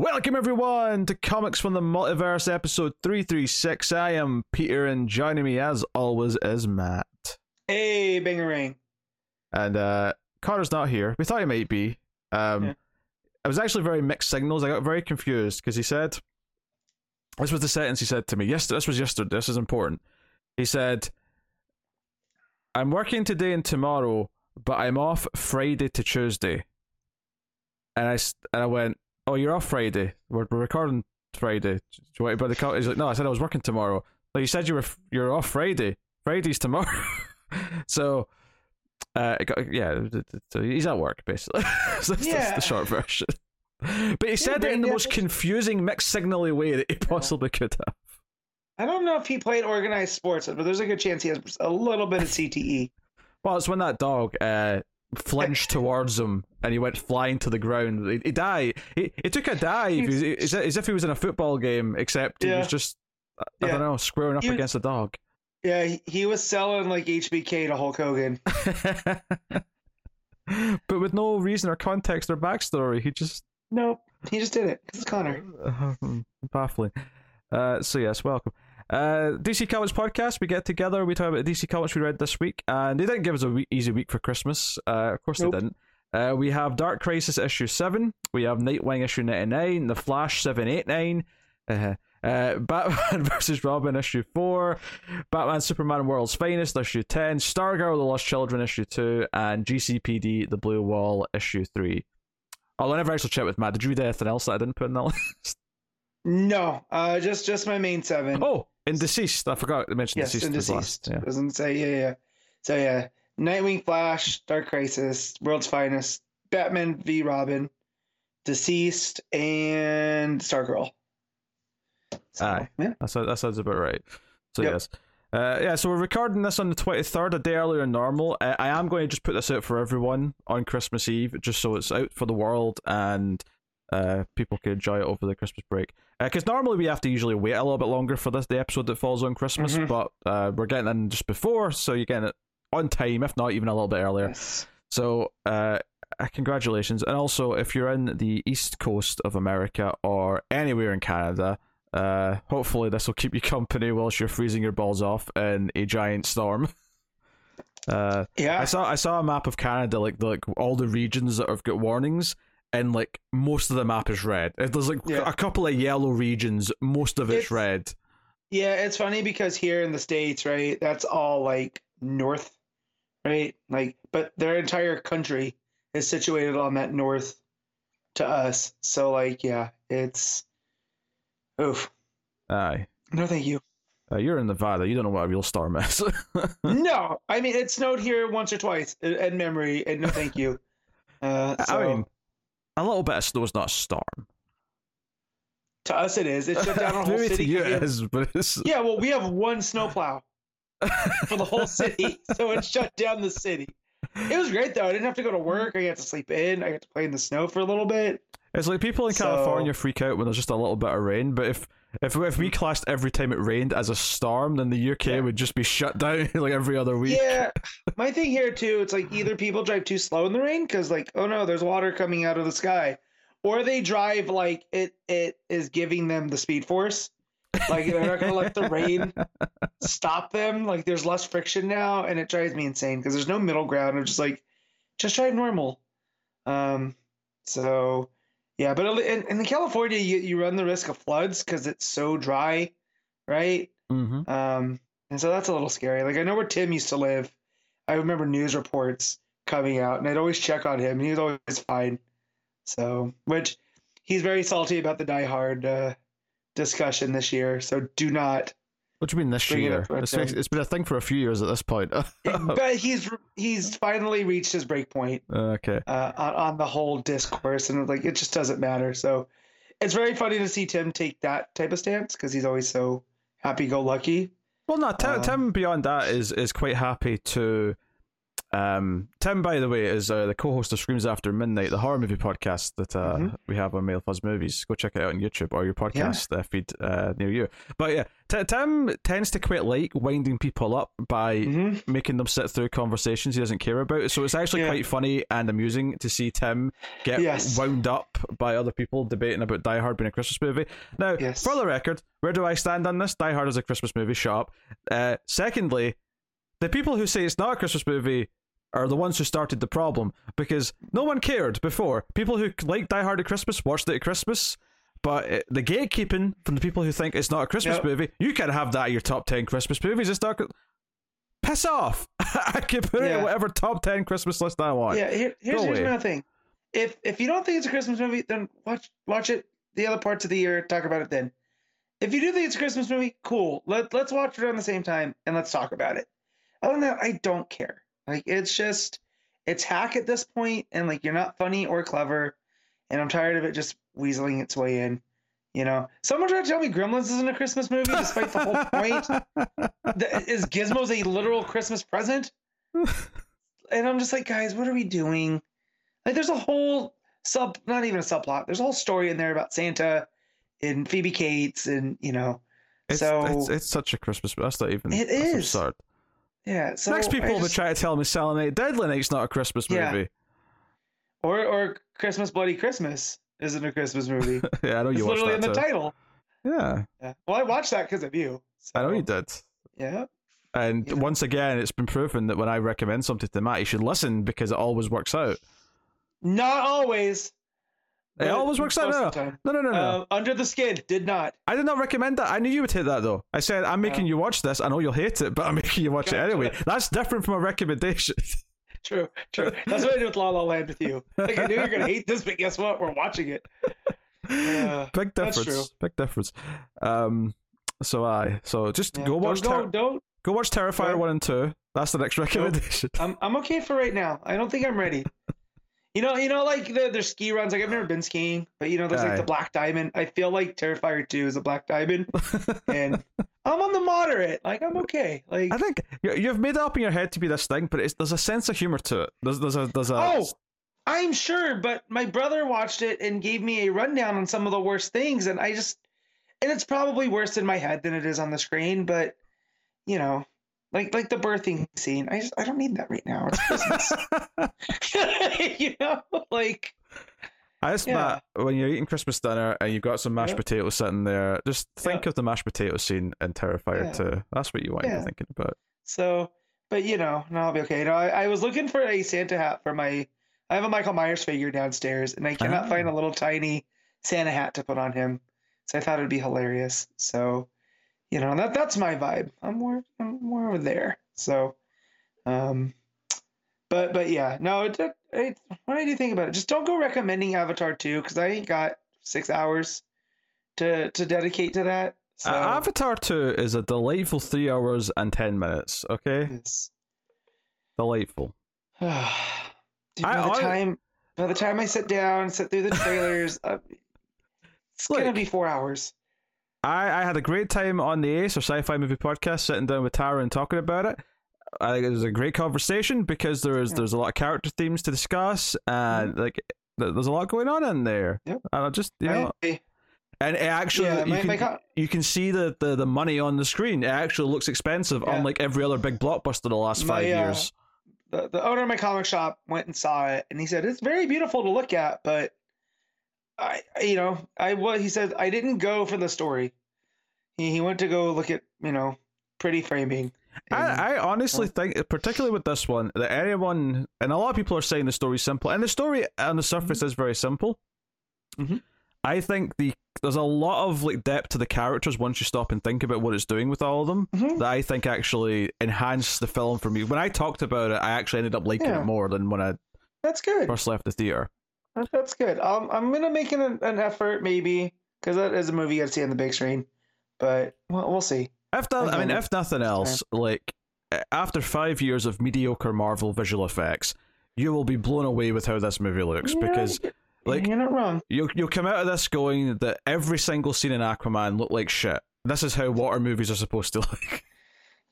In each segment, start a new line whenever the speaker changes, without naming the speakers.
Welcome everyone to Comics from the Multiverse episode 336. I am Peter and joining me as always is Matt.
Hey, Bangarang.
And uh Connor's not here. We thought he might be. Um
Yeah.
it was actually very mixed signals. I got very confused because he said this was the sentence he said to me. Yes, this was yesterday. This is important. He said, I'm working today and tomorrow, but I'm off Friday to Tuesday. And I, and I went, Oh, you're off Friday. We're, we're recording Friday. Do you want to buy the car? He's like, No, I said I was working tomorrow. But you said you were f- you're off Friday. Friday's tomorrow. so, uh, got, yeah, so he's at work basically. so that's, that's
Yeah.
the short version. But he said it in the
yeah,
most
that's-
confusing, mixed signally way that he possibly could have.
I don't know if he played organized sports, but there's a good chance he has a little bit of. CTE.
Well, it's when that dog uh, flinched towards him and he went flying to the ground. He, he died. He, he took a dive. He as, if he was in a football game, except he was just, I
Yeah.
don't know, squaring up
He
against a dog.
Yeah, he, was selling like HBK to Hulk Hogan.
but with no reason or context or backstory, he just
Nope, he just did it. 'cause It's Connor.
baffling. Uh, so yes, welcome. Uh, DC Comics podcast. We get together. We talk about DC Comics we read this week, and they didn't give us a wee- easy week for Christmas. Uh, of course
Nope.
they didn't. Uh, we have Dark Crisis issue seven. We have Nightwing issue ninety nine. The Flash seven eight nine. Uh, uh, Batman versus Robin issue four. Batman Superman World's Finest issue ten. Stargirl The Lost Children issue two, and GCPD The Blue Wall issue three. Oh, I never actually checked with Matt. Did you read anything else that I didn't put in that list?
No, uh, just just my main seven.
Oh, in DCeased. I forgot to mention
yes,
DCeased.
and
DCeased. Yeah.
Doesn't say yeah, yeah. So yeah, Nightwing, Flash, Dark Crisis, World's Finest, Batman v Robin, DCeased, and Stargirl. So,
Aye.
yeah.
That sounds, that sounds about right. So
Yep.
yes. Uh, yeah, so we're recording this on the 23rd, a day earlier than normal. Uh, I am going to just put this out for everyone on Christmas Eve, just so it's out for the world and uh, people can enjoy it over the Christmas break. Because normally we have to usually wait a little bit longer for this the episode that falls on Christmas,
Mhm.
but uh, we're getting in just before, so you're getting it on time, if not even a little bit earlier.
Yes.
So, uh, uh, congratulations. And also, if you're in the east coast of America or anywhere in Canada, uh, hopefully this will keep you company whilst you're freezing your balls off in a giant storm. Uh,
Yeah.
I saw I saw a map of Canada, like the, like all the regions that have got warnings, and like most of the map is red. If There's like
Yeah.
a couple of yellow regions, most of it's,
It's-
red.
Yeah, it's funny because here in the States, right, that's all like north, right? Like, but their entire country is situated on that north to us. So, like, yeah, it's. Oof.
Aye,
No, thank you.
uh, you're in Nevada. You don't know what a real storm is.
no, I mean, it snowed here once or twice in, in memory, and no, thank you. Uh,
I mean, a little bit of snow is not a storm.
to us, it is. It shut down a whole
Maybe to
city.
you it is, but it's
Yeah, well, we have one snowplow for the whole city, so it shut down the city. It was great though. I didn't have to go to work. I got to sleep in. I got to play in the snow for a little bit.
It's like people in
So-
California freak out when there's just a little bit of rain, but if if if we classed every time it rained as a storm, then the UK
Yeah.
would just be shut down like every other week.
Yeah, my thing here too. It's like either people drive too slow in the rain because like, oh no, there's water coming out of the sky, or they drive like it it is giving them the speed force. Like they're not gonna let the rain stop them. Like there's less friction now, and it drives me insane because there's no middle ground. I'm just like, just drive normal. Um, so yeah, but in, in California, you you run the risk of floods because it's so dry, right?
hmm
Um, and so that's a little scary. Like I know where Tim used to live. I remember news reports coming out, and I'd always check on him, and he was always fine. So, which he's very salty about the Die Hard uh, discussion this year. So do not.
What do you mean this
Bring it
year? It's, it's been a thing for a few years at this point.
but he's he's finally reached his break point
okay.
uh, on, on the whole discourse, and like it just doesn't matter. So it's very funny to see Tim take that type of stance because he's always so happy-go-lucky.
Well, no, Tim,
Um,
Tim beyond that is is quite happy to Um, Tim, by the way, is uh, the co-host of Screams After Midnight, the horror movie podcast that uh,
Mhm.
we have on Mail Fuzz Movies. Go check it out on YouTube or your podcast uh, feed uh, near you. But yeah, T- Tim tends to quite like winding people up by
hmm
making them sit through conversations he doesn't care about. So it's actually
Yeah.
quite funny and amusing to see Tim get
Yes.
wound up by other people debating about Die Hard being a Christmas movie. Now,
Yes.
for the record, where do I stand on this? Die Hard is a Christmas movie. Shut up. Uh, secondly, the people who say it's not a Christmas movie are the ones who started the problem because no one cared before. People who like Die Hard at Christmas watched it at Christmas. But uh, the gatekeeping from the people who think it's not a Christmas
Yep.
movie, you can have that in your top 10 Christmas movies. It's not. Piss off! I can put it in whatever top 10 Christmas list I want.
Yeah, here, here's, here's my thing. If if you don't think it's a Christmas movie, then watch watch it the other parts of the year. Talk about it then. If you do think it's a Christmas movie, cool. Let let's watch it around the same time and let's talk about it. Other than that, I don't care. Like it's just it's hack at this point, and like you're not funny or clever, and I'm tired of it just weaseling its way in. You know, someone tried to tell me Gremlins isn't a Christmas movie, despite the whole point. The- Is Gizmo's a literal Christmas present? and I'm just like, guys, what are we doing? Like, there's a whole sub, not even a subplot. There's a whole story in there about Santa and Phoebe Cates, and you know,
It's,
so
it's, it's such a Christmas. That's not even.
It is
absurd.
Yeah. So
Next, people
I
will
just-
try to tell me Night, Deadly Night's not a Christmas
Yeah.
movie.
or or Christmas Bloody Christmas isn't a Christmas movie.
yeah, I know
it's
you watched
literally
that
in the
too.
title.
Yeah,
Yeah. Well, I watched that because of you.
I know you did.
Yeah.
And
Yeah.
once again, it's been proven that when I recommend something to Matt, you should listen because it always works out.
Not always.
It always works out. No,
of the time.
no, no, no. no.
Uh, Under the Skin did not.
I did not recommend that. I knew you would hate that though. I said I'm making you watch this. I know you'll hate it, but I'm making you watch it anyway. That's different from a recommendation.
True, true. That's what I did with La La Land with you. Like I knew you were gonna hate this, but guess what? We're watching it. Uh,
Big difference. Big difference. Um. So I. So just
yeah.
go watch.
Don't,
Ter-
don't, don't.
go watch Terrifier
Go.
one and two. That's the next recommendation.
I'm I'm okay for right now. I don't think I'm ready. You know, you know, like the there's ski runs. Like I've never been skiing, but you know, there's like the Black Diamond. I feel like Terrifier Two is a Black Diamond, and I'm on the moderate. Like I'm okay. Like
I think you- you've made it up in your head to be this thing, but it's, there's a sense of humor to it. There's there's a there's a.
Oh, I'm sure, but my brother watched it and gave me a rundown on some of the worst things, and I just, and it's probably worse in my head than it is on the screen, but you know, like like the birthing scene, I just I don't need that right now. It's Christmas, you know, like
I just
Yeah.
Matt, when you're eating Christmas dinner and you've got some mashed
Yeah.
potatoes sitting there, just think of the mashed potato scene in Terrifier
Yeah.
2. That's what you want to be thinking about.
so. But you know, no, I'll be okay. No, I, I was looking for a Santa hat for my. I have a Michael Myers figure downstairs, and I cannot
Ah.
find a little tiny Santa hat to put on him. So I thought it'd be hilarious. So, you know, that that's my vibe. I'm more I'm more over there. So, um, but but yeah, no. It, it, what do you think about it? Just don't go recommending Avatar two because I ain't got six hours to to dedicate to that. So,
Uh, Avatar 2 is a delightful 3 hours and 10 minutes, okay?
it's-
Delightful.
Dude, by
I-
the
I-
time by the time I sit down, sit through the trailers, uh, it's gonna be four hours.
I, I had a great time on the Ace or Sci Fi Movie Podcast sitting down with Tara and talking about it. I think it was a great conversation because there's
Yeah.
there's a lot of character themes to discuss and like there's a lot going on in there.
Yep.
And I just you know,
I-
and it actually
yeah,
you
my,
can
my
you can see the, the, the money on the screen. It actually looks expensive,
Yeah.
unlike every other big blockbuster the last
My,
five
uh,
years.
the, the owner of my comic shop went and saw it and he said it's very beautiful to look at but i you know i what he said i didn't go for the story he, he went to go look at you know pretty framing and-
I, I honestly think, particularly with this one, that anyone and a lot of people are saying the story's simple, and the story on the surface is very simple.
Mhm.
I think the there's a lot of like depth to the characters once you stop and think about what it's doing with all of them.
Mhm.
That I think actually enhanced the film for me. When I talked about it, I actually ended up liking
Yeah.
it more than when I
that's good
first left the theater.
That- that's good um, i'm gonna make an, an effort maybe because that is a movie you gotta see on the big screen but well, we'll see
If no, I mean,
Again,
if nothing else, like after five years of mediocre Marvel visual effects, you will be blown away with how this movie looks
Yeah,
because like
you're not wrong
you'll you'll come out of this going that every single scene in Aquaman looked like shit. This is how water movies are supposed to look.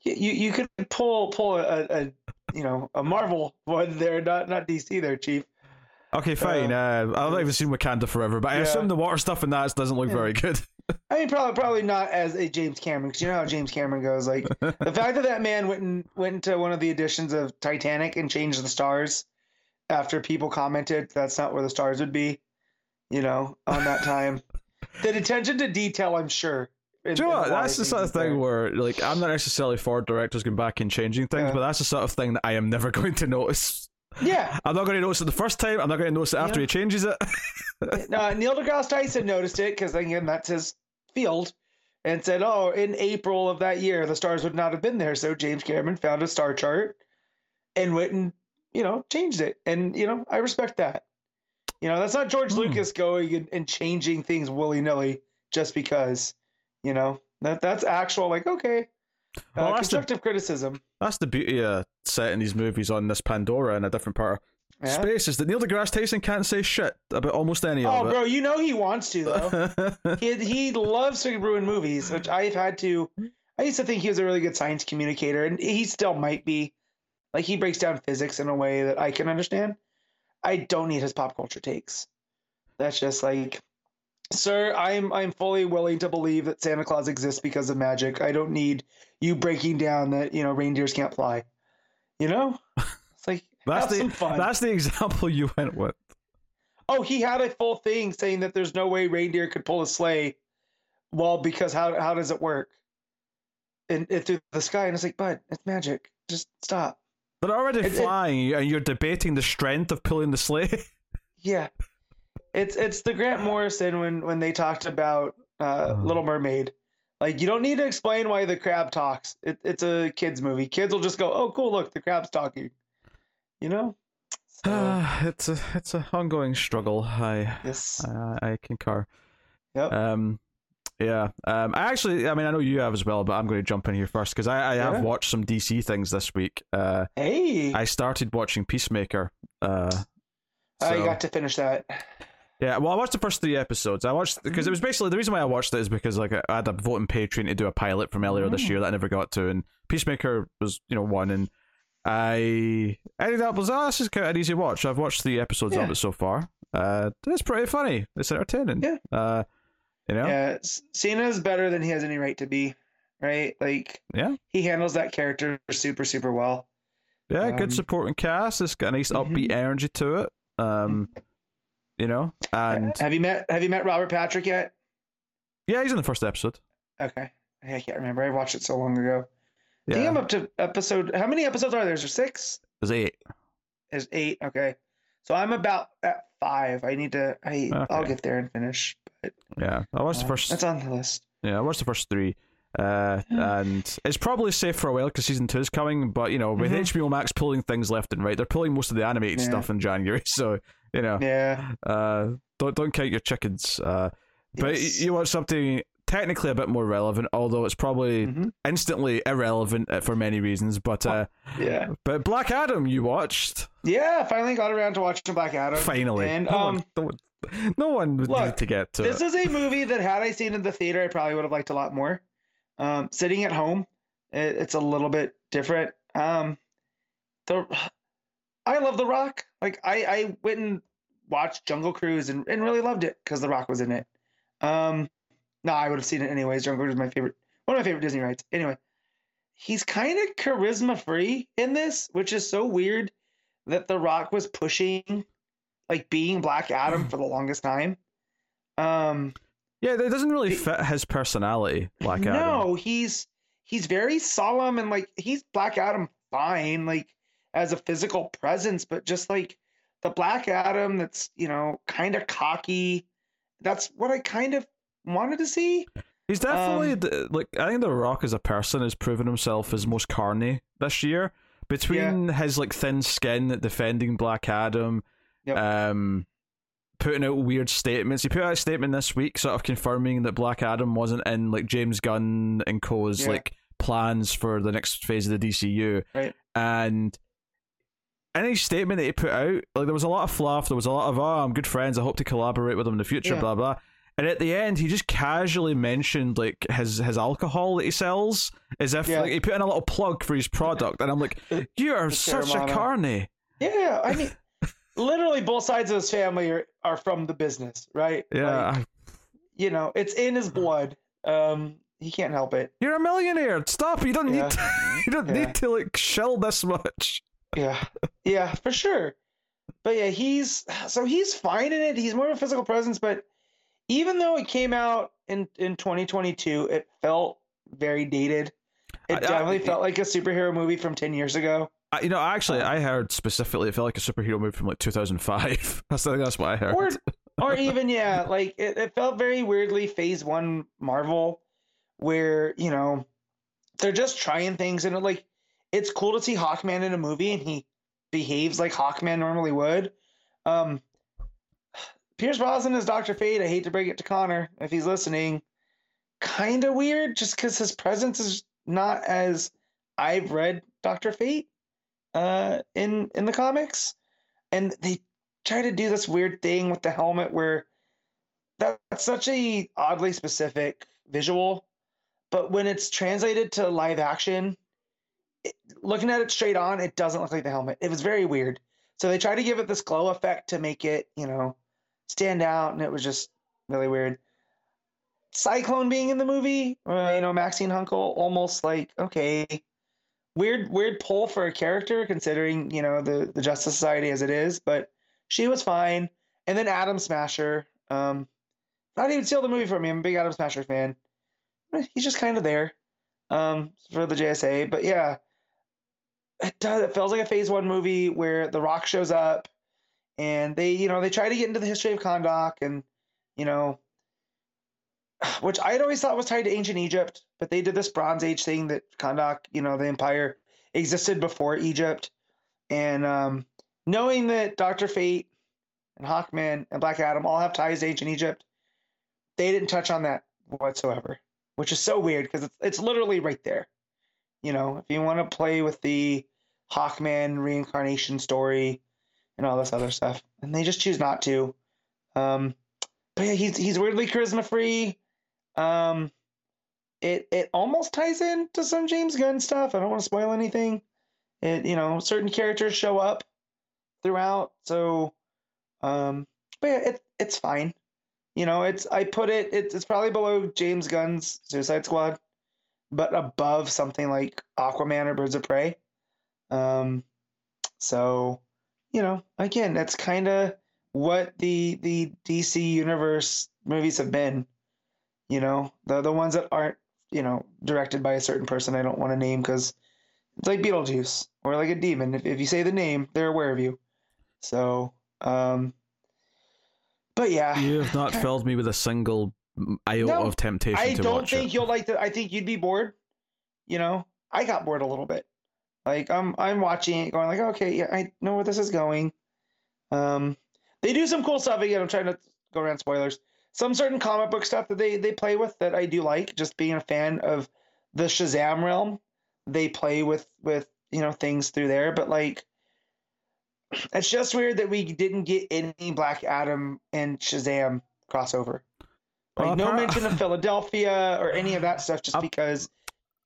you you, you could pull pull a, a you know, a Marvel one there, not not DC there, Chief.
Okay, fine. Uh, I've not even seen Wakanda Forever, but I
Yeah.
assume the water stuff in that doesn't look
Yeah.
very good.
I mean, probably probably not as a James Cameron, because you know how James Cameron goes. Like the fact that that man went and went into one of the editions of Titanic and changed the stars after people commented that's not where the stars would be, you know, on that time. the attention to detail, I'm sure. in-
Do you know what? That's the sort of
is there.
thing where, like, I'm not necessarily for directors going back and changing things,
Yeah.
but that's the sort of thing that I am never going to notice.
Yeah,
I'm not going to notice it the first time. I'm not going to notice it after
Yeah.
he changes it.
uh, Neil deGrasse Tyson noticed it because again, that's his field, and said, "Oh, in April of that year, the stars would not have been there." So James Cameron found a star chart and went and you know changed it, and you know I respect that. You know, that's not George
Hmm.
Lucas going and, and changing things willy nilly just because. You know that that's actual like okay, uh,
Well, the-
constructive criticism.
That's the beauty of setting these movies on this Pandora in a different part of
Yeah.
space is that Neil deGrasse Tyson can't say shit about almost any
Oh,
of it.
Oh, bro, you know he wants to though. he he loves to ruin movies, which I've had to. I used to think he was a really good science communicator, and he still might be. Like he breaks down physics in a way that I can understand. I don't need his pop culture takes. That's just like, sir, I'm I'm fully willing to believe that Santa Claus exists because of magic. I don't need you breaking down that you know reindeers can't fly. You know, it's like
That's the that's the example you went with.
Oh, he had a full thing saying that there's no way reindeer could pull a sleigh. Well, because how how does it work? And, and through the sky, and it's like, bud, it's magic. Just stop.
They're already
It- it-
flying, and you're debating the strength of pulling the sleigh.
Yeah, it's it's the Grant Morrison when when they talked about uh,
Oh.
Little Mermaid. Like you don't need to explain why the crab talks. It, it's a kids movie. Kids will just go, "Oh, cool! Look, the crab's talking." You know. So,
it's a it's a ongoing struggle. I
yes.
I, I concur.
Yep.
Um, yeah. Um, I actually, I mean, I know you have as well, but I'm going to jump in here first because I, I have watched some DC things this week. Uh,
hey,
I started watching Peacemaker. Uh,
I got to finish that.
Yeah, well, I watched the first three episodes. I watched because
Mm-hmm.
it was basically the reason why I watched it is because like I had a vote Patreon to do a pilot from earlier this
Mm.
year that I never got to, and Peacemaker was you know one, and I ended up was oh this is kind of an easy watch. I've watched three episodes of it so far. Uh, it's pretty funny. It's entertaining.
Yeah.
Uh, you know.
Yeah, Cena's better than he has any right to be, right? Like,
Yeah.
he handles that character super, super well.
Yeah,
Um,
good supporting cast. It's got a nice
mhm.
upbeat energy to it. Um, you know, and
have you met Have you met Robert Patrick yet?
yeah, he's in the first episode.
Okay, I can't remember. I watched it so long ago. I think
Yeah,
I'm up to episode. How many episodes are there? Is there six?
there's eight.
There's eight. Okay, so I'm about at five. I need to. I I'll get there and finish. But
Yeah, I watched
uh,
the first.
That's on the list.
Yeah, I watched the first three. Uh, and it's probably safe for a while because season two is coming. But you know, with
Mhm.
HBO Max pulling things left and right, they're pulling most of the animated
Yeah.
stuff in January. So you know,
Yeah.
uh, don't don't count your chickens. Uh, but
Yes.
you watch something technically a bit more relevant, although it's probably
Mhm.
instantly irrelevant uh, for many reasons. But uh,
Yeah.
but Black Adam, you watched
Yeah. Finally got around to watching Black Adam.
finally.
And
no
um.
one, no one would
look,
need to get to
this
it.
is a movie that had I seen in the theater, I probably would have liked a lot more. Um, sitting at home, it, it's a little bit different. Um, the I love The Rock. Like I, I went and watched Jungle Cruise and, and really loved it because The Rock was in it. Um, no, I would have seen it anyways. Jungle Cruise is my favorite, one of my favorite Disney rides. Anyway, he's kind of charisma free in this, which is so weird that The Rock was pushing like being Black Adam for the longest time. Um,
Yeah, it doesn't really fit his personality, Black Adam.
no, he's he's very solemn and like he's Black Adam fine, like as a physical presence, but just like the Black Adam that's, you know, kind of cocky. That's what I kind of wanted to see.
He's definitely
Um,
the- like I think The Rock as a person has proven himself as most carny this year. Between his like thin skin defending Black Adam,
Yep.
um, putting out weird statements. He put out a statement this week, sort of confirming that Black Adam wasn't in like James Gunn and Co.'s
Yeah.
like plans for the next phase of the DCU.
Right.
And any statement that he put out, like there was a lot of fluff. There was a lot of, oh, I'm good friends. I hope to collaborate with him in the future.
Yeah.
Blah blah. And at the end, he just casually mentioned like his his alcohol that he sells, as if
Yeah.
like he put in a little plug for his product. And I'm like, you are such a carny.
Yeah, I mean, literally both sides of his family are, are from the business, right?
Yeah,
Like, you know, it's in his blood. Um, he can't help it.
you're a millionaire. Stop. You don't
Yeah.
need. To, you don't
Yeah.
need to like shill this much.
Yeah, yeah, for sure. But yeah, he's so he's fine in it. He's more of a physical presence, but even though it came out in in 2022, it felt very dated. It
I- I-
definitely felt like a superhero movie from 10 years ago.
I, you know, actually,
Um,
I heard specifically it felt like a superhero movie from like 2005. That's I think that's what I heard.
Or or even yeah, like it, it felt very weirdly phase one Marvel, where you know they're just trying things and it, like it's cool to see Hawkman in a movie and he behaves like Hawkman normally would. Um, Pierce Brosnan as Doctor Fate. I hate to break it to Connor if he's listening. Kind of weird, just because his presence is not as I've read Doctor Fate uh, in in the comics, and they try to do this weird thing with the helmet where that- that's such a oddly specific visual, but when it's translated to live action, looking at it straight on, it doesn't look like the helmet. It was very weird. So they tried to give it this glow effect to make it, you know, stand out, and it was just really weird. Cyclone being in the movie, uh, you know, Maxine Hunkel, almost like okay, weird, weird pull for a character considering you know the the Justice Society as it is, but she was fine. And then Atom Smasher, um, not even steal the movie from me. I'm a big Atom Smasher fan. He's just kind of there, um, for the JSA. But yeah, it does. It feels like a Phase One movie where The Rock shows up, and they, you know, they try to get into the history of Kahndaq, and you know, which I'd always thought was tied to ancient Egypt, but they did this Bronze Age thing that Kahndaq, you know, the empire existed before Egypt, and um, knowing that Doctor Fate and Hawkman and Black Adam all have ties to ancient Egypt, they didn't touch on that whatsoever, which is so weird because it's it's literally right there. You know, if you want to play with the Hawkman reincarnation story and all this other stuff, and they just choose not to. Um, but yeah, he's he's weirdly charisma free. Um, it it almost ties in to some James Gunn stuff. I don't want to spoil anything. It you know certain characters show up throughout, so um, but yeah, it it's fine. You know, it's I put it it's it's probably below James Gunn's Suicide Squad, but above something like Aquaman or Birds of Prey. Um, so you know, again, that's kind of what the the DC universe movies have been. You know, the the ones that aren't you know directed by a certain person I don't want to name because it's like Beetlejuice or like a demon. If if you say the name, they're aware of you. So, um, but yeah,
You have not filled me with a single iota
No,
of temptation
I
to
don't
watch
think
it.
you'll like the. I think you'd be bored. You know, I got bored a little bit. Like I'm, I'm watching it, going like, okay, yeah, I know where this is going. Um, they do some cool stuff. Again, I'm trying to go around spoilers. Some certain comic book stuff that they they play with that I do like. Just being a fan of the Shazam realm, they play with with you know things through there. But like, it's just weird that we didn't get any Black Adam and Shazam crossover. Like
Well,
no mention of Philadelphia or any of that stuff, just because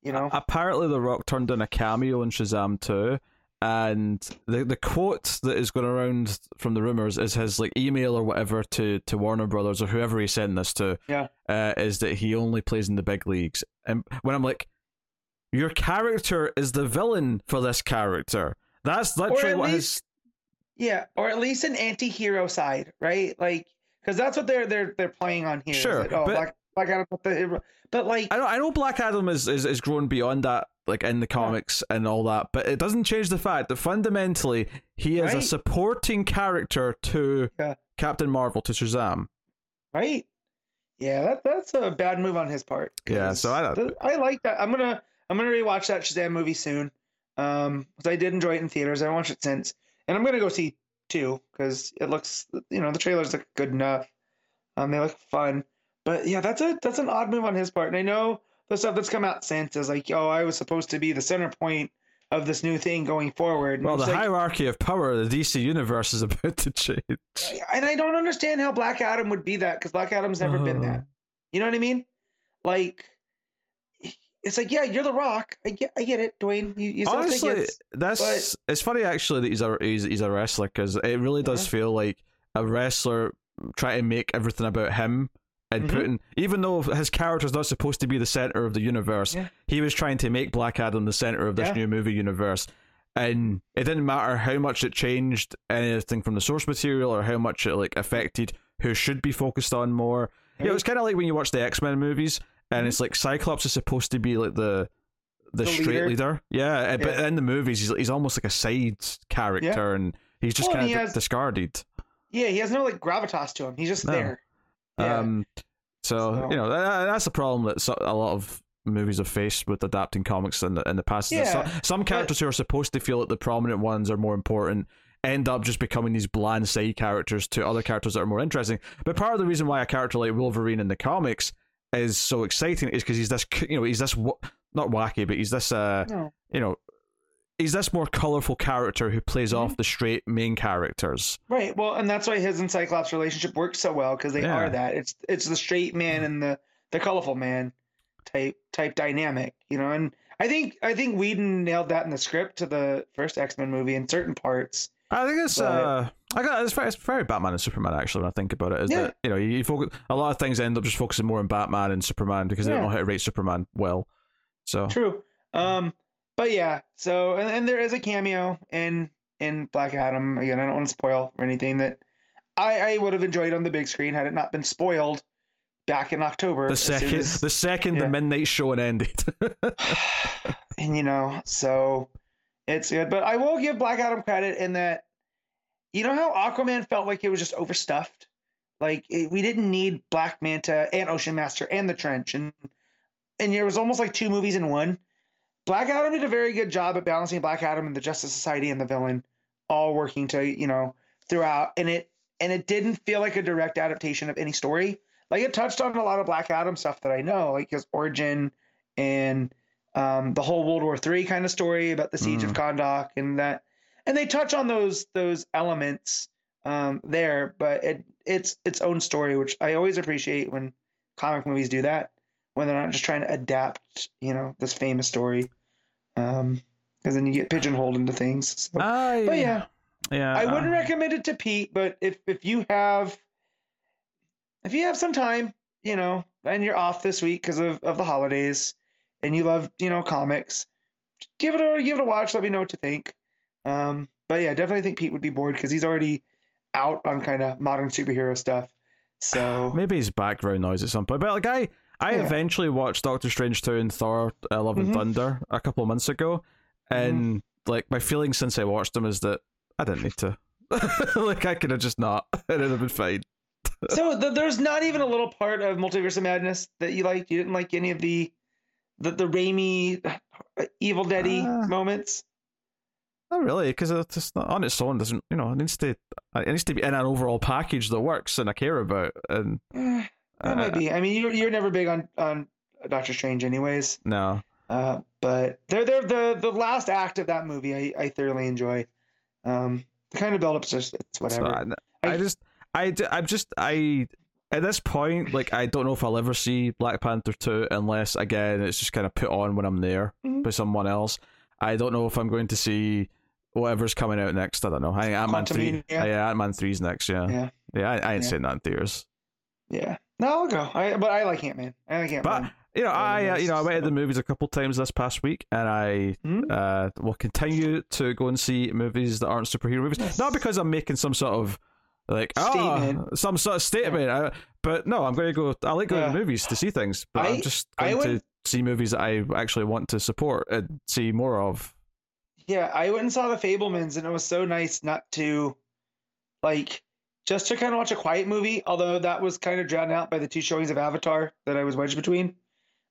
you know.
Apparently, The Rock turned in a cameo in Shazam 2, and the the quote that is going around from the rumors is his like email or whatever to, to Warner Brothers or whoever he sent this to.
Yeah.
uh, is that he only plays in the big leagues. And when I'm like, your character is the villain for this character. That's literally
at
what his
Yeah, or at least an anti-hero side, right? Like, because that's what they're they're they're playing on here.
Sure,
that, oh,
but-
Black Black Adam, but the but like,
I know I know Black Adam is, is, is grown beyond that, like in the comics and all that, but it doesn't change the fact that fundamentally he is a supporting character to
Yeah.
Captain Marvel, to Shazam.
right? Yeah, that that's a bad move on his part.
Yeah, so I
the- I like that. I'm gonna I'm gonna rewatch that Shazam movie soon. Um, because I did enjoy it in theaters. I haven't watched it since, and I'm gonna go see two because it looks, you know, the trailers look good enough. Um, they look fun. But yeah, that's a that's an odd move on his part. And I know the stuff that's come out since is like, oh, I was supposed to be the center point of this new thing going forward.
Well, the
like-
hierarchy of power of the DC universe is about to change.
and I don't understand how Black Adam would be that because Black Adam's never been
Uh.
that. You know what I mean? Like, it's like, yeah, you're the Rock. I get, I get it, Dwayne. You, you
Honestly, that's it's funny actually that he's a he's, he's a wrestler because it really does
Yeah.
feel like a wrestler trying to make everything about him and
Mhm.
putting even though his character's not supposed to be the center of the universe,
Yeah.
he was trying to make Black Adam the center of this
Yeah.
new movie universe. And it didn't matter how much it changed anything from the source material or how much it like affected who should be focused on more. Yeah, it was kind of like when you watch the X Men movies, and it's like Cyclops is supposed to be like the the,
The
straight
leader.
leader. Yeah, uh, but in the movies, he's he's almost like a side character, and he's just
Well,
kind of
has-
discarded.
Yeah, he has no like gravitas to him. He's just
No.
there. Yeah.
Um, so,
So-
you know that, that's the problem that so, a lot of movies have faced with adapting comics in the in the past.
Yeah,
some, some characters who are supposed to feel that the prominent ones are more important end up just becoming these bland side characters to other characters that are more interesting. But part of the reason why a character like Wolverine in the comics is so exciting is because he's this you know he's this not wacky but he's this uh
no.
you know he's this more colorful character who plays
Mhm.
off the straight main characters.
Right. Well, and that's why his and Cyclops relationship works so well because they
Yeah.
are that. It's it's the straight man and the the colorful man type type dynamic, you know. And I think I think Whedon nailed that in the script to the first X Men movie in certain parts.
I think it's
But-
uh, I got it's very, it's very Batman and Superman actually when I think about it. Is
Yeah.
that you know you, you focus a lot of things end up just focusing more on Batman and Superman because they don't
Yeah.
know how to rate Superman well. So
True. Um, but yeah. So and, and there is a cameo in in Black Adam. Again, I don't want to spoil or anything that I I would have enjoyed on the big screen had it not been spoiled back in October.
the second
as-
the second the
yeah.
midnight showing ended.
and you know, so it's good. But I will give Black Adam credit in that, you know, how Aquaman felt like it was just overstuffed. Like it, we didn't need Black Manta and Ocean Master and the Trench, and and it was almost like two movies in one. Black Adam did a very good job at balancing Black Adam and the Justice Society and the villain, all working to you know throughout, and it and it didn't feel like a direct adaptation of any story. Like it touched on a lot of Black Adam stuff that I know, like his origin and um, the whole World War Three kind of story about the siege of Kahndaq and that, and they touch on those those elements um, there, but it it's its own story, which I always appreciate when comic movies do that when they're not just trying to adapt, you know, this famous story, um, because then you get pigeonholed into things. So.
I,
but yeah,
yeah.
I wouldn't
uh,
recommend it to Pete, but if if you have if you have some time, you know, and you're off this week because of, of the holidays and you love, you know, comics, give it a give it a watch. Let me know what you think. Um, but yeah, definitely think Pete would be bored because he's already out on kind of modern superhero stuff. So
Maybe his background noise at some point. But like I, I
Yeah.
eventually watched Doctor Strange two and Thor: uh, Love and
Mhm.
Thunder a couple of months ago, and like my feeling since I watched them is that I didn't need to. like I could have just not, and it'd have been fine.
so th- there's not even a little part of Multiverse of Madness that you liked. You didn't like any of the the the Raimi uh, Evil Deady
Ah.
moments.
Not really, because it's just not on its own. Doesn't you know? It needs to. It needs to be in an overall package that works and I care about. And
that
uh,
might be. I mean, you're you're never big on on Doctor Strange, anyways.
no,
Uh, but they're they're the the last act of that movie. I I thoroughly enjoy. Um, the kind of build up's just it's
So
whatever.
I, I
I-
just, I, I'm just, I. At this point, like I don't know if I'll ever see Black Panther two unless again it's just kind of put on when I'm there
Mhm.
by someone else. I don't know if I'm going to see whatever's coming out next. I don't know. I think Ant Man three. Yeah, Ant Man three's next. Yeah, yeah.
Yeah.
I, I ain't
Yeah.
saying that in theaters.
Yeah. No, I'll go. I but I like Ant Man. I like Ant
But
Man.
you know, I uh, you know I went to the movies a couple times this past week, and I
Mhm.
uh, will continue to go and see movies that aren't superhero movies.
Yes.
Not because I'm making some sort of like ah
Statement.
some sort of statement, I, but no, I'm going to go. I like going
Yeah.
to movies to see things, but I, am just going to see movies that I actually want to support and see more of.
Yeah, I went and saw the Fabelmans, and it was so nice not to, like, just to kind of watch a quiet movie. Although that was kind of drowned out by the two showings of Avatar that I was wedged between,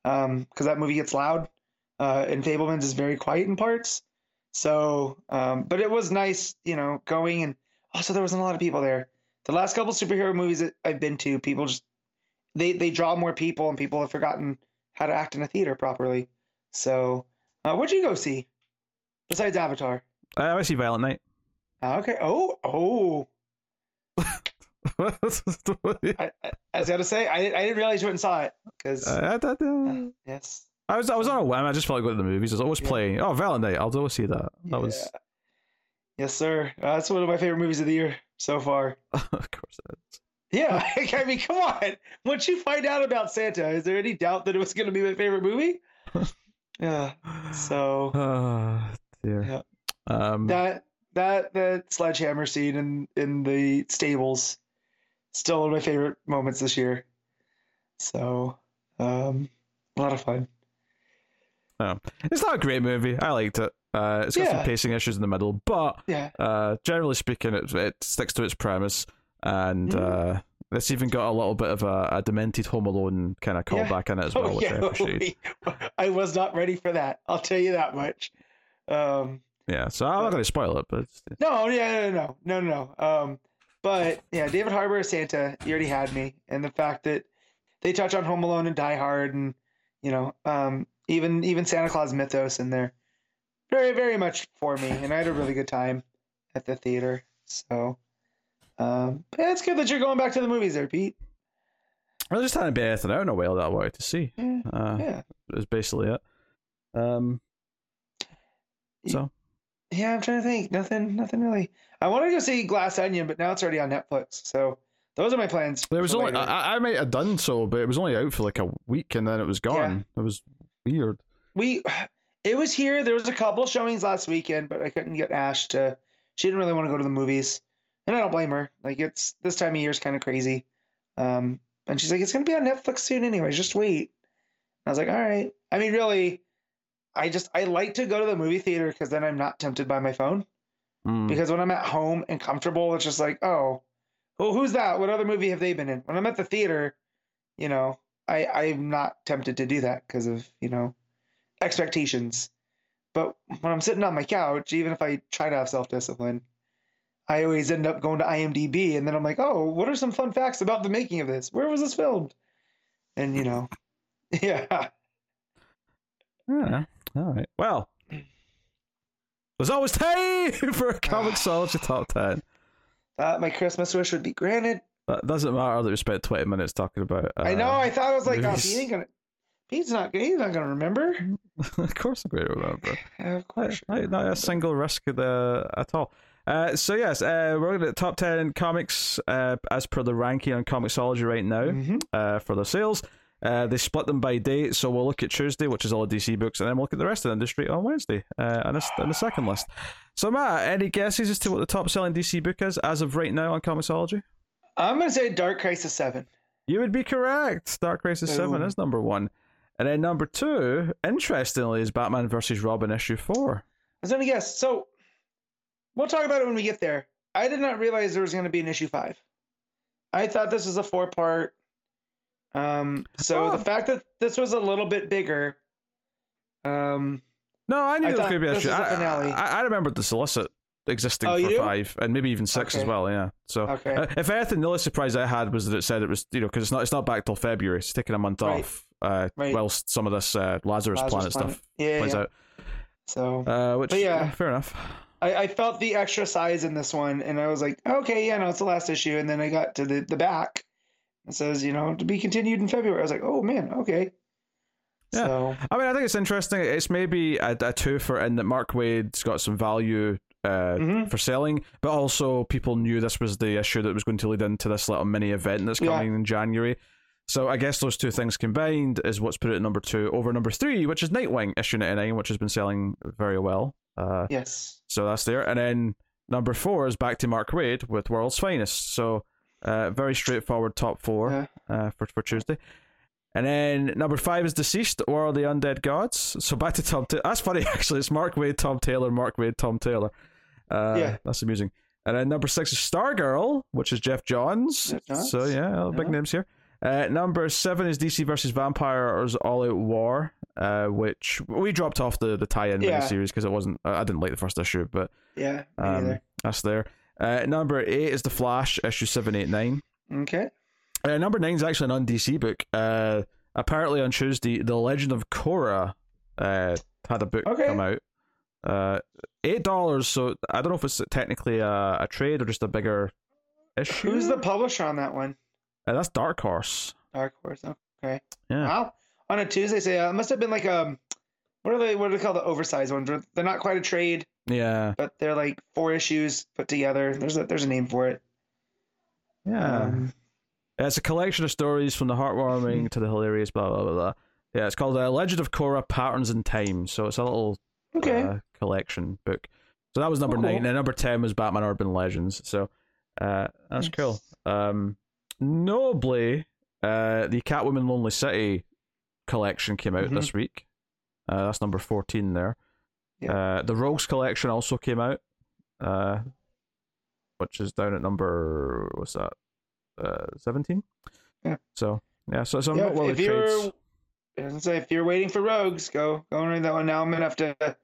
um, because that movie gets loud, uh, and Fabelmans is very quiet in parts. So, um, but it was nice, you know, going and also there wasn't a lot of people there. The last couple superhero movies that I've been to, people just they they draw more people, and people have forgotten how to act in a theater properly. So, uh, what'd you go see? Besides Avatar.
Uh, I see Violent Night.
Ah, Okay. Oh, oh. I, I, I was gonna say I, I didn't realize you went and saw it because
Uh, I, I,
yes.
I was I was on a whim. I just felt like going to the movies. I was always
Yeah.
playing. Oh, Valentine I'll always see that. That was,
Yes, sir. Uh, that's one of my favorite movies of the year so far.
of course, is.
Yeah, I mean, come on. Once you find out about Santa, is there any doubt that it was going to be my favorite movie? yeah. So
Ah, dear.
Yeah.
Um,
that that that sledgehammer scene in in the stables, still one of my favorite moments this year. So, um, a lot of fun. Oh.
it's not a great movie. I liked it. Uh, it's got some pacing issues in the middle, but
Yeah.
uh, generally speaking, it, it sticks to its premise, and
Mhm.
uh, it's even got a little bit of a, a demented Home Alone kind of
Yeah.
callback in it as well,
Oh,
which I
yeah,
appreciate.
I was not ready for that. I'll tell you that much. Um,
Yeah, so I'm not going to spoil it, but
No, yeah, no, no, no, no, no. Um, but yeah, David Harbour as Santa, you already had me, and the fact that they touch on Home Alone and Die Hard, and you know, um, even even Santa Claus mythos in there, very, very much for me, and I had a really good time at the theater. So, um, yeah, it's good that you're going back to the movies there, Pete.
I just hadn't been anything out in a while that I wanted to see.
Yeah,
Uh,
yeah,
Is basically it. Um, so
yeah. I'm trying to think. Nothing, nothing really. I wanted to go see Glass Onion, but now it's already on Netflix. So those are my plans.
there was only I, I, might have done so, but it was only out for like a week and then it was gone. It was weird.
we it was here there was a couple showings last weekend but i couldn't get ash to she didn't really want to go to the movies and i don't blame her like it's this time of year is kind of crazy um and she's like it's going to be on netflix soon anyways just wait i was like all right i mean really i just i like to go to the movie theater because then i'm not tempted by my phone.
Mm.
because when i'm at home and comfortable it's just like oh well who's that? What other movie have they been in? When i'm at the theater you know i i'm not tempted to do that because of you know expectations. But when i'm sitting on my couch even if i try to have self-discipline i always end up going to imdb and then i'm like oh what are some fun facts about the making of this? Where was this filmed? And you know yeah.
Yeah. All right. Well, there's always time for a comic Comixology top ten.
thought my christmas wish would be granted
That doesn't matter that we spent twenty minutes talking about. Uh,
i know i thought i was like oh,
movies.
Pete ain't gonna Pete's not he's not gonna remember
of course, I'm going to remember.
Yeah, of course
Not, not a single risk at all. Uh, so yes, uh, we're looking at top ten comics uh, as per the ranking on Comixology right now
Mhm.
uh, for the sales. Uh, they split them by date, so we'll look at Tuesday, which is all the DC books, and then we'll look at the rest of the industry on Wednesday, uh, on, this, on the second list. So Matt, any guesses as to what the top selling DC book is as of right now on Comixology?
i'm gonna say dark crisis 7
You would be correct. Dark Crisis Seven is number one, and then number two, interestingly, is Batman versus Robin issue four.
I was gonna guess. So we'll talk about it when we get there. I did not realize there was gonna be an issue five. I thought this was a four part. Um, so
Oh.
the fact that this was a little bit bigger, um,
No, I knew
I
there was going to be a
a
I. I, I remember the solicit existing
Oh,
for
do?
five and maybe even six as well. Yeah. So,
Okay.
uh, if anything, the only surprise I had was that it said it was you know because it's not it's not back till February. It's taking a month
Right.
off. Uh,
Right.
whilst some of this uh, Lazarus,
Lazarus
Planet,
Planet.
stuff
yeah,
plays
yeah.
out.
So
Uh, which
yeah.
yeah, fair enough.
I, I felt the extra size in this one, and I was like, okay, yeah, no, it's the last issue. And then I got to the the back. It says, you know, to be continued in February. I was like, oh man, okay.
Yeah.
So
I mean, I think it's interesting. It's maybe a, a for in that Mark Waid's got some value uh,
Mhm.
for selling, but also people knew this was the issue that was going to lead into this little mini event that's
Yeah.
coming in January. So I guess those two things combined is what's put it at number two over number three, which is Nightwing issue ninety nine, which has been selling very well. Uh,
yes,
so that's there, and then number four is back to Mark Waid with World's Finest. So uh, very straightforward top four uh, for for Tuesday. And then number five is DCeased, or the Undead Gods? So back to Tom. Ta- that's funny actually. It's Mark Waid, Tom Taylor, Mark Waid, Tom Taylor. Uh,
Yeah.
that's amusing. And then number six is Stargirl, which is Geoff Johns.
Geoff Johns.
So yeah, big
Yeah.
names here. Uh, number seven is DC versus Vampires All Out War, uh, which we dropped off the the tie-in
Yeah.
miniseries because it wasn't. I I didn't like the first issue, but
yeah,
um, that's there. Uh, number eight is The Flash, issue seven eight nine.
Okay.
Uh, number nine is actually an on DC book. Uh, apparently on Tuesday, The Legend of Korra uh, had a book
Okay.
come out. Uh, eight dollars. So I don't know if it's technically a, a trade or just a bigger issue.
Who's the publisher on that one?
Uh, that's Dark Horse.
Dark Horse. Okay.
Yeah.
Wow. On a Tuesday, say uh, it must have been like um, what are they? What do they call the oversized ones? They're not quite a trade,
Yeah.
but they're like four issues put together. There's a there's a name for it.
Yeah.
Um,
it's a collection of stories from the heartwarming to the hilarious. Blah blah blah. blah. Yeah, it's called uh, Legend of Korra: Patterns in Time. So it's a little
okay.
uh, collection book. So that was number
Oh,
nine,
cool.
and number ten was Batman Urban Legends. So uh, that's
Nice.
cool. Um, notably, uh, the Catwoman Lonely City collection came out
Mhm.
this week. Uh, that's number fourteen there.
Yeah.
Uh, the Rogues collection also came out, uh, which is down at number what's that? Uh, seventeen.
Yeah.
So yeah, so some
Yeah,
noteworthy
if you're
trades.
I say if you're waiting for Rogues, go go and read that one now. I'm gonna have to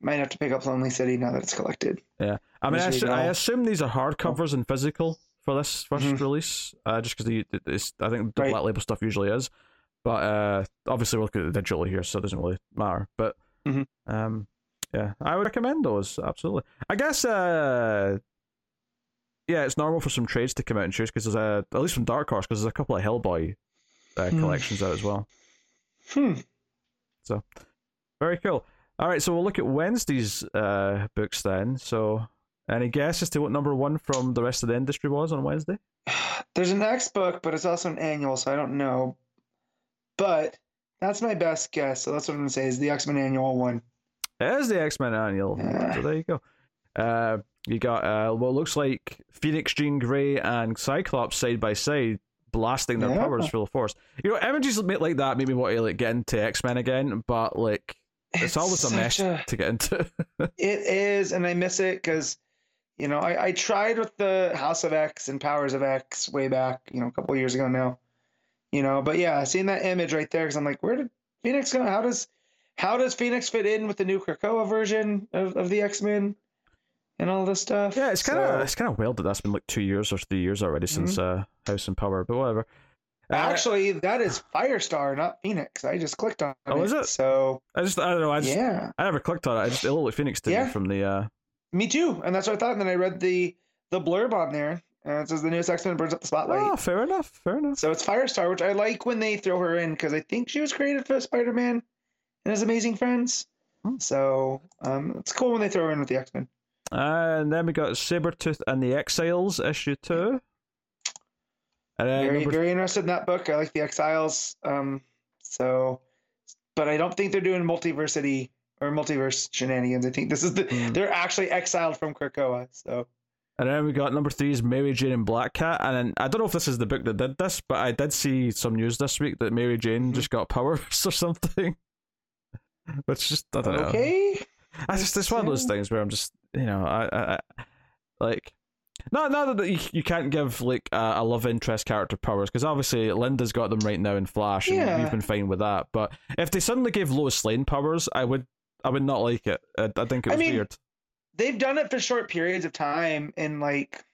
might have to pick up Lonely City now that it's collected.
Yeah, I mean, I, assu- I assume these are hardcovers and physical for this 1st
Mhm.
release, uh, just because I think the
Right.
black label stuff usually is, but uh, obviously we're looking at the digital here, so it doesn't really matter. But
Mhm.
um, yeah, I would recommend those absolutely. I guess uh, yeah, it's normal for some trades to come out and choose because there's a at least from Dark Horse because there's a couple of Hellboy uh,
Hmm.
collections out as well.
Hmm.
So very cool. All right, so we'll look at Wednesday's uh, books then. So, any guess as to what number one from the rest of the industry was on Wednesday?
There's an X book, but it's also an annual, so I don't know. But that's my best guess. So that's what I'm gonna say is the X Men annual one.
Is the X Men annual. So there you go. Uh, you got uh, what looks like Phoenix, Jean Grey, and Cyclops side by side, blasting their
Yeah.
powers full force. You know, images like that make me want to like get into X Men again, but like it's, always a mess
a-
to get into.
It is, and I miss it because, you know, I, I tried with the House of X and Powers of X way back, you know, a couple years ago now. You know, but yeah, seeing that image right there, because I'm like, where did Phoenix go? How does how does Phoenix fit in with the new Krakoa version of, of the X Men and all this stuff?
yeah, it's kind of
So-
it's kind of weird that that's been like two years or three years already since uh, House and Power, but whatever. Uh,
Actually, that is Firestar, not Phoenix. I just clicked on
Oh,
it.
is it?
So
I just I don't know. I just
yeah,
I never clicked on it. I just it looked like Phoenix me
Yeah.
from the uh
me too. And that's what I thought. And then I read the the blurb on there, and it says the newest X Men burns up the spotlight.
Oh, fair enough. Fair enough.
So it's Firestar, which I like when they throw her in because I think she was created for Spider Man and his Amazing Friends.
Hmm.
So um, it's cool when they throw in with the X Men.
And then we got Sabretooth and the Exiles issue two. And
Very
number
very interested in that book. I like the Exiles. Um, so, but I don't think they're doing multiversity or multiverse shenanigans. I think this is the
Hmm.
they're actually exiled from Krakoa. So
And then we got number three is Mary Jane and Black Cat. And then, I don't know if this is the book that did this, but I did see some news this week that Mary Jane
Mhm.
just got powers or something. Which just I don't know.
okay,
I just it's one of those things where I'm just you know I, I, I like not not that you, you can't give like a, a love interest character powers because obviously Linda's got them right now in Flash and
Yeah.
we've been fine with that. But if they suddenly gave Lois Lane powers, I would I would not like it. I, I think it
I
was
mean,
weird.
they've done it for short periods of time in like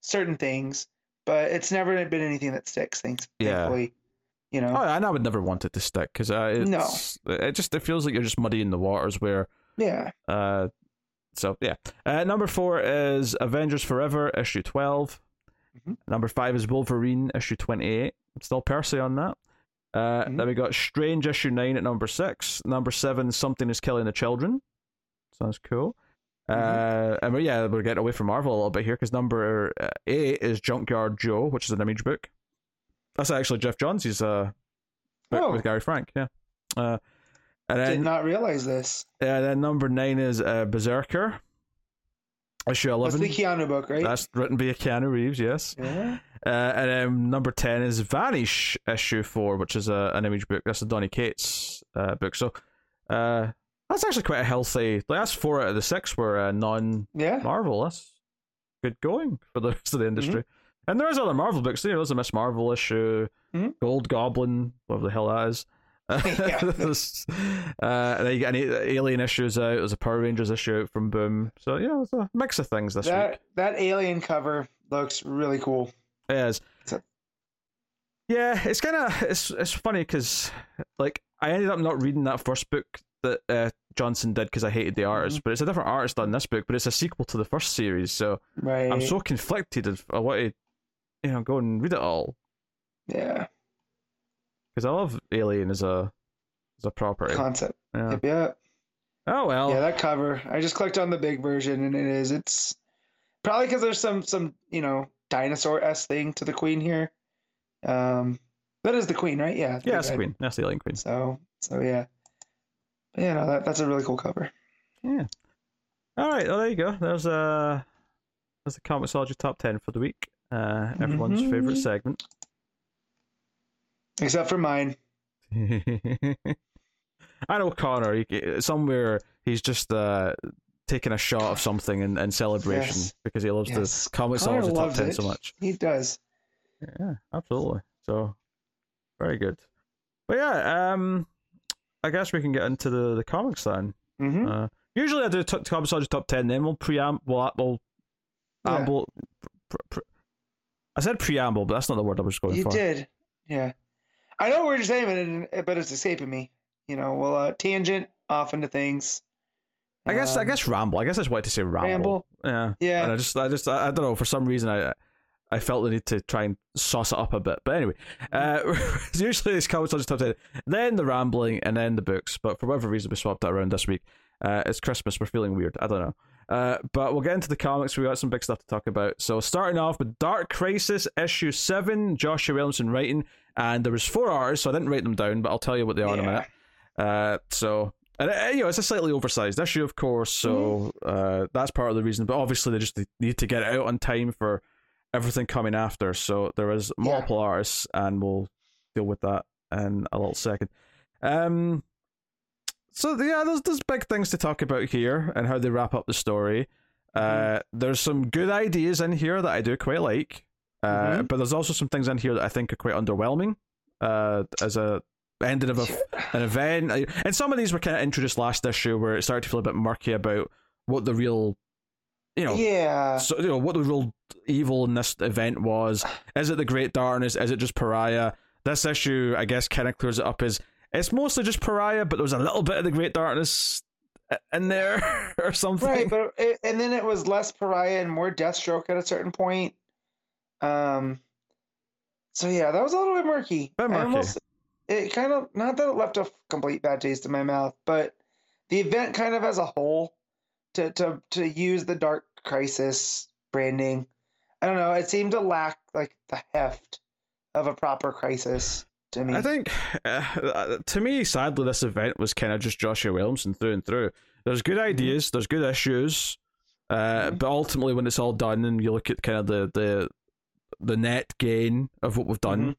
certain things, but it's never been anything that sticks. Thanks,
Yeah.
thankfully. You know.
Oh, and I would never want it to stick because uh,
No.
it just it feels like you're just muddying the waters where
Yeah.
Uh, so yeah. Uh, number four is Avengers Forever issue 12
Mhm.
Number five is Wolverine issue twenty eight. I'm still Percy on that. Uh,
Mhm.
Then we got Strange issue nine at number six. Number seven, Something is Killing the Children. Sounds cool. Uh, and we're, yeah, we're getting away from Marvel a little bit here because number uh, eight is Junkyard Joe, which is an image book. That's actually Geoff Johns' He's uh, book
Oh.
with Gary Frank. Yeah. Uh, and
Did not realize this.
Yeah. then number nine is uh, Berserker, issue eleven.
That's the Keanu book, right?
That's written by Keanu Reeves, yes.
yeah.
Uh, and then number ten is Vanish, issue four, which is a, an image book. That's a Donny Cates uh, book. So uh, that's actually quite a healthy. Like that's four out of the six were uh, non
Yeah.
Marvel. That's good going for the rest of the industry. And there is other Marvel books. You know, there's a Miss Marvel issue,
Mhm.
Gold Goblin, whatever the hell that is.
Yeah.
Uh, and then you get any Alien issues out. There's a Power Rangers issue out from Boom. So yeah, it's a mix of things this
That
week.
that alien cover looks really cool.
It is. Yeah, it's kind of it's it's funny because like I ended up not reading that first book that uh, Johnson did because I hated the artist,
Mhm.
but it's a different artist on this book, but it's a sequel to the first series, so
Right.
I'm so conflicted. Want to, you know, go and read it all
yeah.
because I love Alien as a as a property.
Concept.
Yeah.
Yep. Yep.
Oh well.
Yeah, that cover. I just clicked on the big version, and it is. It's probably because there's some some you know dinosaur s thing to the queen here. Um, that is the queen, right? Yeah.
yeah, that's the queen. That's the Alien queen.
So so yeah. But yeah, no, that that's a really cool cover.
Yeah. All right. Well, there you go. There's uh, there's the Comixology top ten for the week. Uh, everyone's favorite
Mhm.
segment.
Except for mine.
I know Connor. He, somewhere he's just uh taking a shot of something in, in celebration
Yes.
because he loves
Yes.
the
Connor
Comixology top ten
it.
so much.
He does.
Yeah, absolutely. So very good. But yeah, um, I guess we can get into the the comics then.
hmm
Uh, usually I do t- Comixology top ten, then we'll preamble. We'll, we'll
Yeah.
amble. Pr- pr- I said preamble, but that's not the word I was going
you
for.
You did. Yeah. I know what you're saying, but, it, but it's escaping me. You know, well, uh, tangent off into things.
I guess I
Um,
guess ramble. I guess that's why to say ramble.
ramble.
Yeah.
Yeah.
And I just I just I, I don't know for some reason I I felt the need to try and sauce it up a bit. But anyway, uh, usually it's comics just top ten, then the rambling, and then the books. But for whatever reason, we swapped that around this week. Uh, it's Christmas. We're feeling weird. I don't know. Uh, but we'll get into the comics. We got some big stuff to talk about. So starting off with Dark Crisis issue seven, Joshua Williamson writing, and there was four artists, so I didn't write them down, but I'll tell you what they are in a minute. Uh, so and uh, you know it's a slightly oversized issue, of course, so uh, that's part of the reason. But obviously, they just need to get it out on time for everything coming after. So there is
Yeah.
multiple artists, and we'll deal with that in a little second. Um, so yeah, there's there's big things to talk about here and how they wrap up the story. Uh, there's some good ideas in here that I do quite like, uh,
Mhm.
but there's also some things in here that I think are quite underwhelming. Uh, as a ending of a, an event, and some of these were kind of introduced last issue where it started to feel a bit murky about what the real, you know,
Yeah.
so you know what the real evil in this event was. Is it the Great Darkness? Is it just Pariah? This issue, I guess, kind of clears it up as it's mostly just Pariah, but there was a little bit of the Great Darkness in there or something.
Right, but it, and then it was less pariah and more Deathstroke at a certain point. Um. So yeah, that was a little bit murky.
Bit murky.
almost- it kind of not that it left a complete bad taste in my mouth, but the event kind of as a whole, to to to use the Dark Crisis branding, I don't know. It seemed to lack like the heft of a proper crisis me.
I think, uh, to me, sadly, this event was kind of just Joshua Williamson through and through. There's good ideas, there's good issues, uh,
Mhm.
but ultimately, when it's all done and you look at kind of the the the net gain of what we've done,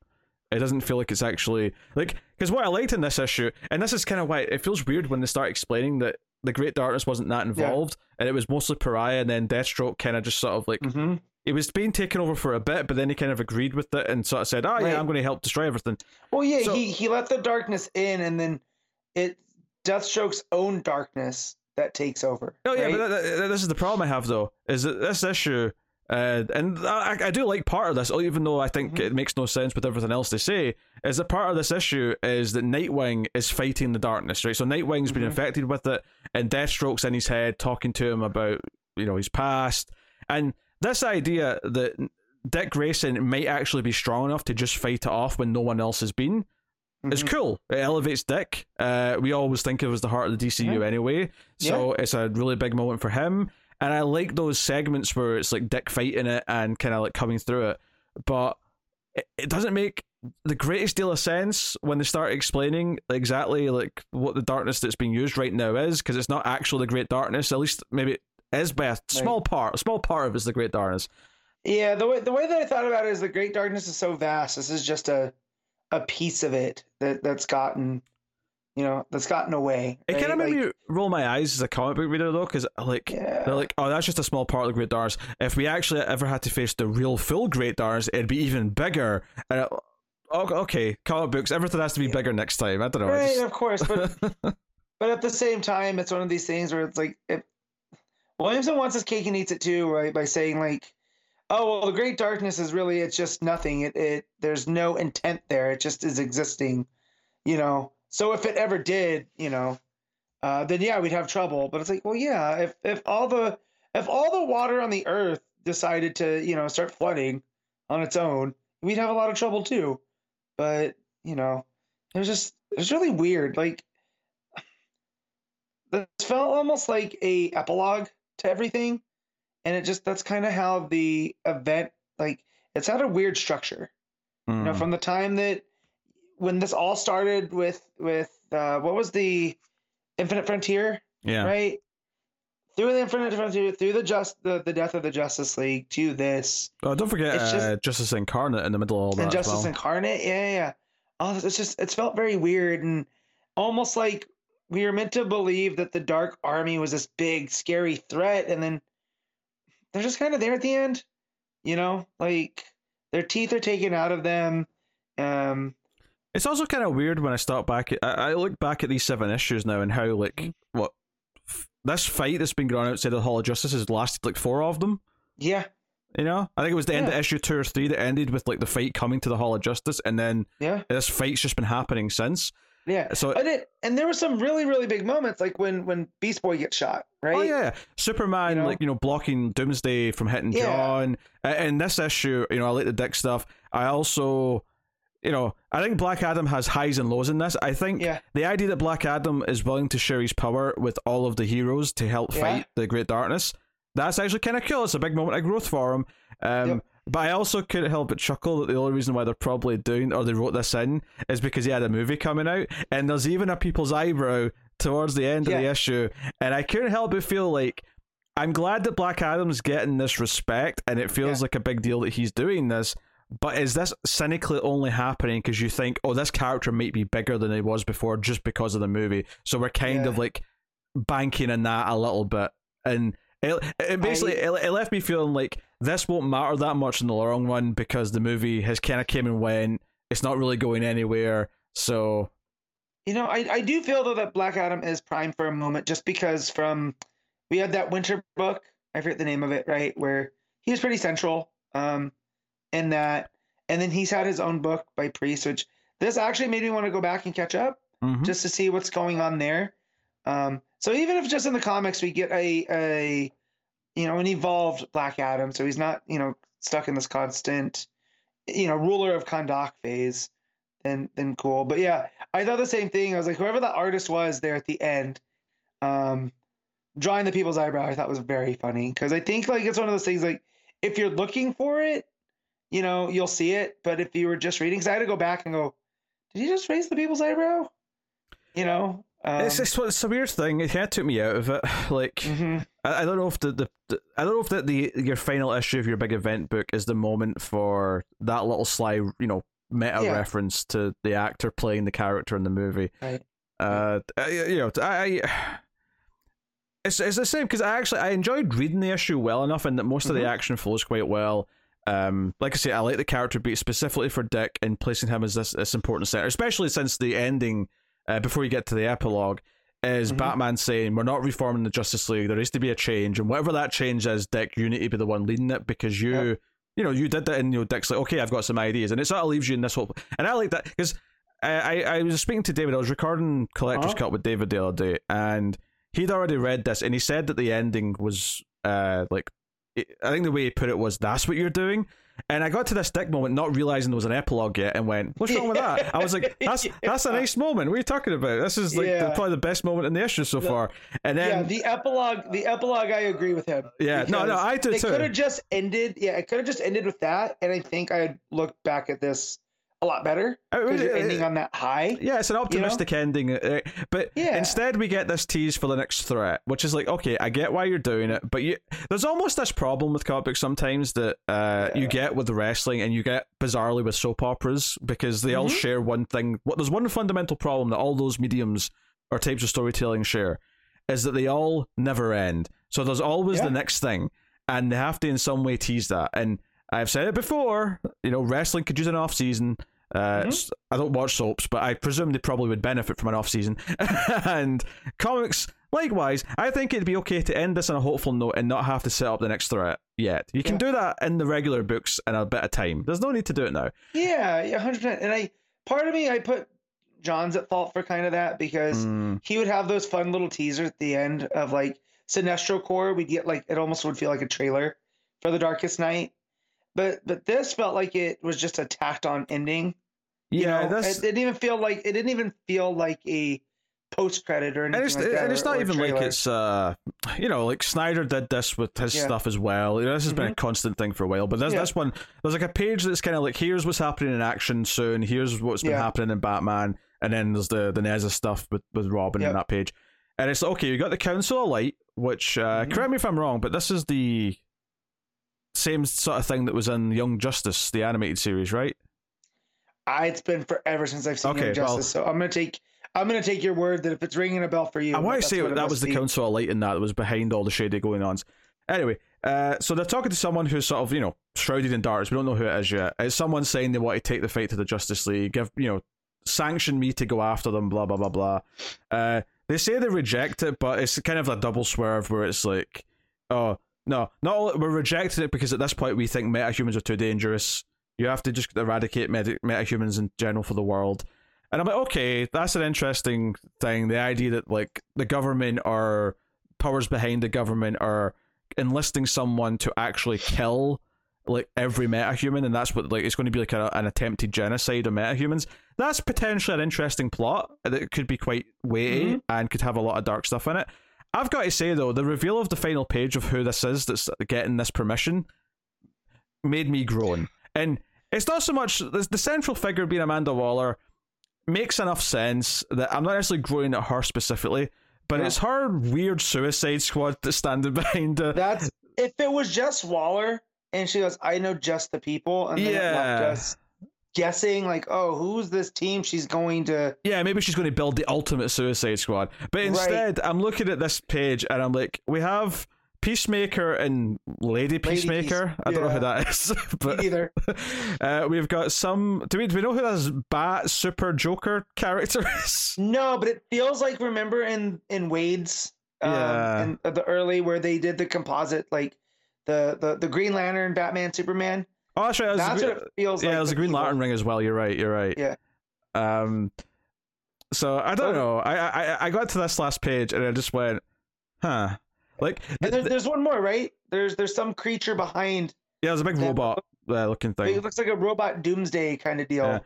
it doesn't feel like it's actually like because what I liked in this issue, and this is kind of why it feels weird when they start explaining that the Great Darkness wasn't that involved, and it was mostly Pariah, and then Deathstroke kind of just sort of like
hmm
it was being taken over for a bit, but then he kind of agreed with it and sort of said, "Oh
Right.
yeah, I'm going to help destroy everything."
Well, yeah,
So-
he he let the darkness in, and then it Deathstroke's own darkness that takes over.
Oh yeah,
right?
but th- th- this is the problem I have though, is that this issue, uh, and I, I do like part of this, even though I think
Mhm.
it makes no sense with everything else they say, is that part of this issue is that Nightwing is fighting the darkness, right? So Nightwing's been
Mhm.
infected with it, and Deathstroke's in his head talking to him about, you know, his past, and this idea that Dick Grayson might actually be strong enough to just fight it off when no one else has been it's
Mhm.
cool. It elevates Dick. Uh, we always think of as the heart of the DCU
Yeah.
anyway, so it's a really big moment for him. And I like those segments where it's like Dick fighting it and kind of like coming through it, but it, it doesn't make the greatest deal of sense when they start explaining exactly like what the darkness that's being used right now is, because it's not actually the Great Darkness. At least maybe it is by a small part. A small part of it is the Great Darkness.
Yeah, the way the way that I thought about it is the Great Darkness is so vast. This is just a a piece of it that that's gotten, you know, that's gotten away.
It kind of
right?
made
Like,
me roll my eyes as a comic book reader though, because like
yeah,
They're like, oh, that's just a small part of the Great Darkness. If we actually ever had to face the real full Great Darkness, it'd be even bigger. And uh, it, oh, okay, comic books, everything has to be bigger next time. I don't know.
Right,
just-
of course, but but at the same time, it's one of these things where it's like, it, Williamson wants his cake and eats it too, right? By saying like, oh well, the Great Darkness is really it's just nothing. It it there's no intent there. It just is existing, you know. So if it ever did, you know, uh, then yeah, we'd have trouble. But it's like, well, yeah, if if all the if all the water on the earth decided to you know start flooding on its own, we'd have a lot of trouble too. But you know, it was just it was really weird. Like this felt almost like a epilogue to everything, and it just that's kind of how the event like it's had a weird structure. You know,
Mm.
from the time that when this all started with with uh, what was the Infinite Frontier,
yeah.
right? Through the Infinite Frontier, through the just the, the death of the Justice League to this
Oh, don't forget
It's just-
uh, Justice Incarnate in the middle of all that.
and Justice
well.
Incarnate, yeah, yeah, yeah. Oh, it's just it's felt very weird and almost like we were meant to believe that the Dark Army was this big scary threat, and then they're just kind of there at the end, you know, like their teeth are taken out of them. Um,
It's also kind of weird when I start back. At, I, I look back at these seven issues now and how like
Mhm.
what f- this fight that's been going on outside of the Hall of Justice has lasted like four of them.
yeah,
You know, I think it was the end of issue two or three that ended with like the fight coming to the Hall of Justice, and then
yeah.
this fight's just been happening since.
Yeah.
So
And it and there were some really really big moments like when when Beast Boy gets shot, right?
Oh yeah, Superman,
You know?
like you know, blocking Doomsday from hitting
Yeah.
John. A- In this issue, you know, I like the Dick stuff. I also, you know, I think Black Adam has highs and lows in this. I think
Yeah.
the idea that Black Adam is willing to share his power with all of the heroes to help
Yeah.
fight the Great Darkness, that's actually kind of cool. It's a big moment of growth for him. Um,
Yep.
But I also couldn't help but chuckle that the only reason why they're probably doing or they wrote this in is because he had a movie coming out, and there's even a people's eyebrow towards the end of the issue, and I couldn't help but feel like I'm glad that Black Adam's getting this respect, and it feels
Yeah.
like a big deal that he's doing this. But is this cynically only happening because you think, oh, this character might be bigger than he was before just because of the movie? So we're kind
Yeah.
of like banking on that a little bit, and it, it basically it, it left me feeling like this won't matter that much in the long run because the movie has kind of came and went. It's not really going anywhere. So
You know, I, I do feel though that Black Adam is prime for a moment just because from we had that winter book, I forget the name of it, right, where he was pretty central um in that and then he's had his own book by Priest, which this actually made me want to go back and catch up
mhm.
just to see what's going on there. Um so even if just in the comics we get a a you know an evolved Black Adam, so he's not, you know, stuck in this constant you know, ruler of Kahndaq phase, then then cool. But yeah, I thought the same thing. I was like, whoever the artist was there at the end, um, drawing the people's eyebrow, I thought was very funny because I think like it's one of those things like if you're looking for it, you know, you'll see it. But if you were just reading, because I had to go back and go, did he just raise the people's eyebrow? You know, um,
it's just it's a weird thing. It kind of took me out of it. Like
mhm.
I, I don't know if the, the, the I don't know if the, the your final issue of your big event book is the moment for that little sly you know meta
Yeah.
reference to the actor playing the character in the movie.
Right.
Uh, you know, I. I it's, it's the same because I actually I enjoyed reading the issue well enough and that most of the
Mhm.
action flows quite well. Um, like I say, I like the character beat specifically for Dick and placing him as this, this important center, especially since the ending, uh, before you get to the epilogue, is
Mhm.
Batman saying we're not reforming the Justice League. There needs to be a change, and whatever that change is, Dick, you need to be the one leading it because you,
Yep.
you know, you did that, and you know, Dick's like, okay, I've got some ideas, and it sort of leaves you in this whole. And I like that because I, I I was speaking to David. I was recording Collector's
Uh-huh.
Cut with David the other day, and he'd already read this, and he said that the ending was uh like I think the way he put it was that's what you're doing. And I got to this dick moment, not realizing there was an epilogue yet, and went, "What's wrong with that?" I was like, "That's that's a nice moment. What are you talking about? This is like the, probably the best moment in the issue so far." And
yeah,
then,
the epilogue. The epilogue. I agree with him.
yeah, no, no, I do
It
too.
could have just ended. Yeah, it could have just ended with that, and I think I'd look back at this a lot better because you're ending on that high.
Yeah, it's an optimistic ending, uh, but
Yeah.
instead we get this tease for the next threat, which is like, okay, I get why you're doing it, but you there's almost this problem with comic books sometimes that uh, you get with the wrestling and you get bizarrely with soap operas because they all
Mhm.
share one thing. What there's one fundamental problem that all those mediums or types of storytelling share is that they all never end. So there's always
Yeah.
the next thing, and they have to in some way tease that. And I've said it before, you know, wrestling could use an off season. Uh,
Mhm.
s- I don't watch soaps, but I presume they probably would benefit from an off season. and comics, likewise, I think it'd be okay to end this on a hopeful note and not have to set up the next threat yet. You can
Yeah.
do that in the regular books in a bit of time. There's no need to do it now.
Yeah, hundred percent. And I, part of me, I put Johns at fault for kind of that because
Mm,
he would have those fun little teasers at the end of like Sinestro Corps. We'd get like it almost would feel like a trailer for The Darkest Night. But but this felt like it was just a tacked on ending. You
yeah,
know?
that's
it didn't even feel like it didn't even feel like a post credit or anything
and it's,
like that.
and it's
or-
not
or
even like it's uh you know like Snyder did this with his
Yeah. Mm-hmm.
stuff as well. You know, this has been a constant thing for a while. But there's
Yeah.
this one. There's like a page that's kind of like here's what's happening in action soon. Here's what's been
Yeah.
happening in Batman, and then there's the the Nezha stuff with with Robin in that page. And it's okay. You got the Council of Light, which uh,
Mhm.
correct me if I'm wrong, but this is the same sort of thing that was in Young Justice, the animated series, right?
I, it's been forever since I've seen
Okay,
Young Justice, so I'm gonna take I'm gonna take your word that if it's ringing a bell for you,
I want to say that was the
be.
Council of Light in that that was behind all the shady going ons. Anyway, uh, so they're talking to someone who's sort of, you know, shrouded in darkness. We don't know who it is yet. It's someone saying they want to take the fight to the Justice League, give, you know, sanction me to go after them, blah, blah, blah, blah. Uh, they say they reject it, but it's kind of a double swerve where it's like, oh, no, not all, we're rejecting it because at this point we think metahumans are too dangerous. You have to just eradicate meta- metahumans in general for the world. And I'm like, okay, that's an interesting thing. The idea that like the government or powers behind the government are enlisting someone to actually kill like every metahuman, and that's what like it's going to be like a, an attempted genocide of metahumans. That's potentially an interesting plot that could be quite weighty
Mhm.
and could have a lot of dark stuff in it. I've got to say though, the reveal of the final page of who this is that's getting this permission made me groan. And it's not so much the, central figure being Amanda Waller makes enough sense that I'm not necessarily groaning at her specifically, but
Yeah.
it's her weird Suicide Squad that's standing behind her.
That's if it was just Waller and she goes, I know just the people, and then it
Yeah.
us guessing like, oh, who's this team she's going to
Yeah, maybe she's going to build the ultimate Suicide Squad. But
Right.
instead, I'm looking at this page and I'm like, we have Peacemaker and Lady
Peace-
Peacemaker. I don't know who that is, but
either.
uh, we've got some. Do we do we know who this Bat Super Joker character is?
No, but it feels like remember in in Waid's um,
Yeah.
in the early where they did the composite like the the, the Green Lantern, Batman, Superman.
Oh, that's right. That
That's what it feels
yeah,
like.
it was a Green. Lantern ring as well. You're right. You're right.
Yeah.
Um. So I don't know. I, I I got to this last page and I just went, huh. Like
And there's, there's one more, right? There's there's some creature behind.
yeah, there's a big robot uh, looking thing.
It looks like a robot doomsday kind of deal.
Yeah.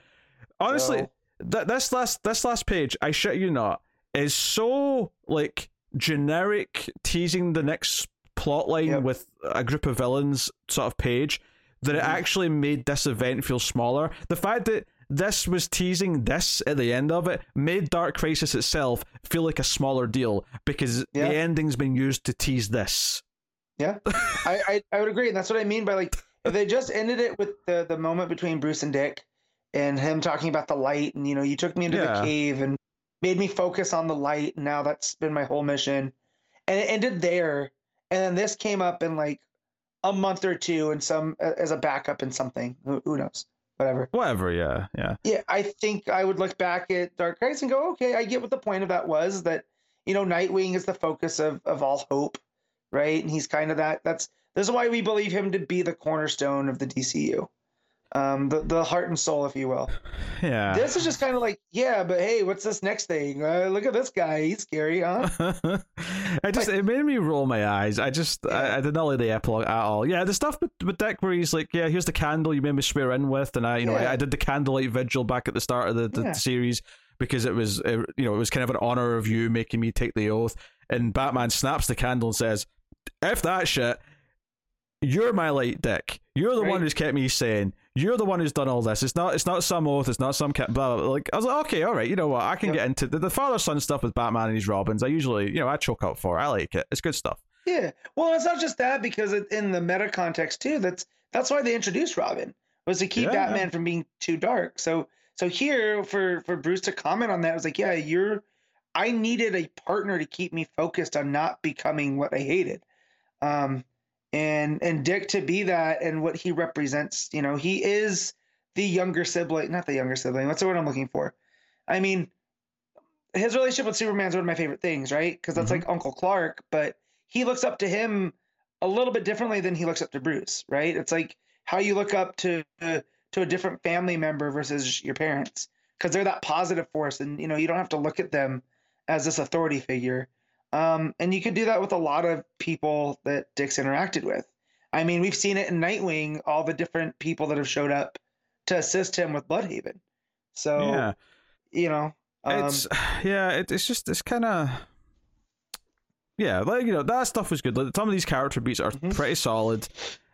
Honestly,
So-
th- this last this last page, I shit you not, is so like generic teasing the next plot line
Yep.
with a group of villains sort of page that it
Mhm.
actually made this event feel smaller. The fact that this was teasing this at the end of it made Dark Crisis itself feel like a smaller deal because
Yeah.
the ending's been used to tease this.
Yeah, I, I I would agree, and that's what I mean by like if they just ended it with the the moment between Bruce and Dick, and him talking about the light, and you know, you took me into
Yeah.
the cave and made me focus on the light, and now that's been my whole mission, and it ended there, and then this came up in like a month or two, and some as a backup in something. Who, who knows? Whatever.
Whatever, yeah, yeah.
Yeah, I think I would look back at Dark Crisis and go, okay, I get what the point of that was. That you know, Nightwing is the focus of of all hope, right? And he's kind of that. That's this is why we believe him to be the cornerstone of the DCU, um, the the heart and soul, if you will.
Yeah.
This is just kind of like, yeah, but hey, what's this next thing? Uh, look at this guy, he's scary, huh?
I just it made me roll my eyes. I just I,
Yeah.
I did not like the epilogue at all. Yeah, the stuff with, with Dick where he's like, yeah, here's the candle you made me swear in with, and I you know I, I did the candlelight vigil back at the start of the, the
Yeah.
series because it was uh, you know it was kind of an honor of you making me take the oath. And Batman snaps the candle and says, "F that shit." You're my light, Dick. You're the one who's kept me sane. You're the one who's done all this. It's not. It's not some oath. It's not some blah, blah, blah. Like I was like, okay, all right. You know what? I can get into the, the father son stuff with Batman and his Robins. I usually, you know, I choke up for. I like it. It's good stuff.
Yeah. Well, it's not just that because it, in the meta context too. That's that's why they introduced Robin was to keep
Yeah.
Batman from being too dark. So so here for for Bruce to comment on that was like, yeah, you're. I needed a partner to keep me focused on not becoming what I hated, um, and and Dick to be that and what he represents. You know, he is the younger sibling, not the younger sibling. What's the word I'm looking for? I mean, his relationship with Superman is one of my favorite things, right? Because that's
Mhm.
like Uncle Clark, but he looks up to him a little bit differently than he looks up to Bruce, right? It's like how you look up to to a different family member versus your parents. because they're that positive force, and you know you don't have to look at them as this authority figure. Um, and you could do that with a lot of people that Dick's interacted with. I mean, we've seen it in Nightwing, all the different people that have showed up to assist him with Blüdhaven. So,
yeah,
you know, um,
it's yeah, it, it's just it's kind of yeah, like you know that stuff was good. Like, some of these character beats are
Mhm.
pretty solid.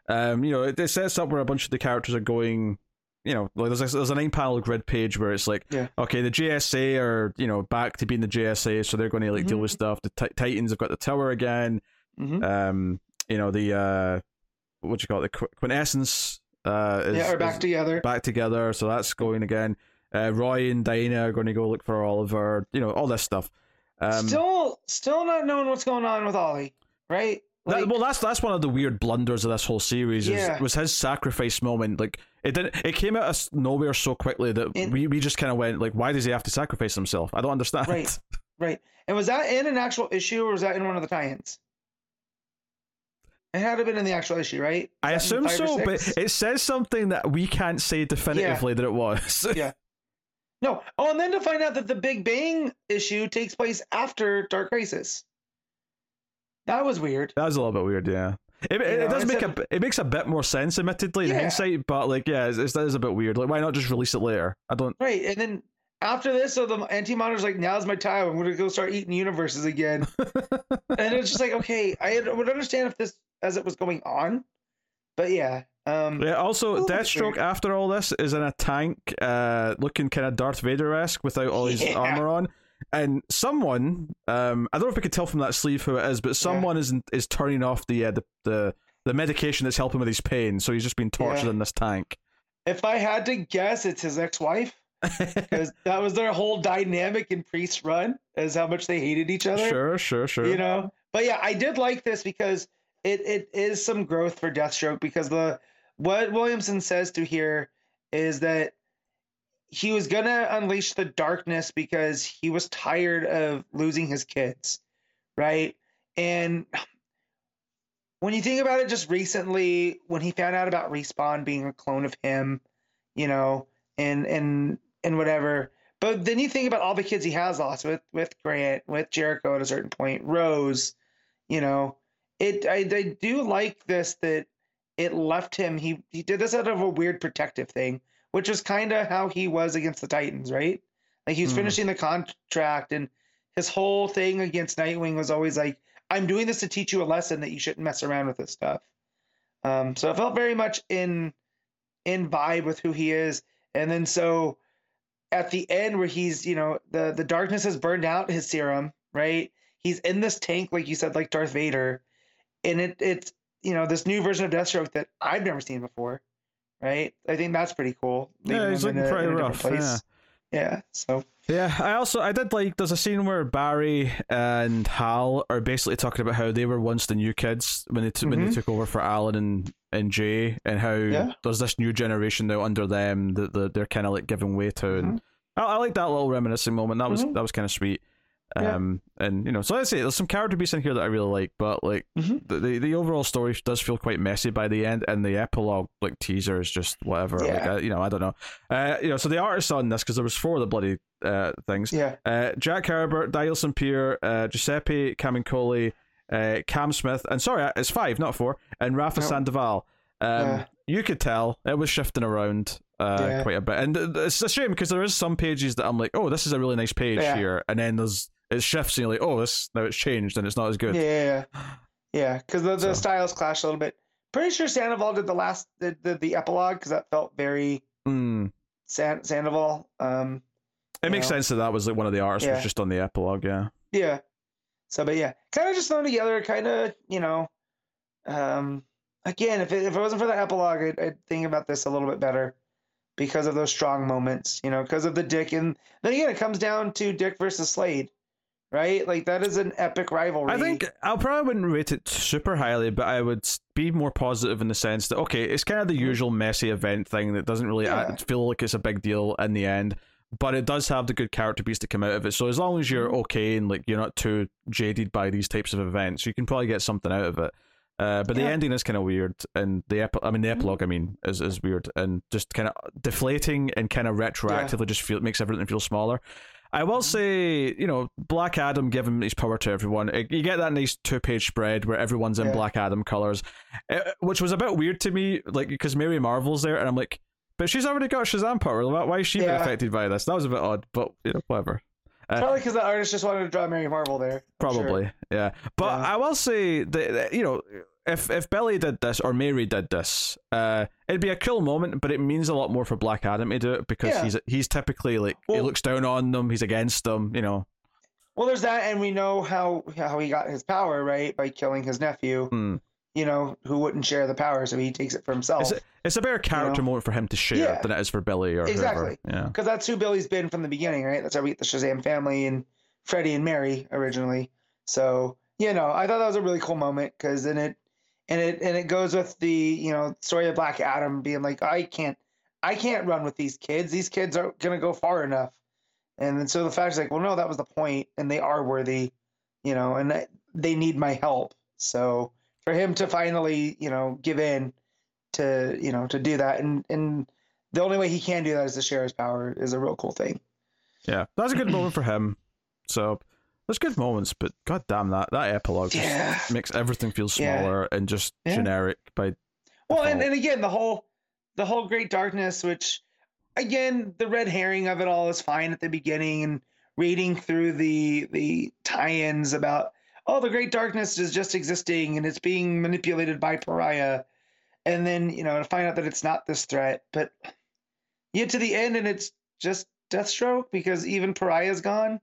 Um, you know, it, it sets up where a bunch of the characters are going. You know, like there's a, there's a nine panel grid page where it's like,
Yeah.
okay, the JSA are you know back to being the JSA, so they're going to like deal
Mhm.
with stuff. The Ti- Titans have got the tower again.
mhm.
Um, you know the uh, what you call it? The Qu- Quintessence. Uh, is,
yeah, are back together.
back together, so that's going again. Uh, Roy and Diana are going to go look for Oliver. You know, all this stuff. Um,
still, still not knowing what's going on with Ollie, right?
That- well, that's that's one of the weird blunders of this whole series. Is,
Yeah.
Was his sacrifice moment like it didn't? It came out of nowhere so quickly that we, we just kind of went like, why does he have to sacrifice himself? I don't understand.
Right. right. And was that in an actual issue or was that in one of the tie-ins? It had to have been in the actual issue, right?
I
Was in
assume so, but it says something that we can't say definitively that it was.
Yeah. No. Oh, and then to find out that the Big Bang issue takes place after Dark Crisis. That was weird.
That was a little bit weird, yeah. It, it,
know,
it does make a b- it makes a bit more sense, admittedly, in
Yeah.
hindsight. But like, yeah, it's, it's, that is a bit weird. Like, why not just release it later? I don't.
Right. And then after this, so the anti monitor's like, now's my time. I'm gonna go start eating universes again. and it's just like, okay, I would understand if this as it was going on. But yeah. Um
Yeah. Also, Deathstroke after all this is in a tank, uh, looking kind of Darth Vader esque without all his
Yeah.
armor on. And someone, um, I don't know if we could tell from that sleeve who it is, but someone is is turning off the uh, the the the medication that's helping with his pain. So he's just been tortured
Yeah.
in this tank.
if I had to guess, it's his ex wife. Because that was their whole dynamic in Priest Run, is how much they hated each other.
sure, sure, sure.
you know but yeah i did like this because it it is some growth for deathstroke because the what williamson says to here is that he was gonna unleash the darkness because he was tired of losing his kids right? And when you think about it just recently when he found out about respawn being a clone of him you know and and and whatever. But then you think about all the kids he has lost with with Grant, with Jericho at a certain point, Rose, you know, it I, I do like this that it left him. He he did this out of a weird protective thing, which is kind of how he was against the Titans, right? Like he was
Mhm.
finishing the contract, and his whole thing against Nightwing was always like, "I'm doing this to teach you a lesson that you shouldn't mess around with this stuff." Um, so it felt very much in in vibe with who he is, and then so at the end where he's you know the the darkness has burned out his serum right he's in this tank like you said like darth vader and it it's you know this new version of deathstroke that i've never seen before right i think that's pretty cool
Yeah, he's
in
looking
a-
pretty
in a different
rough,
yeah so
Yeah, I also I did like there's a scene where Barry and Hal are basically talking about how they were once the new kids when they t- when they
Mhm.
took over for Alan and and Jay and how
Yeah.
there's this new generation now under them that, that they're kind of like giving way to and
Mm-hmm.
I, I like that little reminiscing moment that was
Mhm.
that was kind of sweet.
Yeah.
Um and you know so let's say there's some character beats in here that I really like but like
Mhm.
the, the the overall story does feel quite messy by the end and the epilogue like teaser is just whatever like I, you know I don't know uh you know so the artists on this because there was four of the bloody uh things
yeah
uh, Jack Herbert, Daniel Sampere, uh, Giuseppe Camuncoli, uh, Cam Smith, and sorry, it's five, not four, and Rafa
No.
Sandoval. Um,
Yeah.
You could tell it was shifting around uh,
Yeah.
quite a bit, and it's a shame because there is some pages that I'm like, oh, this is a really nice page
Yeah.
here, and then there's it shifts, and you're like, oh, this now it's changed, and it's not as good.
yeah yeah because the, the
So.
styles clash a little bit pretty sure sandoval did the last did the, the epilogue because that felt very
Mm.
San, sandoval um
It makes
know?
sense that that was like one of the artists
Yeah.
was just on the epilogue, yeah.
Yeah. So, but yeah, kind of just thrown together, kind of, you know, um, again, if it, if it wasn't for the epilogue, I'd, I'd think about this a little bit better because of those strong moments, you know, because of the Dick. And then again, it comes down to Dick versus Slade, right? Like, that is an epic rivalry.
I think I probably wouldn't rate it super highly, but I would be more positive in the sense that okay, it's kind of the usual messy event thing that doesn't really
Yeah.
feel like it's a big deal in the end, but it does have the good character beats to come out of it. So as long as you're okay and like you're not too jaded by these types of events, you can probably get something out of it. Uh, but the ending is kind of weird, and the epi- I mean the
Mhm.
epilogue, I mean, is is weird and just kind of deflating and kind of retroactively just feel makes everything feel smaller. I will
Mhm.
say, you know, Black Adam giving his power to everyone. You get that nice two page spread where everyone's in
Yeah.
Black Adam colors, which was a bit weird to me, like because Mary Marvel's there, and I'm like, but she's already got Shazam power. Why why is she being
Yeah.
affected by this? That was a bit odd, but you know, whatever. Uh,
Probably because the artist just wanted to draw Mary Marvel there. I'm sure.
Probably, yeah. But
Yeah.
I will say that you know, if if Billy did this or Mary did this, uh, it'd be a cool moment. But it means a lot more for Black Adam to do it because
Yeah.
he's he's typically like he looks down on them, he's against them, you know.
Well, there's that, and we know how how he got his power right by killing his nephew.
Hmm.
You know, who wouldn't share the power, so he takes it for himself.
It's a, it's a better character
know?
moment for him to share
Yeah.
than it is for Billy or
Exactly.
whoever. Yeah.
because that's who Billy's been from the beginning, right? That's how we get the Shazam family and Freddie and Mary originally. So you know, I thought that was a really cool moment because then it and it and it goes with the you know story of Black Adam being like, I can't, I can't run with these kids. These kids aren't gonna go far enough. And then so the fact is like, well, no, that was the point, and they are worthy, you know, and they need my help. So for him to finally, you know, give in to you know to do that, and and the only way he can do that is to share his power is a real cool thing.
Yeah. That's a good moment for him. So there's good moments, but god damn that that epilogue just
Yeah.
makes everything feel
Yeah.
smaller and just
Yeah.
generic by
Well, and, and again, the whole the whole Great Darkness, which again, the red herring of it all is fine at the beginning, and reading through the the tie-ins about oh, the Great Darkness is just existing and it's being manipulated by Pariah, and then you know to find out that it's not this threat, but you get to the end and it's just Deathstroke because even Pariah's gone.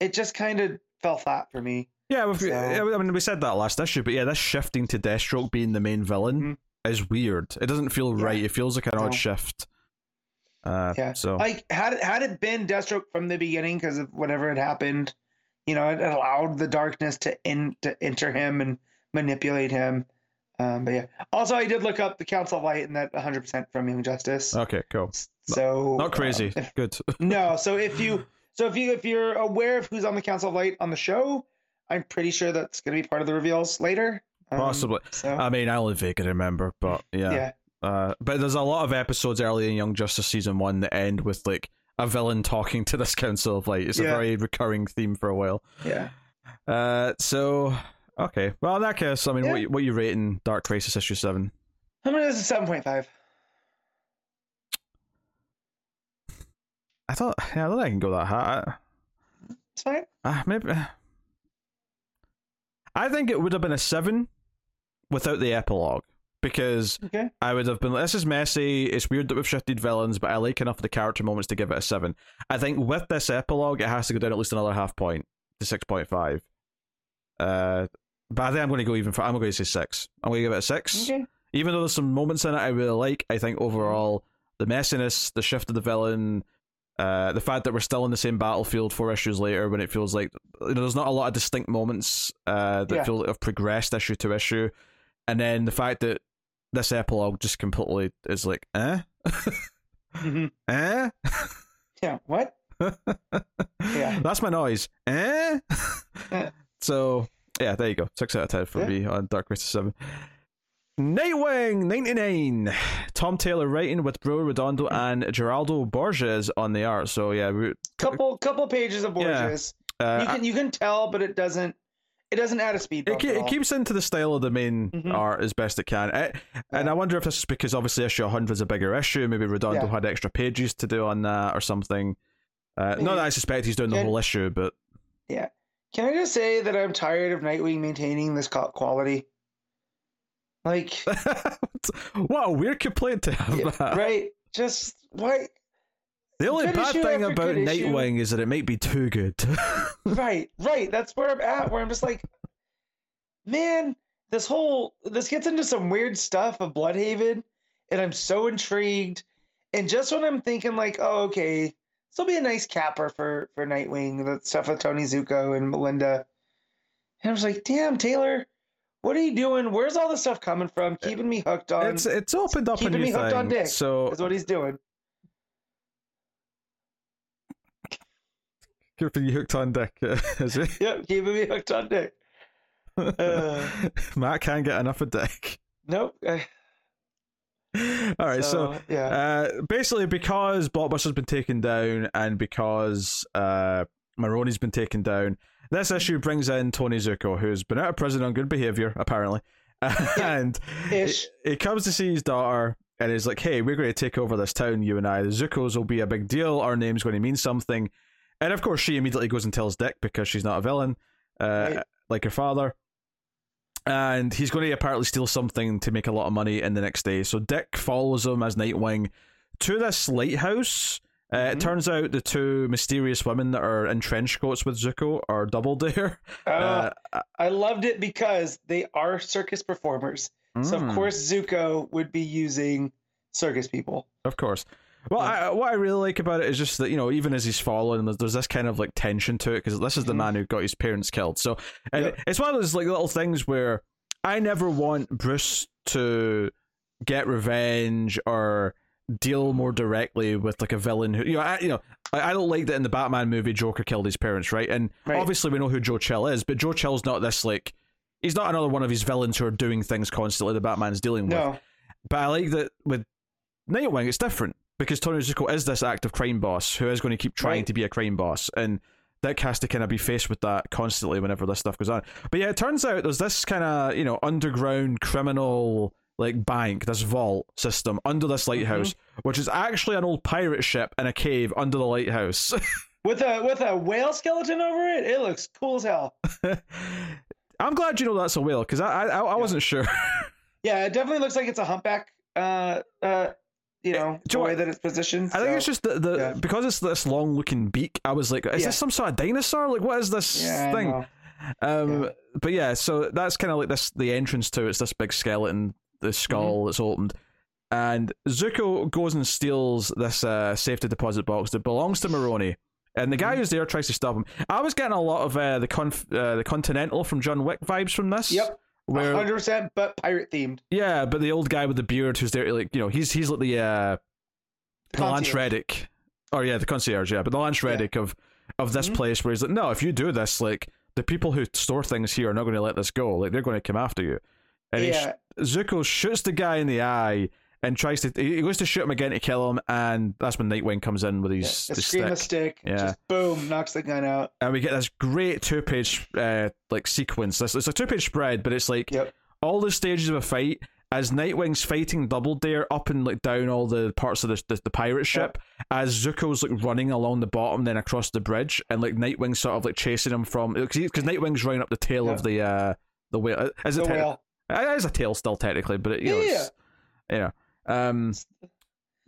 It just kind of fell flat for me.
Yeah,
So-
I mean, we said that last issue, but yeah, this shifting to Deathstroke being the main villain is weird. It doesn't feel
Yeah.
right. It feels like an
No.
odd shift. Uh,
Yeah.
So
like had it had it been Deathstroke from the beginning because of whatever had happened, you know, it allowed the darkness to in to enter him and manipulate him. Um, but yeah. Also, I did look up the Council of Light and that 100 percent from Young Justice.
okay, cool.
So
Not crazy.
um, if-
Good.
no, so if you so if you if you're aware of who's on the Council of Light on the show, I'm pretty sure that's going to be part of the reveals later. Um,
Possibly.
So
I mean, I only vaguely remember, but yeah.
yeah.
Uh, but there's a lot of episodes early in Young Justice season one that end with like a villain talking to this Council of Light. It's a very recurring theme for a while.
Yeah.
Uh, so okay. Well, in that case, I mean,
Yeah.
what you, what you rating Dark Crisis issue seven?
How many is a 7.5?
I thought, yeah, I don't think I can go that high.
It's fine.
Uh, maybe. I think it would have been a seven without the epilogue because
Okay.
I would have been. like, This is messy. It's weird that we've shifted villains, but I like enough of the character moments to give it a seven. I think with this epilogue, it has to go down at least another half point to six point five. Uh, but I think I'm going to go even. For, I'm going to say six. I'm going to give it a six.
Okay.
Even though there's some moments in it I really like, I think overall the messiness, the shift of the villain, uh, the fact that we're still in the same battlefield four issues later when it feels like you know there's not a lot of distinct moments uh, that
Yeah.
feel like have progressed issue to issue, and then the fact that this epilogue just completely is like eh
hmm
eh
Yeah. What? Yeah.
that's my noise eh
Eh.
so yeah there you go six out of ten for
Yeah.
me on Dark Crisis seven. Nightwing 99. Tom Taylor writing with Bro Redondo and Geraldo Borges on the art. So yeah, we,
Couple couple pages of
Yeah.
Borges.
uh,
you can you can tell, but it doesn't it doesn't add a speed
it,
bump.
ke-
at
it keeps into the style of the main
Mhm.
art as best it can. Eh, And
Yeah.
I wonder if this is because obviously issue 100 is a bigger issue. Maybe Redondo
Yeah.
had extra pages to do on that or something. Uh, not that I suspect he's doing the whole issue, but yeah.
Can I just say that I'm tired of Nightwing maintaining this quality? Like,
what a weird complaint to have.
yeah,
that.
right? Just why?
The only
Good
bad thing about
good issue.
Nightwing is that it might be too good.
Right, right. That's where I'm at. Where I'm just like, man, this whole this gets into some weird stuff of Blüdhaven, and I'm so intrigued. And just when I'm thinking like, oh, okay, this will be a nice capper for for Nightwing, the stuff with Tony Zucco and Melinda. And I was like, damn, Taylor, what are you doing? Where's all this stuff coming from? Keeping me hooked on
it's it's opened up a
keeping
new
me hooked on. Dick.
So
is what he's doing.
keeping you hooked on Dick, is it?
Yep, keeping me hooked on Dick. Uh.
Matt can't get enough of Dick.
Nope. I-
All right, so,
yeah.
uh, basically, because Blockbuster's been taken down and because uh, Maroney's been taken down, this issue brings in Tony Zucco, who's been out of prison on good behavior, apparently. and he, he comes to see his daughter and is like, hey, we're going to take over this town, you and I. The Zucco's will be a big deal. Our name's going to mean something. And of course, she immediately goes and tells Dick because she's not a villain, uh,
Right.
like her father. And he's going to apparently steal something to make a lot of money in the next day. So Dick follows him as Nightwing to this lighthouse. Uh, It
Mhm.
turns out the two mysterious women that are in trench coats with Zucco are double dare.
Uh,
Uh,
I loved it because they are circus performers. So
mm.
of course Zucco would be using circus people.
Of course. Well. I, what I really like about it is just that you know, even as he's following, there's, this kind of like tension to it because this is the
Mhm.
man who got his parents killed. So, and
Yep.
it's one of those like little things where I never want Bruce to get revenge or deal more directly with like a villain who you know, I, you know, I, I don't like that in the Batman movie Joker killed his parents, right? And
Right.
obviously we know who Joe Chill is, but Joe Chill's not this like. He's not another one of his villains who are doing things constantly that Batman's dealing with.
No.
But I like that with Nightwing, it's different because Tony Zucco is this active crime boss who is going to keep trying
Right.
to be a crime boss, and Dick has to kind of be faced with that constantly whenever this stuff goes on. But yeah, it turns out there's this kind of you know underground criminal like bank, this vault system under this lighthouse, which is actually an old pirate ship in a cave under the lighthouse.
With a with a whale skeleton over it, it looks cool as hell.
I'm glad you know that's a whale because I I, I wasn't sure.
Yeah, it definitely looks like it's a humpback. Uh, uh, you know,
do
the way that it's positioned.
I think it's just the, the
yeah.
because it's this long looking beak. I was like, is
Yeah.
this some sort of dinosaur? Like, what is this
yeah,
thing? Um,
Yeah.
but yeah, so that's kind of like this. The entrance to it's this big skeleton, the skull
Mm-hmm.
that's opened, and Zucco goes and steals this uh, safety deposit box that belongs to Maroni. And the
Mm-hmm.
guy who's there tries to stop him. I was getting a lot of uh, the conf- uh, the Continental from John Wick vibes from this.
Yep,
Where
hundred percent, but pirate themed.
yeah, but the old guy with the beard who's there, like you know, he's he's like the uh, the Lance Reddick. Oh yeah, the concierge, yeah, but the Lance
Yeah.
Reddick of of this
Mhm.
place where he's like, no, if you do this, like the people who store things here are not going to let this go. Like they're going to come after you. And he
Yeah,
sh- Zucco shoots the guy in the eye and tries to. He goes to shoot him again to kill him, and that's when Nightwing comes in with his,
a
his stick.
stick.
Yeah.
Just boom, knocks the gun out.
and we get this great two page uh, like sequence. This it's a two page spread, but it's like
Yep.
all the stages of a fight as Nightwing's fighting Double Dare up and like down all the parts of the the, the pirate ship, as Zucco's like running along the bottom, then across the bridge, and like Nightwing's sort of like chasing him from because Nightwing's running up the tail of the uh the whale. Is it
The
te-
whale.
It is a tail still technically, but it, you know,
Yeah,
it's, you know, um,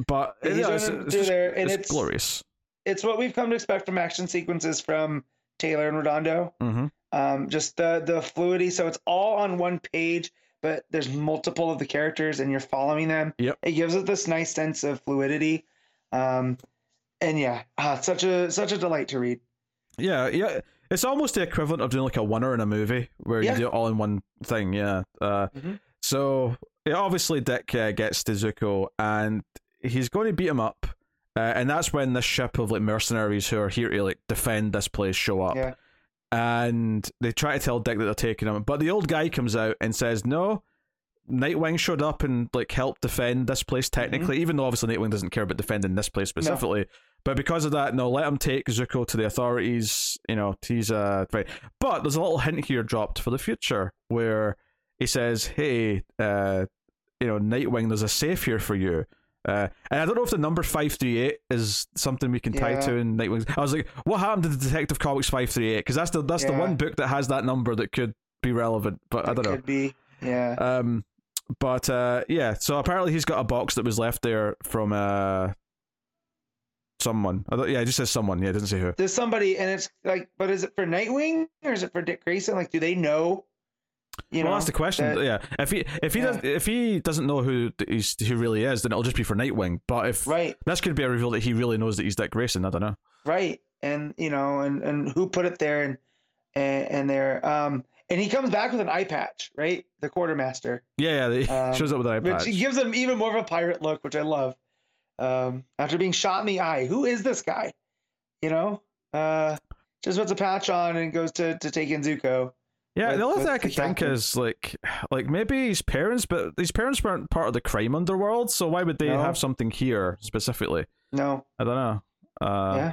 but
Yeah,
you know, it's, it's just-
there, and
it's
it's-
glorious.
It's what we've come to expect from action sequences from Taylor and Redondo.
hmm
um, just the the fluidity. So it's all on one page, but there's multiple of the characters, and you're following them.
Yep.
It gives it this nice sense of fluidity, um, and yeah, ah, such a such a delight to read.
Yeah, yeah. It's almost the equivalent of doing like a winner in a movie where
Yeah.
you do it all in one thing. Yeah. Uh,
Mhm.
So yeah, obviously Dick uh, gets to Zucco and he's going to beat him up, uh, and that's when this ship of like mercenaries who are here to like defend this place show up.
Yeah.
And they try to tell Dick that they're taking him, but the old guy comes out and says, "No, Nightwing showed up and like helped defend this place technically, even though obviously Nightwing doesn't care about defending this place specifically. But because of that, no, let him take Zucco to the authorities. You know, he's uh right. But there's a little hint here dropped for the future where he says, "Hey, uh, you know, Nightwing, there's a safe here for you." Uh, and I don't know if the number five three eight is something we can tie
Yeah.
to in Nightwing. I was like, what happened to the Detective Comics five three eight? Because that's the that's the one book that has that number that could be relevant. But I don't know.
Could be, yeah.
Um, but uh, yeah, so apparently he's got a box that was left there from uh someone. Yeah, it just says someone. Yeah, it doesn't say who.
There's somebody, and it's like, but is it for Nightwing or is it for Dick Grayson? Like, do they know? You
well,
know,
that's the question.
that-
yeah, if he if he
Yeah.
does if he doesn't know who he's who really is, then it'll just be for Nightwing. But if
right,
this could be a reveal that he really knows that he's Dick Grayson, I don't know.
right, and you know, and and who put it there, and and, and there, um, and he comes back with an eye patch, right? The quartermaster.
Yeah, yeah, he
Um,
shows up with an
eye
patch, which
gives him even more of a pirate look, which I love. Um, after being shot in the eye, who is this guy? You know, uh, just puts a patch on and goes to to take in Zucco.
Yeah,
with-
the only thing I could think is like, like maybe his parents, but his parents weren't part of the crime underworld, so why would they
No.
have something here specifically?
No.
I don't know. Uh,
Yeah.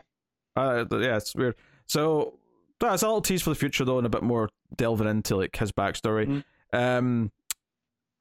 Uh, yeah, it's weird. So that's a little tease for the future though, and a bit more delving into like his backstory.
Mhm.
Um,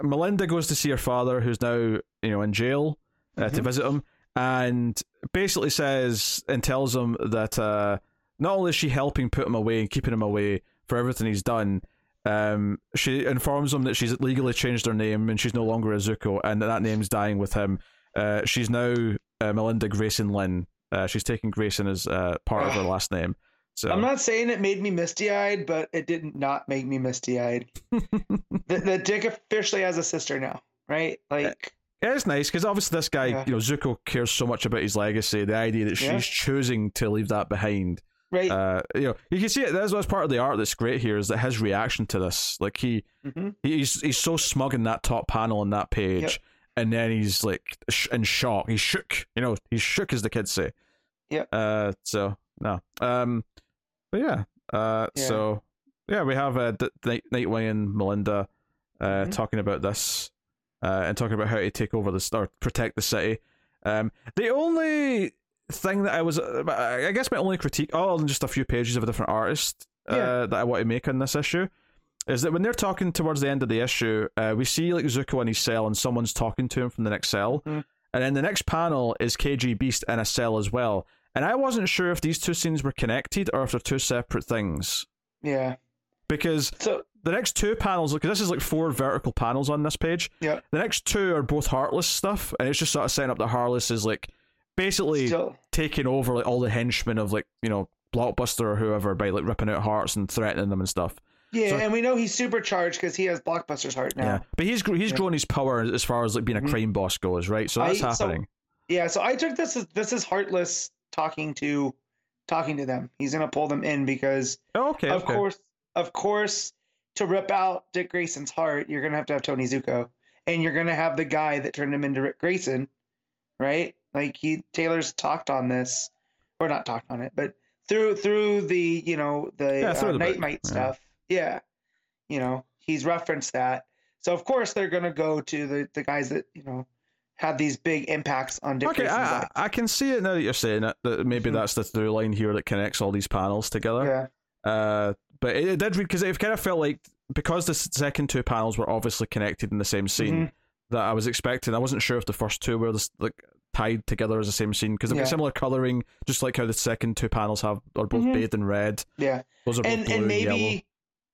Melinda goes to see her father, who's now you know in jail, uh, to
Mhm.
visit him, and basically says and tells him that uh, not only is she helping put him away and keeping him away for everything he's done. Um, she informs him that she's legally changed her name and she's no longer a Zucco, and that, that name's dying with him. Uh, she's now uh, Melinda Grayson Lynn. Uh, she's taking Grayson as uh, part of her last name. So
I'm not saying it made me misty eyed, but it did not make me misty eyed. that, that Dick officially has a sister now, right? Like,
Yeah, it's nice because obviously this guy,
Yeah.
you know, Zucco cares so much about his legacy. The idea that she's
Yeah.
choosing to leave that behind,
right?
uh, you know, you can see it. That's what's part of the art that's great here is that his reaction to this, like he,
hmm
he's he's so smug in that top panel on that page,
Yep.
and then he's like sh- in shock. He's shook, you know, he's shook as the kids say.
Yeah.
Uh, so no, um, but yeah, uh,
Yeah.
so yeah, we have uh, D- Night- Nightwing and Melinda, uh,
Mhm.
talking about this, uh, and talking about how to take over the or protect the city. Um, the only thing that I was, uh, I guess, my only critique, oh, and just a few pages of a different artist, uh,
Yeah.
that I want to make on this issue is that when they're talking towards the end of the issue, uh, we see like Zucco in his cell and someone's talking to him from the next cell,
Mhm.
and then the next panel is KG Beast in a cell as well. And I wasn't sure if these two scenes were connected or if they're two separate things
Yeah.
because
So,
the next two panels, because this is like four vertical panels on this page.
yeah.
The next two are both Heartless stuff, and it's just sort of setting up that Heartless is like basically taking over like all the henchmen of like you know Blockbuster or whoever by like ripping out hearts and threatening them and stuff.
yeah,
So-
and we know he's supercharged because he has Blockbuster's heart now.
Yeah, but he's he's
Yeah.
grown his power as far as like being a
Mhm.
crime boss goes, right? So that's
I- so-
happening.
Yeah, so I took this as this is Heartless talking to talking to them. He's gonna pull them in because
Oh, okay,
of
okay.
course of course to rip out Dick Grayson's heart, you're gonna have to have Tony Zucco. And you're gonna have the guy that turned him into Ric Grayson, right? Like he Taylor's talked on this, or not talked on it, but through through the you know the,
Yeah,
uh, Night Might
yeah.
stuff. Yeah. You know, he's referenced that. So of course they're gonna go to the, the guys that, you know, had these big impacts on Dick
Okay,
Grayson's
I,
life.
I can see it now that you're saying it. That maybe
Mhm.
that's the through line here that connects all these panels together.
Yeah.
Uh, but it, it did read because it kind of felt like because the second two panels were obviously connected in the same scene
Mhm.
that I was expecting. I wasn't sure if the first two were this, like tied together as the same scene because they've
Yeah.
got similar coloring, just like how the second two panels have are both
Mhm.
bathed in red.
Yeah.
Those are both
And
blue
and
and yellow.
maybe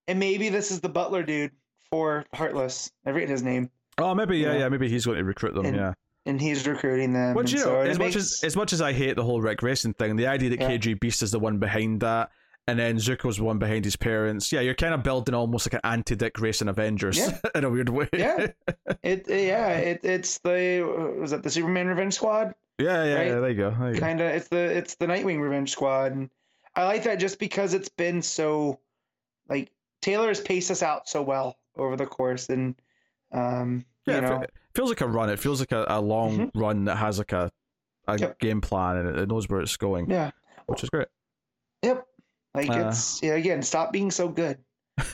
and maybe this is the butler dude for Heartless. I forget his name.
Oh, maybe yeah,
Yeah.
yeah, maybe he's going to recruit them.
And-
yeah.
And he's recruiting them.
Which you
so
know,
it
as much
makes-
as as much as I hate the whole Ric Grayson thing, the idea that
Yeah.
KG Beast is the one behind that, and then Zucco's the one behind his parents. Yeah, you're kind of building almost like an anti Dick Grayson Avengers
Yeah.
in a weird way.
Yeah. it yeah, it, it's the was that the Superman Revenge Squad?
yeah, yeah,
Right?
yeah. There you go. There you go.
Kind of it's the it's the Nightwing Revenge Squad and I like that just because it's been so like Taylor has paced us out so well over the course and um
Yeah,
you
it
know
it feels like a run. It feels like a, a long run that has like a a
Yep.
game plan and it, knows where it's going,
yeah
which is great.
yep like
Uh,
it's yeah again stop being so good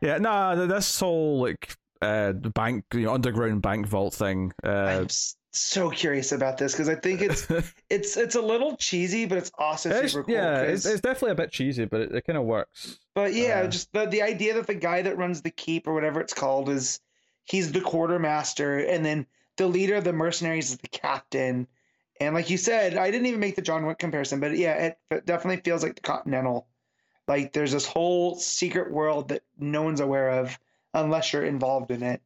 yeah, nah, th- this whole like uh bank, you know, underground bank vault thing. Uh,
I'm so curious about this because I think it's it's it's a little cheesy but it's also
it's-
super cool
yeah, it's, it's definitely a bit cheesy, but it, it kind of works.
But yeah,
Uh,
just the the idea that the guy that runs the keep or whatever it's called is he's the quartermaster, and then the leader of the mercenaries is the captain. And like you said, I didn't even make the John Wick comparison, but yeah, it, it definitely feels like the Continental. Like there's this whole secret world that no one's aware of unless you're involved in it.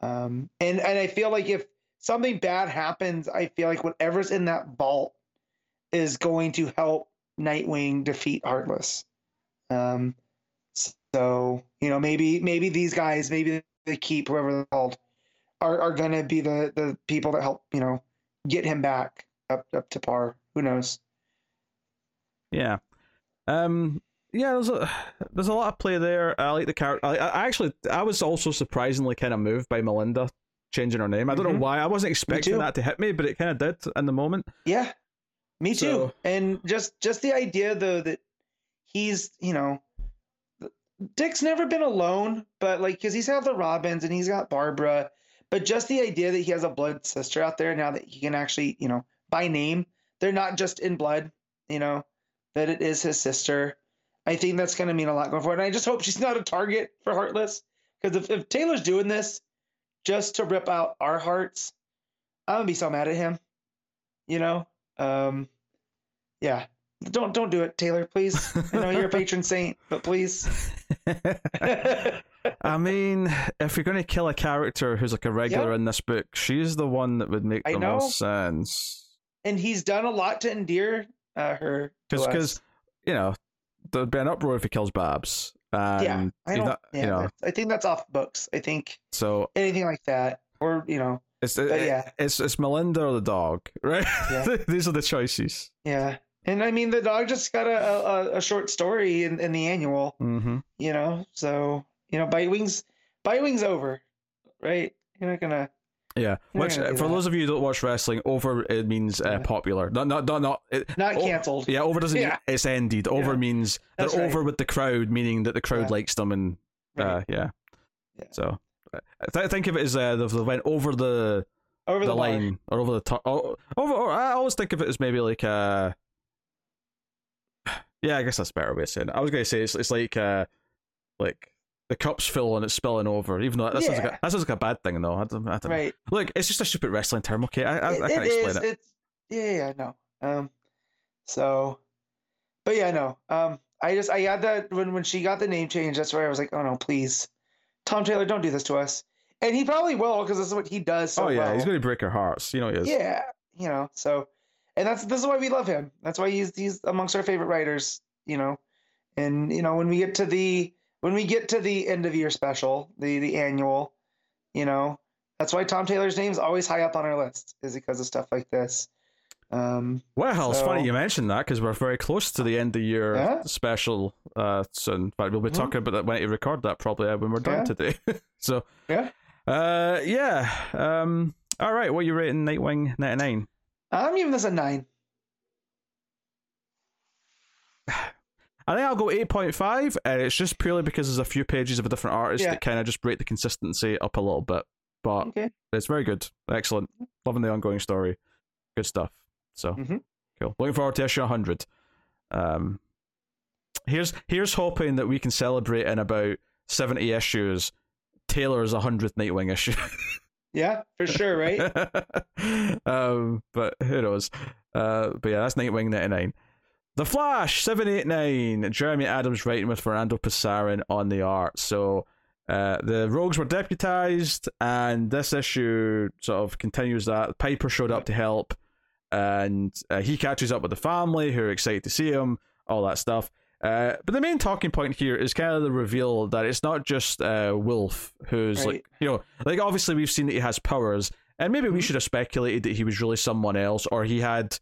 Um, and and I feel like if something bad happens, I feel like whatever's in that vault is going to help Nightwing defeat Heartless. Um, so you know, maybe maybe these guys, maybe the keep, whoever they're called, are are gonna be the the people that help you know get him back up up to par. Who knows?
Yeah. Um. Yeah, there's a there's a lot of play there. I like the character. I, I actually I was also surprisingly kind of moved by Melinda changing her name. I don't know
Mhm.
why. I wasn't expecting that to hit me, but it kind of did in the moment.
Yeah, me too.
So-
And just just the idea though that he's you know Dick's never been alone, but like because he's had the Robins and he's got Barbara, but just the idea that he has a blood sister out there now that he can actually, you know, by name, they're not just in blood, you know, that it is his sister. I think that's going to mean a lot going forward. And I just hope she's not a target for Heartless because if, if Taylor's doing this just to rip out our hearts, I'm gonna be so mad at him. You know, um, yeah. Don't don't do it, Taylor. Please. I know you're a patron saint, but please.
I mean, if you're going to kill a character who's like a regular
Yeah.
in this book, she's the one that would make
I
the
know.
most sense.
and he's done a lot to endear uh, her.
Because, you know, there'd be an uproar if he kills Babs. And
yeah, I don't.
not-
yeah,
you know,
I think that's off books. I think
so
anything like that, or you know,
it's
But yeah.
it's it's Melinda or the dog, right?
Yeah.
These are the choices.
yeah. And I mean, the dog just got a a, a short story in, in the annual.
Mm-hmm.
You know, so you know, Bite Wings, Bite Wings over, right? You're not gonna.
Yeah,
You're
which
not gonna
for those of you who don't watch wrestling, over it means uh, popular. Not not not not. It,
Not canceled.
Yeah, over doesn't
Yeah.
mean it's ended. Over
Yeah.
means they're
right.
over with the crowd, meaning that the crowd
Yeah.
likes them, and uh,
Right.
yeah.
Yeah.
So uh, th- think of it as uh, they went over the
over
the,
the,
line or over the top. Oh, over. Or I always think of it as maybe like uh Yeah, I guess that's a better way of saying it. I was gonna say it's it's like uh like the cup's full and it's spilling over. Even though that sounds like a, that sounds like a bad thing though. I don't, I don't know. Look, it's just a stupid wrestling term. Okay, I I,
It-
I can't
it
explain
is.
it.
It's yeah, yeah, no. Um, so, but yeah, no. Um, I just I had that when when she got the name change. That's where I was like, oh no, please, Tom Taylor, don't do this to us. And he probably will because this is what he does so
oh yeah,
well.
he's gonna break our hearts. You know he is.
Yeah, you know. So, and that's this is why we love him. That's why he's he's amongst our favorite writers. You know, and you know when we get to the when we get to the end of year special, the the annual, you know, that's why Tom Taylor's name's always high up on our list is because of stuff like this. Um,
Well, it's funny you mentioned that because we're very close to the end of year
Yeah.
special uh, soon. In fact, we'll be
Mhm.
talking about that when you record that probably uh, when we're done
Yeah.
today. so,
Yeah.
uh, yeah. Um, all right, what are you rating Nightwing ninety nine?
I'm giving this a nine.
I think I'll go eight point five, and it's just purely because there's a few pages of a different artist
Yeah.
that kind of just break the consistency up a little bit. But
Okay.
it's very good, excellent, loving the ongoing story, good stuff. So
Mhm.
cool. Looking forward to issue hundred. Um, here's here's hoping that we can celebrate in about seventy issues. Taylor's hundredth Nightwing issue.
Yeah, for sure, right?
um, but who knows? Uh, but yeah, that's Nightwing ninety nine. The Flash seven eight nine. Jeremy Adams writing with Fernando Pasarin on the art. So uh, the Rogues were deputized, and this issue sort of continues that. Piper showed up to help, and uh, he catches up with the family who are excited to see him. All that stuff. Uh, but the main talking point here is kind of the reveal that it's not just uh, Wolf who's
Right.
like, you know, like obviously we've seen that he has powers, and maybe we
Mhm.
should have speculated that he was really someone else, or he had.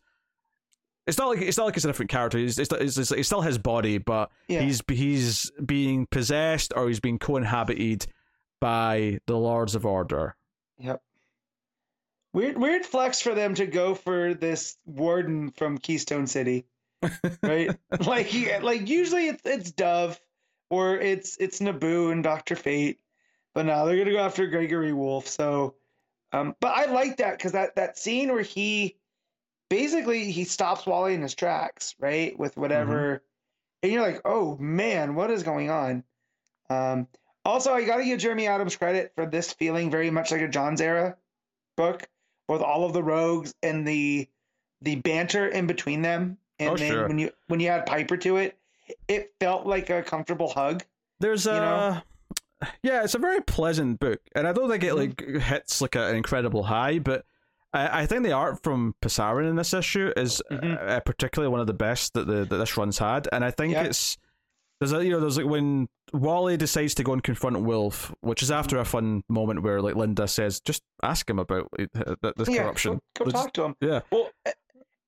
It's not like it's not like it's a different character. It's it's, it's, it's, it's still his body, but
Yeah.
he's he's being possessed or he's being co-inhabited by the Lords of Order.
Yep. Weird, weird flex for them to go for this warden from Keystone City, right? like, like usually it's it's Dove, or it's it's Nabu and Doctor Fate, but now they're gonna go after Gregory Wolf. So, um, but I like that because that that scene where he basically he stops Wally in his tracks, right, with whatever, and you're like, oh man, what is going on? Um, also, I got to give Jeremy Adams credit for this feeling very much like a Johns' era book, with all of the rogues and the the banter in between them, and
Oh,
then
sure.
when you when you add Piper to it, it felt like a comfortable hug.
There's a
know?
yeah, it's a very pleasant book, and I don't think it like hits like an incredible high, but I, I think the art from Pasarin in this issue is
Mhm.
uh, particularly one of the best that the that this run's had, and I think
Yeah.
it's there's a you know there's like when Wally decides to go and confront Wolf, which is after a fun moment where like Linda says, just ask him about uh, th- this
yeah,
corruption.
Go, go talk to him.
Yeah,
Well, a-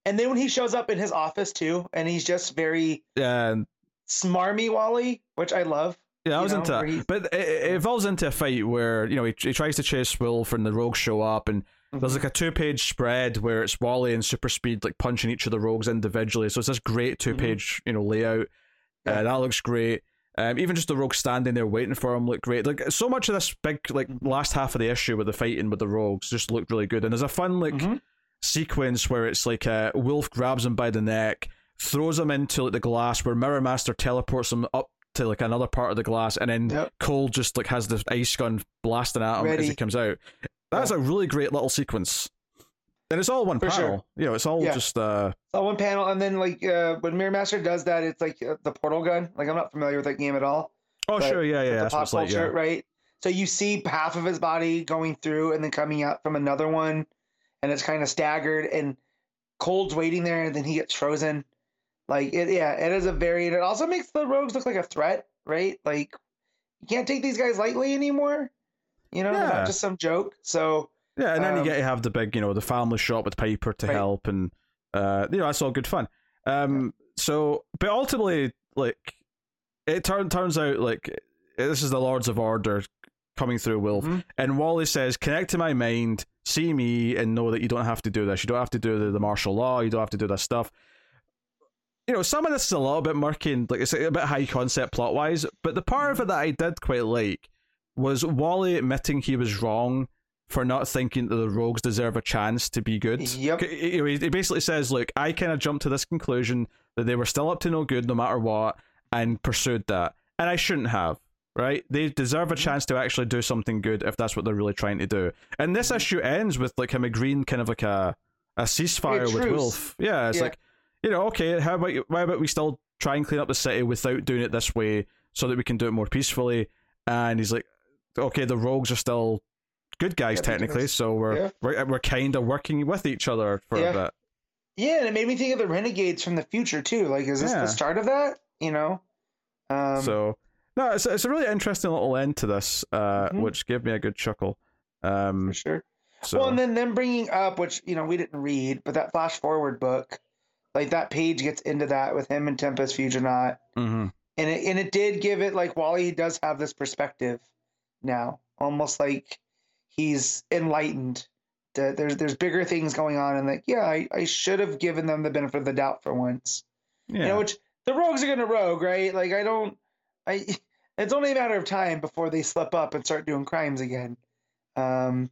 and then when he shows up in his office too, and he's just very
and
smarmy Wally, which I love.
Yeah, I was
know,
into that. But it, it evolves into a fight where, you know, he, he tries to chase Wolf and the rogues show up and there's
Mm-hmm.
like a two page spread where it's Wally and Super Speed like punching each of the rogues individually. So it's this great two page, you know, layout.
Mm-hmm. Yeah.
Uh, that looks great. Um, even just the rogues standing there waiting for him looked great. Like so much of this big like last half of the issue with the fighting with the rogues just looked really good. And there's a fun like
Mhm.
Sequence where it's like uh, Wolf grabs him by the neck, throws him into like the glass, where Mirror Master teleports him up to like another part of the glass, and then
Yep.
Cold just like has the ice gun blasting at him as
Ready.
he comes out. That's a really great little sequence. And it's all one
For
panel.
sure.
You know, it's all
Yeah.
just uh
So one panel, and then like uh, when Mirror Master does that, it's like uh, the portal gun. Like I'm not familiar with that game at all.
Oh sure, yeah, yeah. That's
pop
it's like, yeah.
right? So you see half of his body going through and then coming out from another one, and it's kind of staggered. And Cold's waiting there, and then he gets frozen. Like it, yeah, it is a very. It also makes the rogues look like a threat, right? Like you can't take these guys lightly anymore. You know,
Yeah.
not just some joke. So
Yeah, and then you
Um,
get to have the big, you know, the family shop with Piper to
Right.
help, and uh, you know, that's all good fun. Um, so, but ultimately, like, it turn, turns out like this is the Lords of Order coming through Wolf,
Mhm.
and Wally says, "Connect to my mind, see me, and know that you don't have to do this. You don't have to do the, the martial law. You don't have to do this stuff." You know, some of this is a little bit murky and like it's a bit high concept plot wise, but the part of it that I did quite like was Wally admitting he was wrong for not thinking that the rogues deserve a chance to be good.
Yep.
He basically says, "Look, I kind of jumped to this conclusion that they were still up to no good no matter what, and pursued that, and I shouldn't have." Right? They deserve a
Mm-hmm.
chance to actually do something good if that's what they're really trying to do. And this issue ends with like him agreeing kind of like a a ceasefire
a
with. Wolf. Yeah, it's
Yeah.
like you know, okay, how about you, why about we still try and clean up the city without doing it this way, so that we can do it more peacefully? And he's like, okay, the rogues are still good guys
Yeah,
technically, so we're
Yeah.
we're, we're kind of working with each other for a bit.
Yeah, and it made me think of the Renegades from the future too. Like, is this the start of that? You know. Um,
so no, it's it's a really interesting little end to this, uh,
Mhm.
which gave me a good chuckle. Um,
for sure.
so
Well, and then them bringing up, which you know we didn't read, but that flash forward book, like that page gets into that with him and Tempus Fuginaut,
mhm.
and it and it did give it like Wally does have this perspective now, almost like he's enlightened. That there's there's bigger things going on, and like yeah, I, I should have given them the benefit of the doubt for once.
yeah,
You know, which the rogues are gonna rogue, right? Like I don't, I. It's only a matter of time before they slip up and start doing crimes again. Um,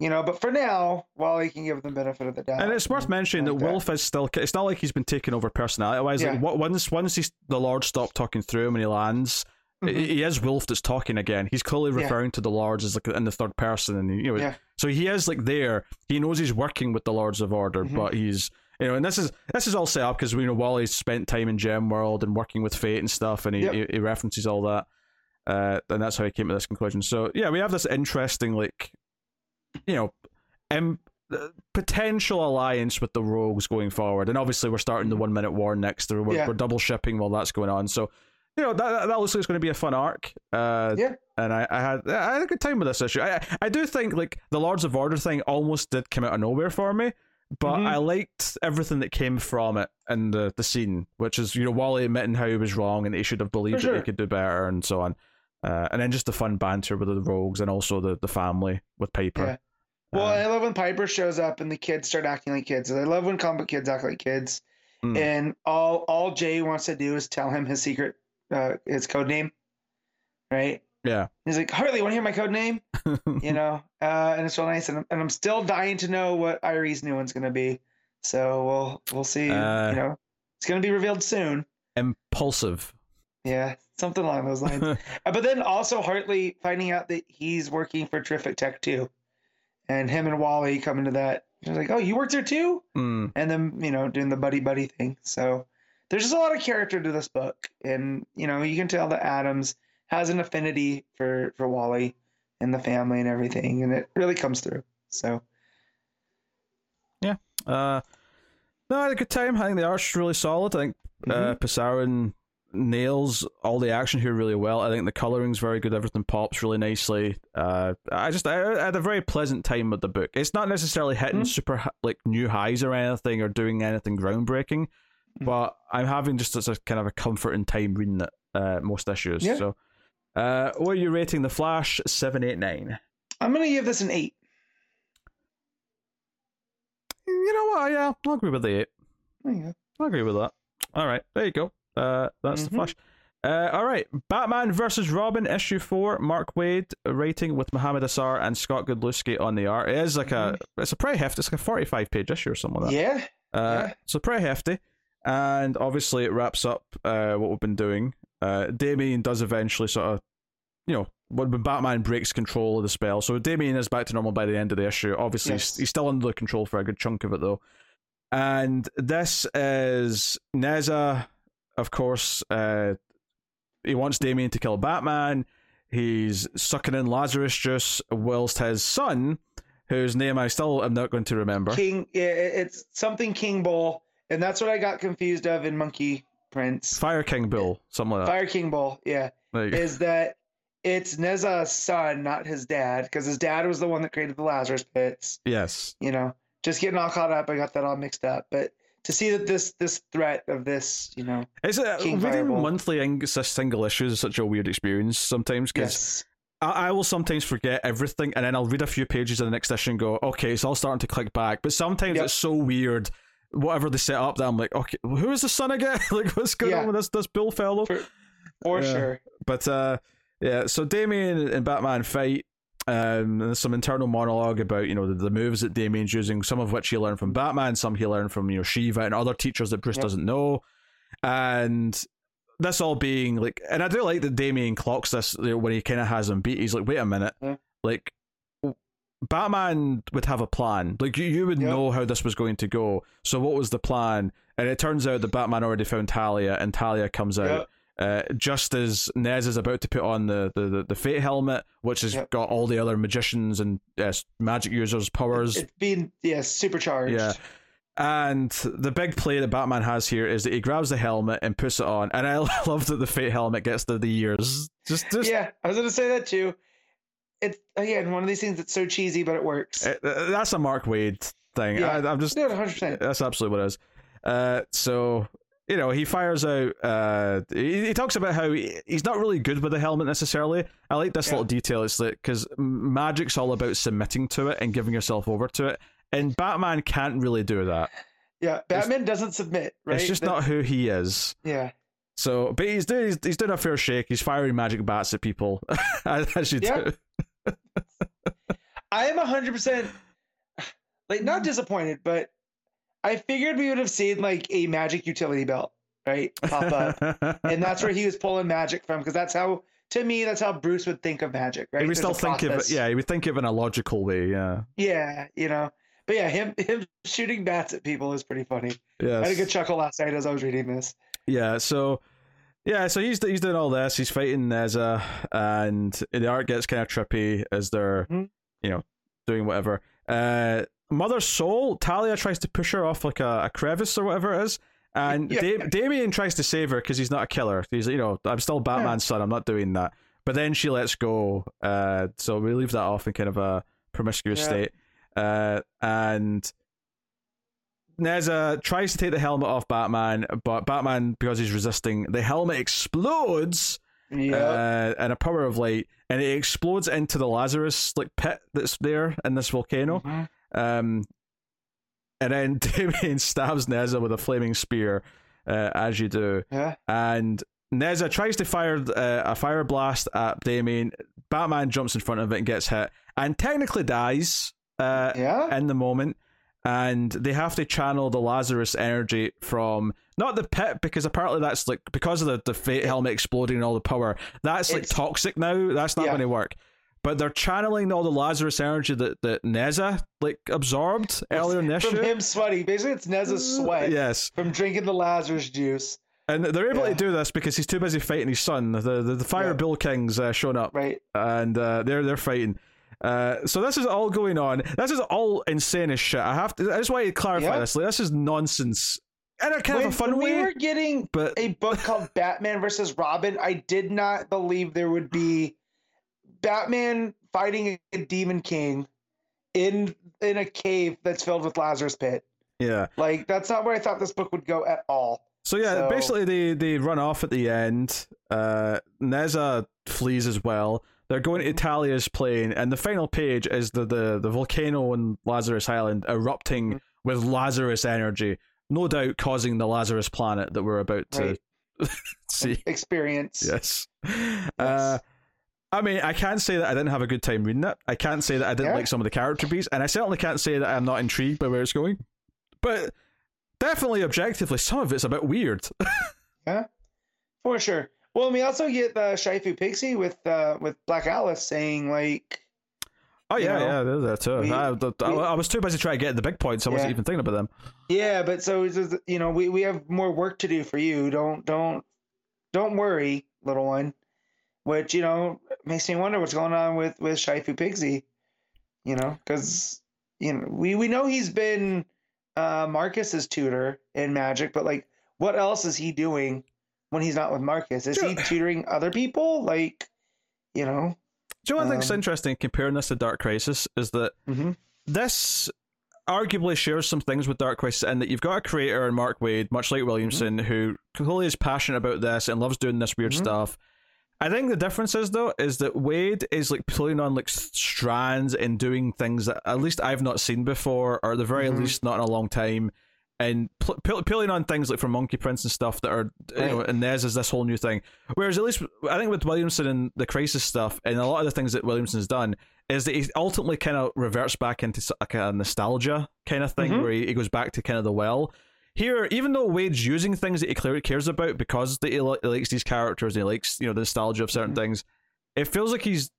you know, but for now, Wally can give them the benefit of the doubt.
And it's worth mentioning that
like that.
Wolf is still. It's not like he's been taken over personality wise.
Yeah.
Like, once once he's, the Lord stopped talking through him and he lands,
Mhm.
he is Wolf that's talking again. He's clearly
Yeah.
referring to the Lords as like in the third person, and you know,
Yeah.
so he is like there. He knows he's working with the Lords of Order,
Mhm.
but he's you know, and this is this is all set up because we know Wally's spent time in Gem World and working with Fate and stuff, and he
Yep.
he, he references all that, uh, and that's how he came to this conclusion. So yeah, we have this interesting like, you know, um, potential alliance with the Rogues going forward, and obviously we're starting the one minute war next. We're,
Mm-hmm. Yeah.
we're double shipping while that's going on, so. You know that that looks like it's going to be a fun arc. Uh,
Yeah.
and I, I had I had a good time with this issue. I I do think like the Lords of Order thing almost did come out of nowhere for me, but
Mhm.
I liked everything that came from it and the the scene, which is you know Wally admitting how he was wrong and he should have believed
For
that he could do better and so on, uh, and then just the fun banter with the rogues and also the the family with Piper.
Yeah. Well,
Um,
I love when Piper shows up and the kids start acting like kids. I love when comic kids act like kids.
Mm.
And all all Jay wants to do is tell him his secret, uh, his code name, right?
yeah,
He's like, Harley, want to hear my code name? You know, uh, and it's real nice. And, I'm- and I'm still dying to know what Irey's new one's gonna be. So we'll we'll see.
Uh,
you know, it's gonna be revealed soon.
impulsive.
Yeah, something along those lines. Uh, but then also Hartley finding out that he's working for Terrific Tech too, and him and Wally coming to that. He's like, "Oh, you worked there too?"
Mm.
And then you know doing the buddy buddy thing. So there's just a lot of character to this book, and you know you can tell that Adams has an affinity for for Wally and the family and everything, and it really comes through. So yeah,
Uh, no, I had a good time. I think the art's really solid. I think uh, Pasarin nails all the action here really well. I think the coloring's very good. Everything pops really nicely. Uh, I just I, I had a very pleasant time with the book. It's not necessarily hitting
Mhm.
super like new highs or anything or doing anything groundbreaking,
Mhm.
but I'm having just as a kind of a comforting time reading it. Uh, most issues.
Yeah.
So, uh, what are you rating the Flash? Seven, eight, nine.
I'm gonna give this an eight.
You know what? Yeah, I'll agree with the eight.
There you go.
I agree with that. All right, there you go. Uh, that's the
Mhm.
Flash. Uh, all right, Batman versus Robin issue four. Mark Waid writing with Mahmud Asrar and Scott Godlewski on the art. It is like a it's a pretty hefty. It's like a forty five page issue or something like that.
Yeah.
Uh,
yeah.
So pretty hefty, and obviously it wraps up uh, what we've been doing. Uh, Damian does eventually sort of, you know, when when Batman breaks control of the spell. So Damian is back to normal by the end of the issue. Obviously,
Yes.
he's, he's still under control for a good chunk of it though. And this is Nezha, of course. Uh, he wants Damian to kill Batman. He's sucking in Lazarus juice, whilst his son, whose name I still am not going to remember.
King. Yeah, it's something King Bull, and that's what I got confused of in Monkey Prince.
Fire King Bill, something like that.
Fire King Bull. Yeah, is that it's Nezha's son, not his dad, because his dad was the one that created the Lazarus pits.
yes.
You know, just getting all caught up. I got that all mixed up, but to see that this this threat of this, you know,
Is it
King
reading
Fireball.
monthly ing- single issues is such a weird experience sometimes because
yes,
I, I will sometimes forget everything and then I'll read a few pages of the next issue and go, okay, it's all starting to click back. But sometimes
Yep.
it's so weird, whatever they set up, that I'm like, okay, who is the son again? like, what's going
Yeah.
on with this this Bill fellow?
for for
Yeah.
sure.
But uh, yeah, so Damian and Batman fight. Um, there's some internal monologue about you know the, the moves that Damian's using, some of which he learned from Batman, some he learned from you know Shiva and other teachers that Bruce
Yep.
doesn't know, and this all being like, and I do like that Damian clocks this you know, when he kind of has him beat. He's like, wait a minute,
Yeah.
like Batman would have a plan. Like you, you would
Yep.
know how this was going to go. So what was the plan? And it turns out that Batman already found Talia, and Talia comes out
Yep.
Uh, just as Nez is about to put on the, the, the, the Fate helmet, which has
Yep.
got all the other magicians and uh, magic users' powers.
It's being yeah supercharged.
Yeah. And the big play that Batman has here is that he grabs the helmet and puts it on. And I love that the Fate helmet gets the, the ears. Just, just
yeah. I was gonna say that too. It's again one of these things that's so cheesy, but it works.
uh, that's a Mark Waid thing.
Yeah.
I, I'm just
No, 100. percent
That's absolutely what it is. Uh, so you know, he fires out. Uh, he, he talks about how he, he's not really good with the helmet necessarily. I like this
Yeah.
little detail. It's like because magic's all about submitting to it and giving yourself over to it, and Batman can't really do that.
Yeah, Batman doesn't submit. Right.
It's just not who he is.
Yeah.
So, but he's doing he's, he's doing a fair shake. He's firing magic bats at people, as you
Yeah.
do.
I am 100 percent like not disappointed, but I figured we would have seen like a magic utility belt, right, pop up, and that's where he was pulling magic from because that's how. To me, that's how Bruce would think of magic, right?
he would
There's
still think of it. Yeah, he would think of it in a logical way. Yeah.
Yeah, you know. But yeah, him him shooting bats at people is pretty funny. I had a good chuckle last night as I was reading this.
Yeah, so yeah, so he's he's doing all this. He's fighting Nezha, and the art gets kind of trippy as they're
Mhm.
you know doing whatever. Uh, Mother Soul Talia tries to push her off like a, a crevice or whatever it is, and
Yeah.
Da- Damian tries to save her because he's not a killer. He's you know I'm still Batman's son. I'm not doing that. But then she lets go. Uh, so we leave that off in kind of a promiscuous
Yeah.
state. Uh, and Nezha tries to take the helmet off Batman, but Batman, because he's resisting, the helmet explodes
Yeah.
uh, in a power of light, and it explodes into the Lazarus like pit that's there in this volcano.
Mhm.
Um, and then Damian stabs Nezha with a flaming spear, uh, as you do,
Yeah.
and Nezha tries to fire uh, a fire blast at Damian. Batman jumps in front of it and gets hit, and technically dies. Uh,
Yeah.
in the moment, and they have to channel the Lazarus energy from not the pit because apparently that's like because of the the fate helmet exploding and all the power. That's like toxic now. That's not
Yeah.
going to work. But they're channeling all the Lazarus energy that that Nezha like absorbed earlier in this
From
issue.
him sweating. Basically, it's Nezha's sweat
Yes,
from drinking the Lazarus juice.
and they're able
Yeah.
to do this because he's too busy fighting his son. The the, the Fire
Yeah.
Bill King's uh, shown up.
Right.
and uh, they're they're fighting. Uh, so this is all going on. This is all insane as shit. I have to. I just want to clarify this. Like, this is nonsense in a kind
when,
of a fun way.
we were getting
but
a book called Batman versus Robin, I did not believe there would be Batman fighting a demon king in in a cave that's filled with Lazarus pit.
yeah.
Like that's not where I thought this book would go at all.
So yeah,
So-
basically they they run off at the end. Uh, Nezha flees as well. They're going to
Mhm.
Talia's plane, and the final page is the the, the volcano on Lazarus Island erupting
Mhm.
with Lazarus energy, no doubt causing the Lazarus planet that we're about to see.
experience.
Yes. Uh, I mean, I can't say that I didn't have a good time reading it. I can't say that I didn't
Yeah.
like some of the character beats, and I certainly can't say that I'm not intrigued by where it's going. But definitely, objectively, some of it's a bit weird.
Yeah, for sure. Well, we also get the Shifu Pigsy with uh, with Black Alice saying like,
oh
You
yeah,
know,
yeah, there's that too.
we-
I, I-
we-
I was too busy trying to get the big points. I wasn't even thinking about them.
yeah, but so you know we, we have more work to do for you. Don't don't don't worry, little one. Which you know makes me wonder what's going on with with Shifu Pigsy. You know, because you know we we know he's been uh, Marcus's tutor in Magic, but like, what else is he doing when he's not with Marcus? Is he tutoring other people? Like, you know.
Do you know what I think's
Um,
interesting comparing this to Dark Crisis is that
Mhm.
this arguably shares some things with Dark Crisis in that you've got a creator in Mark Waid, much like Williamson, who clearly is passionate about this and loves doing this weird
Mhm.
stuff. I think the difference is though is that Waid is like pulling on like strands and doing things that at least I've not seen before, or at the very
Mhm.
least not in a long time, and pl- pull- pulling on things like from Monkey Prince and stuff that are you know,
Right.
and Nez is this whole new thing. Whereas at least I think with Williamson and the Crisis stuff, and a lot of the things that Williamson's done is that he ultimately kind of reverts back into like a nostalgia kind of thing,
Mhm.
where he, he goes back to kind of the well. Here, even though Waid's using things that he clearly cares about because that he, li- he likes these characters, and he likes you know the nostalgia of certain
Mhm.
things, it feels like he's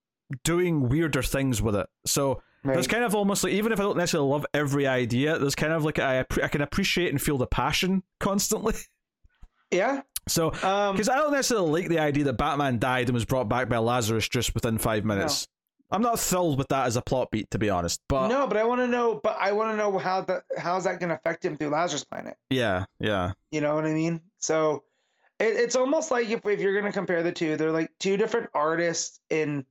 doing weirder things with it. So
Right.
there's kind of almost like even if I don't necessarily love every idea, there's kind of like I I can appreciate and feel the passion constantly.
yeah.
So
Um,
because I don't necessarily like the idea that Batman died and was brought back by Lazarus just within five minutes. I'm not thrilled with that as a plot beat, to be honest. But
no, but I want to know. But I want to know how the how's that going to affect him through Lazarus Planet.
yeah, yeah,
You know what I mean? So it, it's almost like if if you're going to compare the two, they're like two different artists in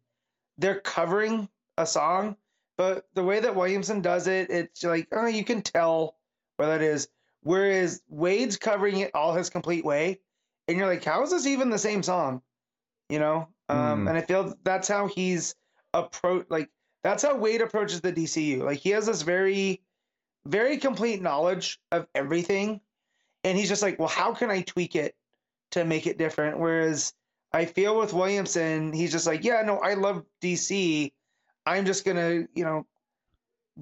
they're covering a song, but the way that Williamson does it, it's like oh, you can tell where that is. Whereas Waid's covering it all his complete way, and you're like, how is this even the same song? You know, um,
Hmm.
and I feel that's how he's approach like that's how Waid approaches the DCU. Like he has this very, very complete knowledge of everything, and he's just like, well, how can I tweak it to make it different? Whereas I feel with Williamson, he's just like, yeah, no, I love DC. I'm just gonna, you know,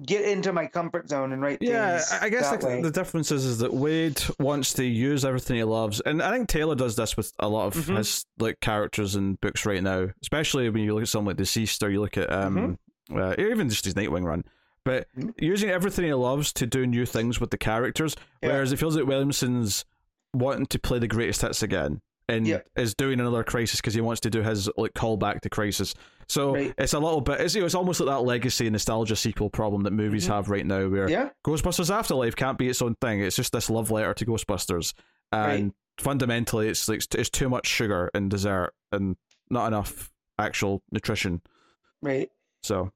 get into my comfort zone and write
yeah.
things
I I guess
way.
the difference is, is that Waid wants to use everything he loves, and I think Taylor does this with a lot of
Mhm.
his like characters and books right now, especially when you look at something like DCeased or you look at um, uh, even just his Nightwing run. But
Mhm.
using everything he loves to do new things with the characters,
Yeah.
whereas it feels like Williamson's wanting to play the greatest hits again and
Yeah.
is doing another Crisis because he wants to do his like callback to Crisis. So
Right.
it's a little bit. It's, you know, it's almost like that legacy nostalgia sequel problem that movies
Mhm.
have right now, where
yeah,
Ghostbusters Afterlife can't be its own thing. It's just this love letter to Ghostbusters, and
Right.
fundamentally, it's like it's too much sugar and dessert and not enough actual nutrition.
right.
So,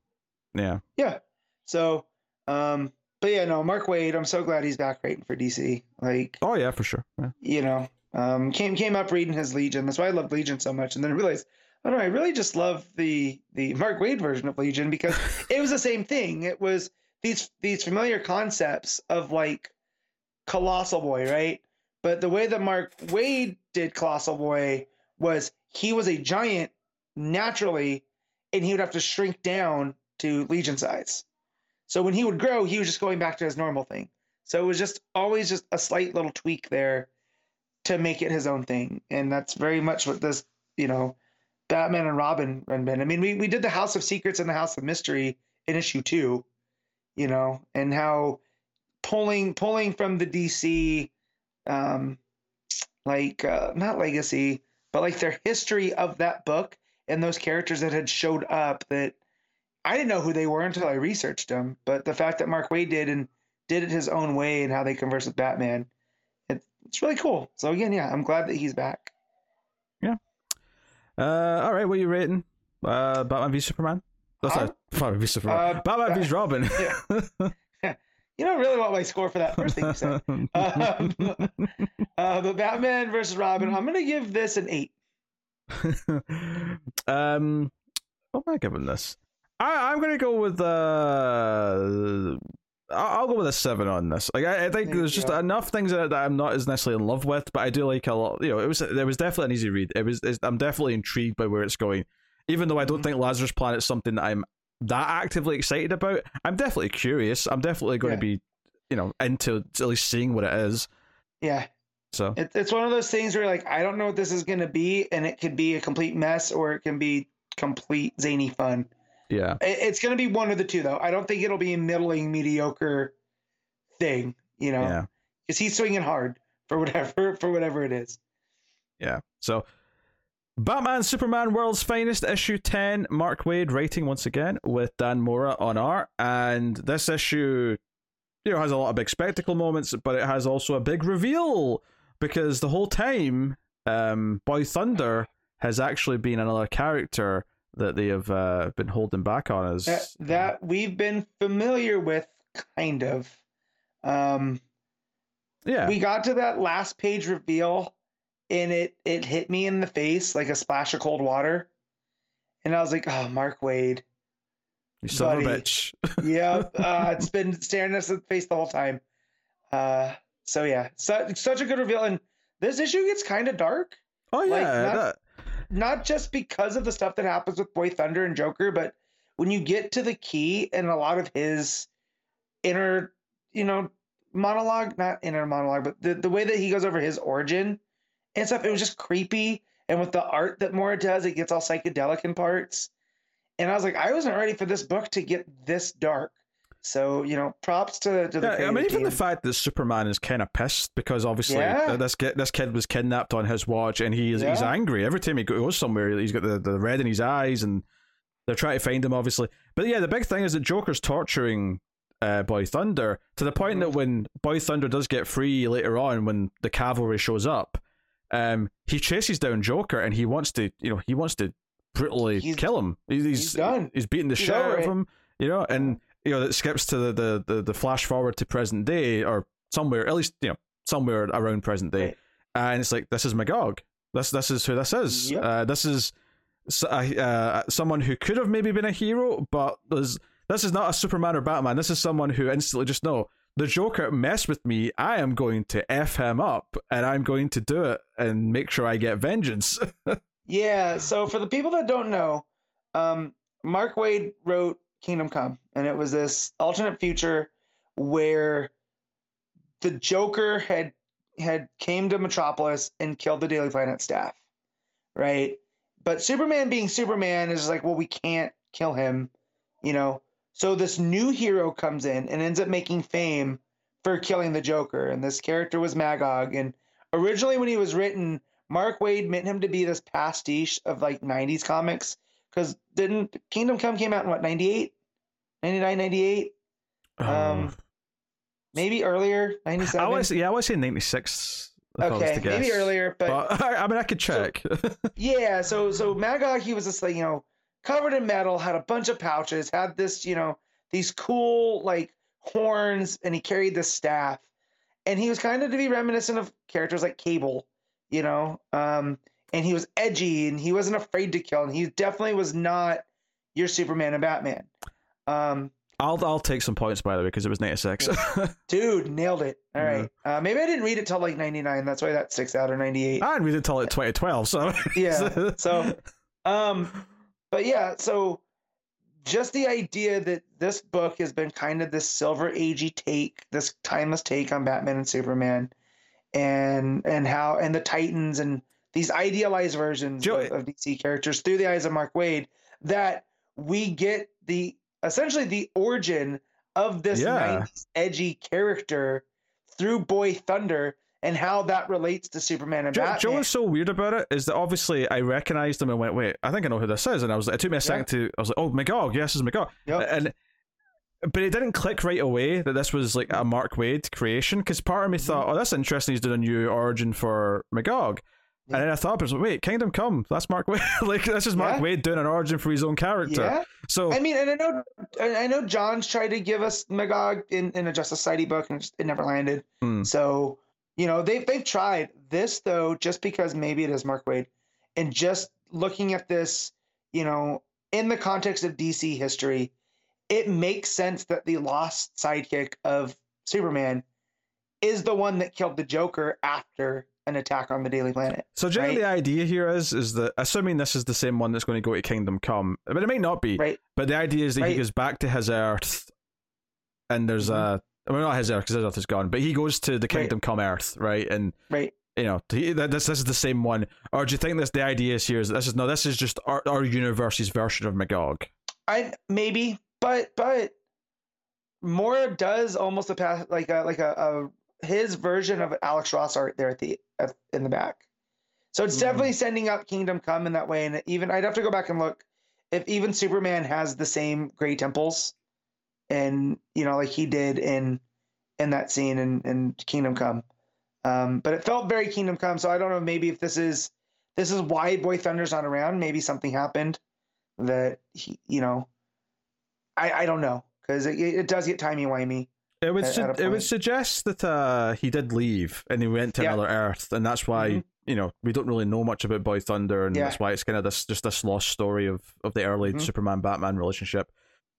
yeah,
Yeah. So, um, but yeah, no, Mark Waid, I'm so glad he's back writing for DC. Like,
oh yeah, for sure. Yeah.
you know, um, came came up reading his Legion. That's why I love Legion so much. And then I realized, oh no, I really just love the the Mark Waid version of Legion because it was the same thing. It was these these familiar concepts of like Colossal Boy, right? But the way that Mark Waid did Colossal Boy was he was a giant naturally, and he would have to shrink down to Legion size. So when he would grow, he was just going back to his normal thing. So it was just always just a slight little tweak there to make it his own thing. And that's very much what this, you know, Batman and Robin been. I mean, we, we did the House of Secrets and the House of Mystery in issue two, you know, and how pulling pulling from the DC um like uh not legacy, but like their history of that book and those characters that had showed up that I didn't know who they were until I researched them. But the fact that Mark Waid did and did it his own way and how they converse with Batman, it's really cool. So again, yeah, I'm glad that he's back. Yeah.
Uh, all right, what are you rating? Uh, Batman v Superman. That's
Huh?
not Batman v Superman.
Uh,
Batman v
Bat-
Robin.
You don't really want my score for that first thing you said. Um, uh, but Batman versus Robin, I'm gonna give this an eight.
um, what am I giving this? I, I'm gonna go with uh I'll, go with a seven on this. Like I, I think
There
there's just enough things in it that I'm not as necessarily in love with, but I do like a lot. You know, it was there was definitely an easy read. It was I'm definitely intrigued by where it's going, even though I don't
Mhm.
think Lazarus Planet is something that I'm that actively excited about. I'm definitely curious. I'm definitely going
Yeah.
to be, you know, into at least seeing what it is.
Yeah,
So
it, it's one of those things where like I don't know what this is going to be, and it could be a complete mess or it can be complete zany fun.
Yeah,
it's going to be one of the two, though. I don't think it'll be a middling, mediocre thing. You know,
yeah,
because he's swinging hard for whatever for whatever it is.
yeah. So. Batman Superman World's Finest issue 10 Mark Waid writing once again with Dan Mora on art and this issue you know has a lot of big spectacle moments but it has also a big reveal because the whole time um Boy Thunder has actually been another character that they have uh, been holding back on us.
That, that we've been familiar with, kind of. Um,
yeah.
we got to that last page reveal and it it hit me in the face like a splash of cold water. And i was like oh mark waid.
You son of a bitch.
Yep uh, it's been staring us in the face the whole time. Uh so yeah. Su- such a good reveal and this issue gets kind of dark.
Oh
Like,
yeah
not-
that-
not just because of the stuff that happens with boy thunder and joker but when you get to the key and a lot of his inner you know monologue not inner monologue but the, the way that he goes over his origin and stuff it was just creepy. And with the art that Mora does it gets all psychedelic in parts. And i was like i wasn't ready for this book to get this dark so you know props to, to the
Yeah, I mean, even the fact that Superman is kind of pissed because obviously
Yeah.
this kid, this kid was kidnapped on his watch, and he is he's angry every time he goes somewhere. He's got the, the red in his eyes, and they're trying to find him, obviously. But yeah, the big thing is that Joker's torturing uh, Boy Thunder to the point that
Mhm.
when Boy Thunder does get free later on, when the cavalry shows up, um, he chases down Joker, and he wants to, you know, he wants to brutally
He's-
kill him. He's
he's done.
He's beating the
He's
shit out of him, you know, and you know, it skips to the, the, the, the flash forward to present day or somewhere, at least, you know, somewhere around present day.
Right.
And it's like, this is Magog. This, this is who this is.
Yep.
Uh, this is uh, uh, someone who could have maybe been a hero, but there's, this is not a Superman or Batman. This is someone who instantly just know the Joker messed with me. I am going to F him up and I'm going to do it and make sure I get vengeance.
Yeah, so for the people that don't know, um, Mark Waid wrote Kingdom Come, and it was this alternate future where the Joker had had came to Metropolis and killed the Daily Planet staff, right? But Superman being Superman is like, well, we can't kill him, you know. So this new hero comes in and ends up making fame for killing the Joker, and this character was Magog. And originally, when he was written, Mark Waid meant him to be this pastiche of like 90s comics because didn't Kingdom Come came out in what 98 99 98 Um, maybe earlier 97
I was, yeah, I to say 96. if I was
okay maybe earlier but
But, I mean, I could check.
yeah so so Magog he was just like you know covered in metal had a bunch of pouches had this you know these cool like horns and he carried this staff. And he was kind of to be reminiscent of characters like Cable you know? Um and he was edgy and he wasn't afraid to kill and he definitely was not your Superman and Batman. Um
I'll I'll take some points by the way because it was 96.
dude nailed it. All
Yeah.
right. Uh, maybe I didn't read it till like 99 that's why that sticks out or 98
I didn't read it until like 2012, so.
Yeah so um but yeah so just the idea that this book has been kind of this silver agey take this timeless take on batman and superman and and how and the titans and these idealized versions
Joe-
of, of dc characters through the eyes of mark waid that we get the essentially the origin of this
Yeah.
90s edgy character through boy thunder and how that relates to superman and
Joe,
batman
Joe was so weird about it is that obviously I recognized him and went, wait, I think I know who this is, and I was it took me a second to I was like, oh Magog, yes, it's Magog,
Yep.
and but it didn't click right away that this was like a Mark Waid creation because part of me mm-hmm. thought, oh, that's interesting. He's doing a new origin for Magog.
Yeah.
And then I thought, I was like, wait, Kingdom Come, that's Mark Waid. like, this is Mark
Yeah.
Waid doing an origin for his own character.
yeah
So,
I mean, and I know, I know Johns tried to give us Magog in, in a Justice Society book, and it, it never landed.
Hmm.
So, you know, they've they've tried this though, just because maybe it is Mark Waid, and just looking at this, you know, in the context of DC history, it makes sense that the lost sidekick of Superman is the one that killed the Joker after an attack on the Daily Planet.
So generally,
right?
the idea here is is that assuming this is the same one that's going to go to Kingdom Come, but it may not be.
Right.
But the idea is that he goes back to his Earth, and there's a well, not his Earth because his Earth is gone, but he goes to the
Mm-hmm. Right.
Kingdom Come Earth, right? And
Right.
you know, he, this this is the same one, or do you think this the idea is here is this is no, this is just our, our universe's version of Magog?
I maybe, but but Mora does almost a pass like a like a, a his version of Alex Ross art there at the in the back. So it's
Hmm.
definitely sending up Kingdom Come in that way, and even I'd have to go back and look if even Superman has the same gray temples, and you know like he did in in that scene in in Kingdom Come. Um, but it felt very Kingdom Come, so I don't know maybe if this is this is why Boy Thunder's not around. Maybe something happened that he, you know, I I don't know because it, it does get timey wimey.
It would su- it would suggest that uh, he did leave and he went to
Yeah.
another Earth, and that's why
Mhm.
you know we don't really know much about Boy Thunder, and
Yeah.
that's why it's kind of this just this lost story of of the early
Mhm.
Superman Batman relationship.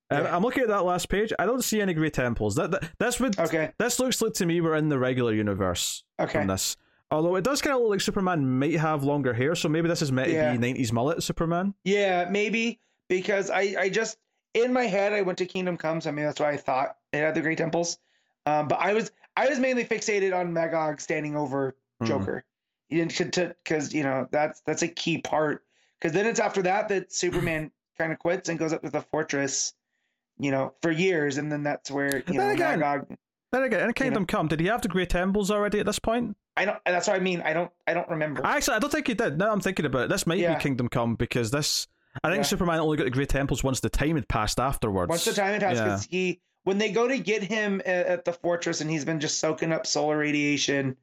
Um,
Yeah.
I'm looking at that last page. I don't see any Grey Temples. That, that this would
Okay,
this looks like to me we're in the regular universe
okay,
from this. Although it does kind of look like Superman might have longer hair, so maybe this is meant to be 90s mullet Superman.
yeah, maybe because I I just in my head I went to Kingdom Come, I mean, that's why I thought it had the Great Temples. Um, but I was I was mainly fixated on Magog standing over
Hmm.
Joker. You didn't because you know that's that's a key part. Because then it's after that that Superman kind of quits and goes up to the fortress, you know, for years, and then that's where you
Then
know
again-
Magog.
Then again, in Kingdom Come, did he have the Grey Temples already at this point?
I don't. That's what I mean. I don't. I don't remember.
Actually, I don't think he did. Now I'm thinking about it. This might
Yeah.
be Kingdom Come because this. I think
Yeah.
Superman only got the Grey Temples once the time had passed afterwards.
Once the time had passed,
Yeah.
because he when they go to get him at, the fortress, and he's been just soaking up solar radiation,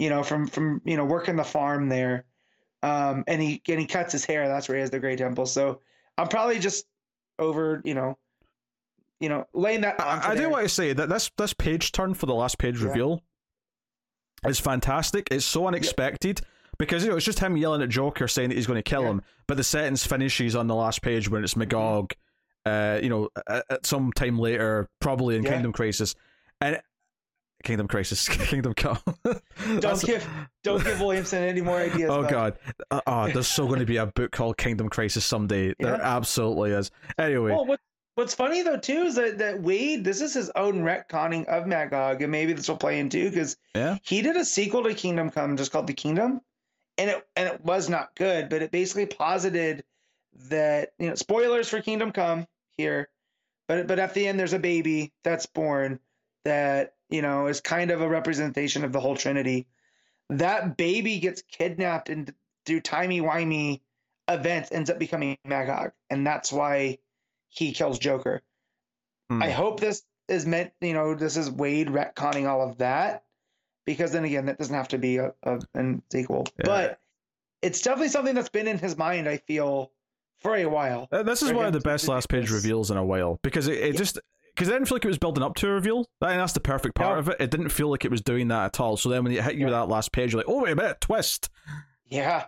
you know, from from you know working the farm there, um, and he and he cuts his hair. That's where he has the Great Temple. So I'm probably just over, you know, you know, laying that.
I, I do want to say that this this page turn for the last page
Yeah.
reveal is fantastic. It's so unexpected because you know it's just him yelling at Joker saying that he's going to kill
Yeah.
him, but the sentence finishes on the last page when it's Magog. Uh, you know, at, at some time later, probably in
Yeah.
Kingdom Crisis, and Kingdom Crisis, Kingdom Come.
Don't give don't give Williamson any more ideas.
Oh god! Uh, oh, there's so going to be a book called Kingdom Crisis someday. There absolutely is. Anyway,
Well, what what's funny though too is that, that Waid, this is his own retconning of Magog, and maybe this will play in too because
yeah,
he did a sequel to Kingdom Come just called The Kingdom, and it and it was not good, but it basically posited that you know spoilers for Kingdom Come here, but but at the end there's a baby that's born that you know is kind of a representation of the whole Trinity. That baby gets kidnapped and through timey wimey events, ends up becoming Magog, and that's why he kills Joker.
Hmm.
I hope this is meant, you know, this is Waid retconning all of that, because then again, that doesn't have to be a, a an sequel.
Yeah.
But it's definitely something that's been in his mind. I feel for a while.
Uh, This is one of the best last page reveals in a while because it, it
Yeah.
just because I didn't feel like it was building up to a reveal. Think that's the perfect part
No.
of it. It didn't feel like it was doing that at all. So then when it hit you with that last page, you're like, oh wait a minute, twist.
Yeah,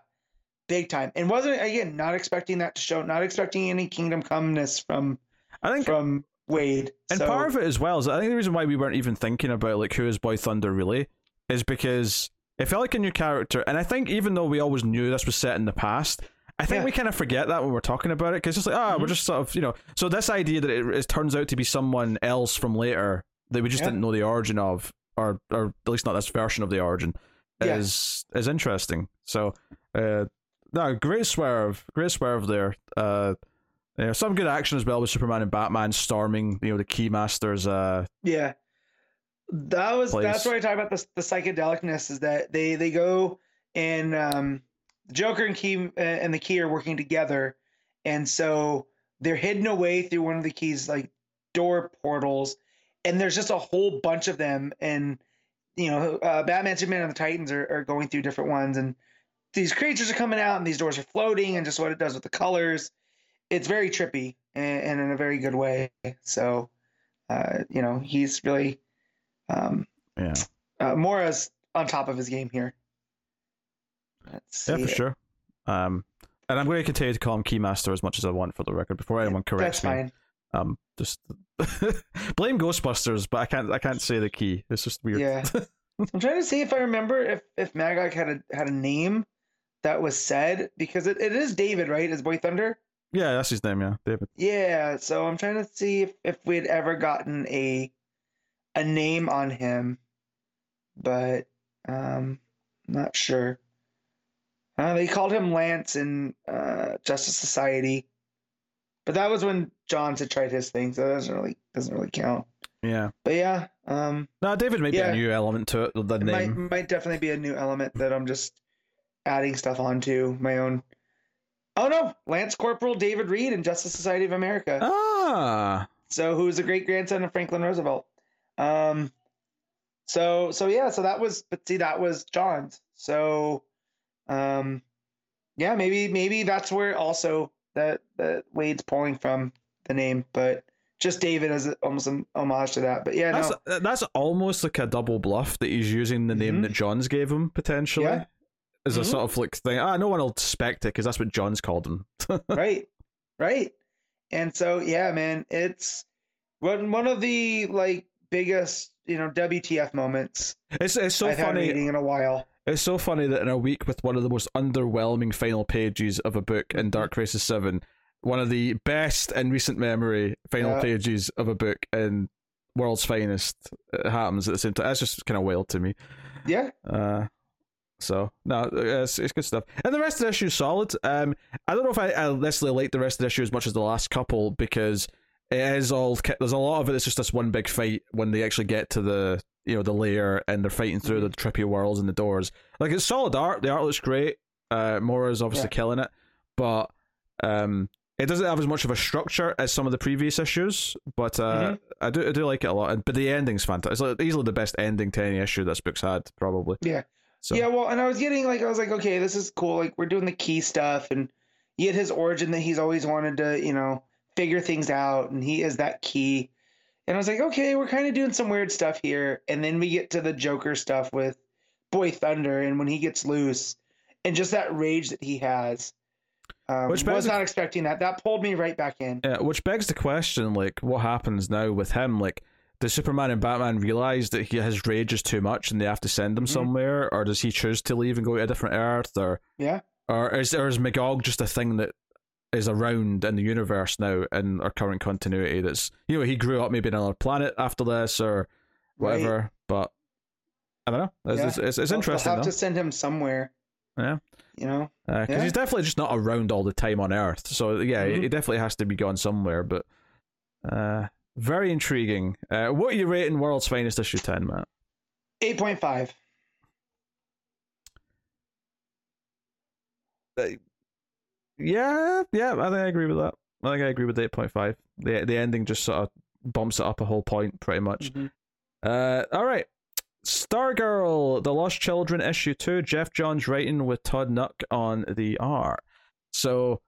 big time. And wasn't again not expecting that to show, not expecting any Kingdom Comeness from
I think,
from Waid.
and
So,
part of it as well is I think the reason why we weren't even thinking about like who is Boy Thunder really is because it felt like a new character, and I think even though we always knew this was set in the past. I think
Yeah.
we kind of forget that when we're talking about it because it's like, ah, we're
Mhm.
just sort of, you know. So, this idea that it, it turns out to be someone else from later that we just
Yeah.
didn't know the origin of, or or at least not this version of the origin,
Yeah.
is is interesting. So, uh, no, great swerve, great swerve there. Uh, yeah, some good action as well with Superman and Batman storming, you know, the Keymasters. Uh,
Yeah. That was
place.
that's where I talk about the the psychedelicness is that they they go and um Joker and Key uh, and the Key are working together. And so they're hidden away through one of the Key's like door portals. And there's just a whole bunch of them. And you know uh, Batman Superman and the Titans are, are going through different ones. And these creatures are coming out and these doors are floating and just what it does with the colors. It's very trippy and, and in a very good way. So uh, you know, he's really um,
yeah,
uh, Mora's on top of his game here. Let's
yeah, for
it.
sure. Um, and I'm going to continue to call him Keymaster as much as I want for the record before anyone corrects
That's
me.
fine.
Um, just blame Ghostbusters, but I can't. I can't say the key. It's just weird.
Yeah. I'm trying to see if I remember if if Magog had a had a name that was said because it, it is David, right? His boy Thunder.
yeah, that's his name. Yeah, David.
Yeah. So I'm trying to see if if we'd ever gotten a a name on him, but um, not sure. Uh, they called him Lance in uh, Justice Society, but that was when Johns had tried his thing, so that doesn't really doesn't really count.
Yeah.
But yeah, um,
No, David might
Yeah.
be a new element to it. The
it might
name.
might definitely be a new element that I'm just adding stuff onto my own. Oh no, Lance Corporal David Reid in Justice Society of America.
Ah.
So who's the great grandson of Franklin Roosevelt? Um, so so yeah, so that was but see that was Johns'. So, um, yeah, maybe maybe that's where also that that Waid's pulling from the name, but just David as almost an homage to that. But yeah,
That's
no,
that's almost like a double bluff that he's using the name
Mhm.
that Johns gave him potentially.
Yeah.
As a
Mhm.
sort of like thing. Ah, no one will suspect it because that's what Johns called him.
right, right. And so yeah, man, it's one one of the like biggest you know WTF moments
It's it's so
I've
funny.
reading in a while.
It's so funny that in a week with one of the most underwhelming final pages of a book
Mm-hmm.
in Dark Crisis 7, one of the best in recent memory final
Yeah.
pages of a book in World's Finest happens at the same time. That's just kind of wild to me.
Yeah,
Uh, so, no, it's, it's good stuff. And the rest of the issue is solid. Um, I don't know if I, I necessarily like the rest of the issue as much as the last couple because it is all, there's a lot of it that's just this one big fight when they actually get to the, you know, the lair and they're fighting through the trippy worlds and the doors. Like, it's solid art. The art looks great. Uh, Mora's obviously
Yeah.
killing it, but um, it doesn't have as much of a structure as some of the previous issues. But uh,
Mhm.
I do I do like it a lot. But the ending's fantastic. It's like easily the best ending to any issue this book's had, probably.
yeah.
So
Yeah, well, and I was getting like I was like, okay, this is cool. Like we're doing the key stuff, and you get his origin that he's always wanted to, you know, figure things out, and he is that key. And I was like, okay, we're kind of doing some weird stuff here, and then we get to the Joker stuff with Boy Thunder, and when he gets loose, and just that rage that he has. Um,
Which
was not expecting that. That pulled me right back in.
Yeah, which begs the question, like, what happens now with him? Like, does Superman and Batman realize that he his rage is too much and they have to send him
Mhm.
somewhere, or does he choose to leave and go to a different Earth, or
Yeah,
or is or is Magog just a thing that is around in the universe now in our current continuity? That's you know he grew up maybe on another planet after this or whatever, but I don't know. It's
Yeah.
it's, it's, it's
They'll- they'll
interesting
have
though.
to send him somewhere.
Yeah.
You know.
because
Yeah.
he's definitely just not around all the time on Earth. So yeah,
Mhm.
he definitely has to be gone somewhere. But uh, very intriguing. Uh, what are you rating World's Finest issue ten, Matt?
Eight point five.
Yeah, yeah, I think I agree with that. I think I agree with eight point five. The the ending just sort of bumps it up a whole point, pretty much.
Mhm.
Uh, all right. Stargirl, The Lost Children, issue two. Geoff Johns writing with Todd Nauck on the art. So,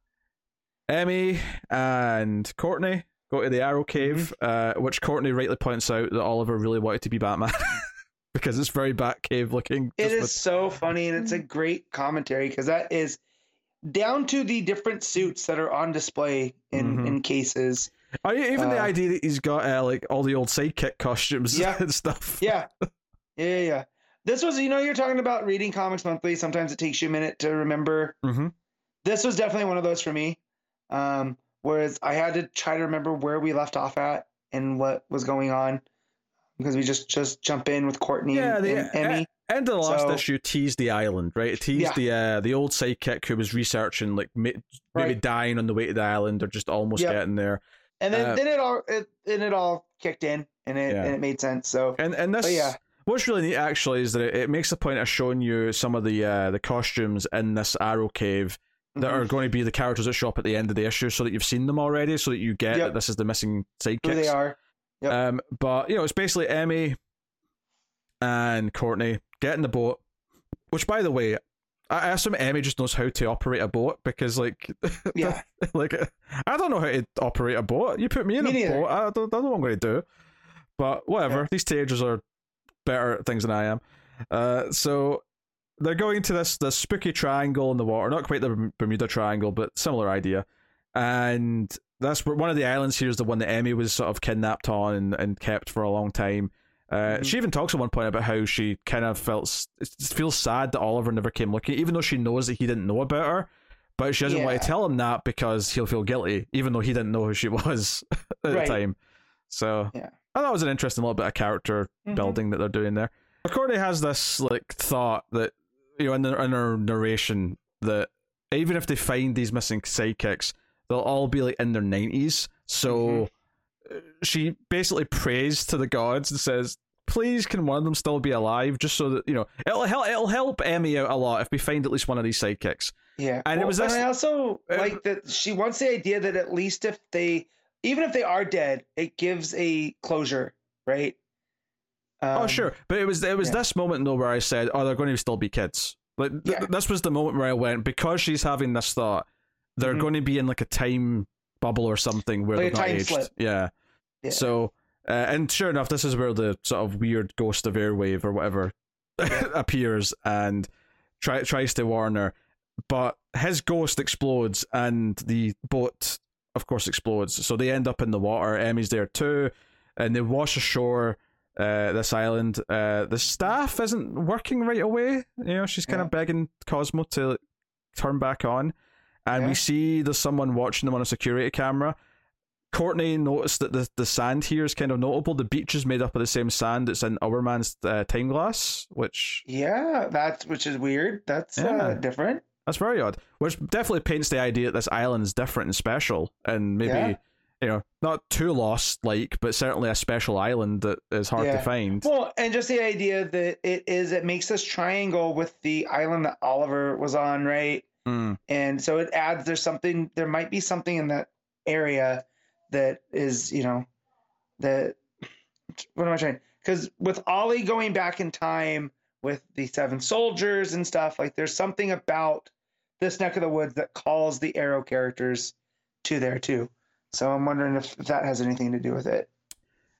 Emmy and Courtney go to the Arrow Cave, uh, which Courtney rightly points out that Oliver really wanted to be Batman because it's very Batcave looking.
It is
with-
so funny and it's a great commentary because that is down to the different suits that are on display in
Mhm.
in cases.
Oh, yeah, even the
uh,
idea that he's got uh, like all the old sidekick costumes
Yeah.
and stuff.
Yeah. yeah, yeah. This was, you know, you're talking about reading comics monthly. Sometimes it takes you a minute to remember.
hmm
This was definitely one of those for me. Um, whereas I had to try to remember where we left off at and what was going on because we just just jump in with Courtney
Yeah,
and,
the-
and Emmy.
End of the last
So-
issue teased the island, right? It teased
Yeah.
the uh, the old sidekick who was researching, like ma- maybe
Right.
dying on the way to the island or just almost
Yep.
getting there.
And then,
uh,
then it all it, and it all kicked in and it
Yeah.
and it made sense. So
And and this,
But yeah.
what's really neat actually is that it, it makes the point of showing you some of the uh, the costumes in this Arrow Cave that
mhm.
are going to be the characters that show up at the end of the issue, so that you've seen them already, so that you get
Yep.
that this is the missing sidekicks.
who they are. Yep.
Um, but you know, it's basically Emmy and Courtney getting the boat. Which, by the way, I assume Emmy just knows how to operate a boat because, like,
Yeah.
like I don't know how to operate a boat. You put me in
Me
a
neither.
boat, I don't, I don't know what I'm going to do. But whatever,
Yeah.
these teenagers are better at things than I am. Uh, so they're going to this this spooky triangle in the water, not quite the Bermuda Triangle, but similar idea. And that's where one of the islands here is the one that Emmy was sort of kidnapped on and, and kept for a long time. Uh,
Mhm.
She even talks at one point about how she kind of felt feels sad that Oliver never came looking, even though she knows that he didn't know about her. But she doesn't want to tell him that because he'll feel guilty, even though he didn't know who she was at
Right.
the time. So
Yeah.
I thought it was an interesting little bit of character
Mhm.
building that they're doing there. Courtney has this like thought that you know in, the, in her narration that even if they find these missing sidekicks, they'll all be like in their nineties. So uh, she basically prays to the gods and says, "Please, can one of them still be alive? Just so that you know it'll help. It'll help Emmy out a lot if we find at least one of these sidekicks."
Yeah,
And it was this-
I also
uh,
like that she wants the idea that at least if they, even if they are dead, it gives a closure, right?
oh,
Um,
sure, but it was it was
yeah.
this moment though where I said, "Oh, they're going to still be kids." Like th-
Yeah.
this was the moment where I went because she's having this thought. They're
Mhm.
going to be in like a time bubble or something where
Like
they're not aged.
slip.
Yeah.
Yeah.
So, uh, and sure enough, this is where the sort of weird ghost of airwave or whatever appears and try, tries to warn her, but his ghost explodes and the boat, of course, explodes. So they end up in the water. Emmy's there too, and they wash ashore. Uh, this island, uh, the staff isn't working right away. You know, she's kind
Yeah.
of begging Cosmo to turn back on, and
Yeah.
we see there's someone watching them on a security camera. Courtney noticed that the, the sand here is kind of notable. The beach is made up of the same sand that's in Hourman's uh, Time Glass, which
Yeah, that's which is weird. That's
Yeah.
uh, different.
that's very odd. Which definitely paints the idea that this island is different and special, and maybe
Yeah.
you know not too lost like, but certainly a special island that is hard to find.
Well, and just the idea that it is, it makes this triangle with the island that Oliver was on, right?
Mm,
And so it adds. There's something. There might be something in that area that is, you know, that. What am I trying? Because with Ollie going back in time with the Seven Soldiers and stuff, like there's something about this neck of the woods that calls the Arrow characters to there too. So I'm wondering if that has anything to do with it.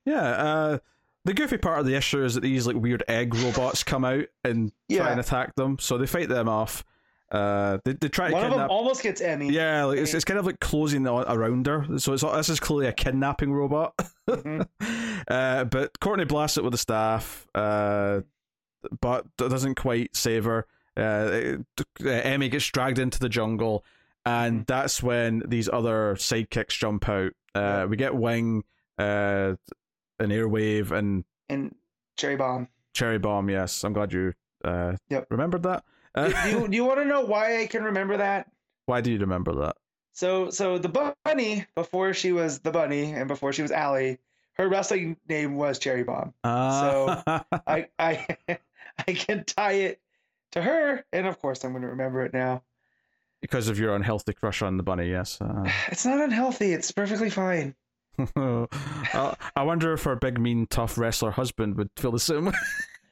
yeah. Uh, the goofy part of the issue is that these like weird egg robots come out and try and attack them. So they fight them off. Uh, they they try to
One of them almost gets Emmy.
Yeah, like it's, it's kind of like closing around her. So it's this is clearly a kidnapping robot.
Mhm.
uh, but Courtney blasts it with the staff, uh, but doesn't quite save her. Uh, it- uh, Emmy gets dragged into the jungle, and
Mhm.
that's when these other sidekicks jump out. Uh,
Yeah.
We get Wing, uh, an airwave, and
And Cherry Bomb.
Cherry Bomb. Yes, I'm glad you uh,
Yep.
remembered that.
Do, do you, do you want to know why I can remember that?
why do you remember that?
So, so the bunny before she was the bunny and before she was Allie, her wrestling name was Cherry Bomb.
Uh,
I, I, I can tie it to her, and of course I'm going to remember it now.
because of your unhealthy crush on the bunny. Yes. Uh,
It's not unhealthy. It's perfectly fine.
I I wonder if her big, mean, tough wrestler husband would feel the same.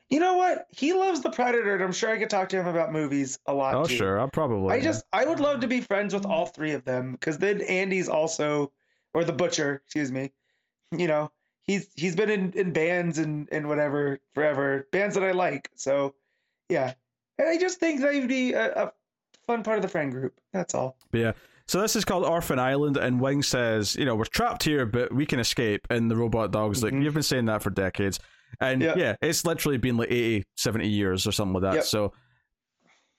You know what? He loves the Predator, and I'm sure I could talk to him about movies a lot.
oh,
too.
sure, I'll probably.
I just I would love to be friends with all three of them because then Andy's also or the butcher, excuse me. You know, he's he's been in, in bands and, and whatever forever. Bands that I like. So yeah. And I just think they'd be a, a fun part of the friend group. That's all. Yeah.
So this is called Orphan Island, and Wing says, you know, we're trapped here, but we can escape. And the robot dog's like,
Mhm.
you've been saying that for decades. And
Yeah.
yeah, it's literally been like 80, 70 years or something like that.
Yep.
So,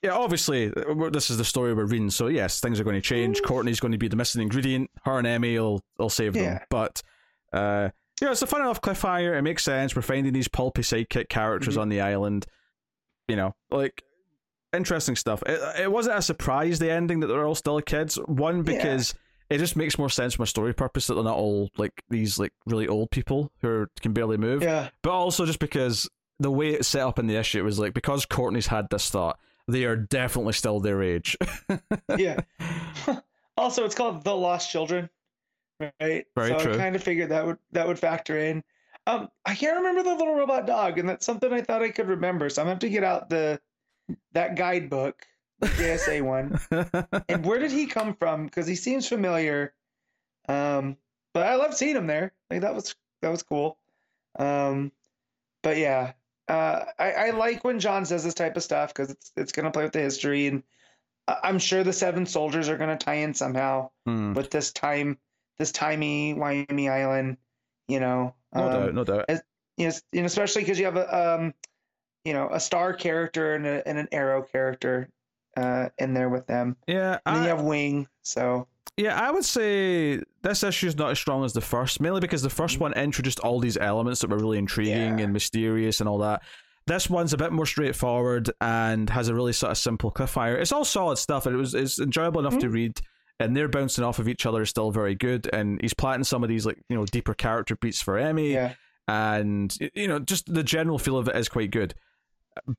yeah, obviously, this is the story we're reading. So, yes, things are going to change. Courtney's going to be the missing ingredient. Her and Emmy will, will save them. But, uh, yeah, it's a fun enough cliffhanger. It makes sense. We're finding these pulpy sidekick characters
Mhm.
on the island. You know, like, interesting stuff. It, it wasn't a surprise, the ending, that they're all still kids. One,
Yeah.
It just makes more sense from a story purpose that they're not all like these like really old people who are, can barely move
Yeah.
but also just because the way it's set up in the issue was like because Courtney's had this thought, they are definitely still their age.
Yeah. also, it's called The Lost Children, right?
Very
so
true.
I kind of figured that would that would factor in. Um, I can't remember the little robot dog, and that's something I thought I could remember. So I'm gonna have to get out the that guidebook, JSA one. And where did he come from? Because he seems familiar. Um, but I love seeing him there. Like that was that was cool. Um, but yeah, uh, I, I like when John says this type of stuff because it's it's gonna play with the history, and I'm sure the Seven Soldiers are gonna tie in somehow
Hmm.
with this time this timey wimey island. You know,
No
um,
doubt, no doubt.
you know, s- you know, especially because you have a um, you know, a star character and, a, and an arrow character uh, in there with them,
Yeah,
and then
I,
you have Wing. So
yeah, I would say this issue is not as strong as the first, mainly because the first one introduced all these elements that were really intriguing
Mm-hmm. Yeah.
and mysterious and all that. This one's a bit more straightforward and has a really sort of simple cliffhanger. It's all solid stuff, and it was it's enjoyable enough
Mm-hmm.
to read. And they're bouncing off of each other is still very good. And he's planting some of these like you know deeper character beats for Emmy.
yeah,
and you know just the general feel of it is quite good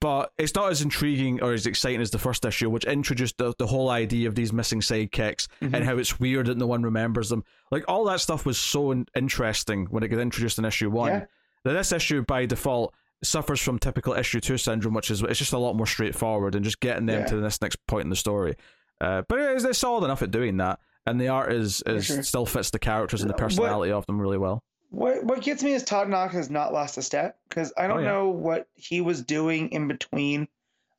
but it's not as intriguing or as exciting as the first issue which introduced the, the whole idea of these missing sidekicks
Mm-hmm.
and how it's weird that no one remembers them like all that stuff was so in- interesting when it got introduced in issue one
Yeah.
that this issue by default suffers from typical issue two syndrome which is it's just a lot more straightforward and just getting them
Yeah.
to this next point in the story uh, but it is, it's solid enough at doing that and the art is, is
sure.
still fits the characters and the
What-
personality of them really well
What what gets me is Todd Nauck has not lost a step because I oh, don't
Oh, yeah.
know what he was doing in between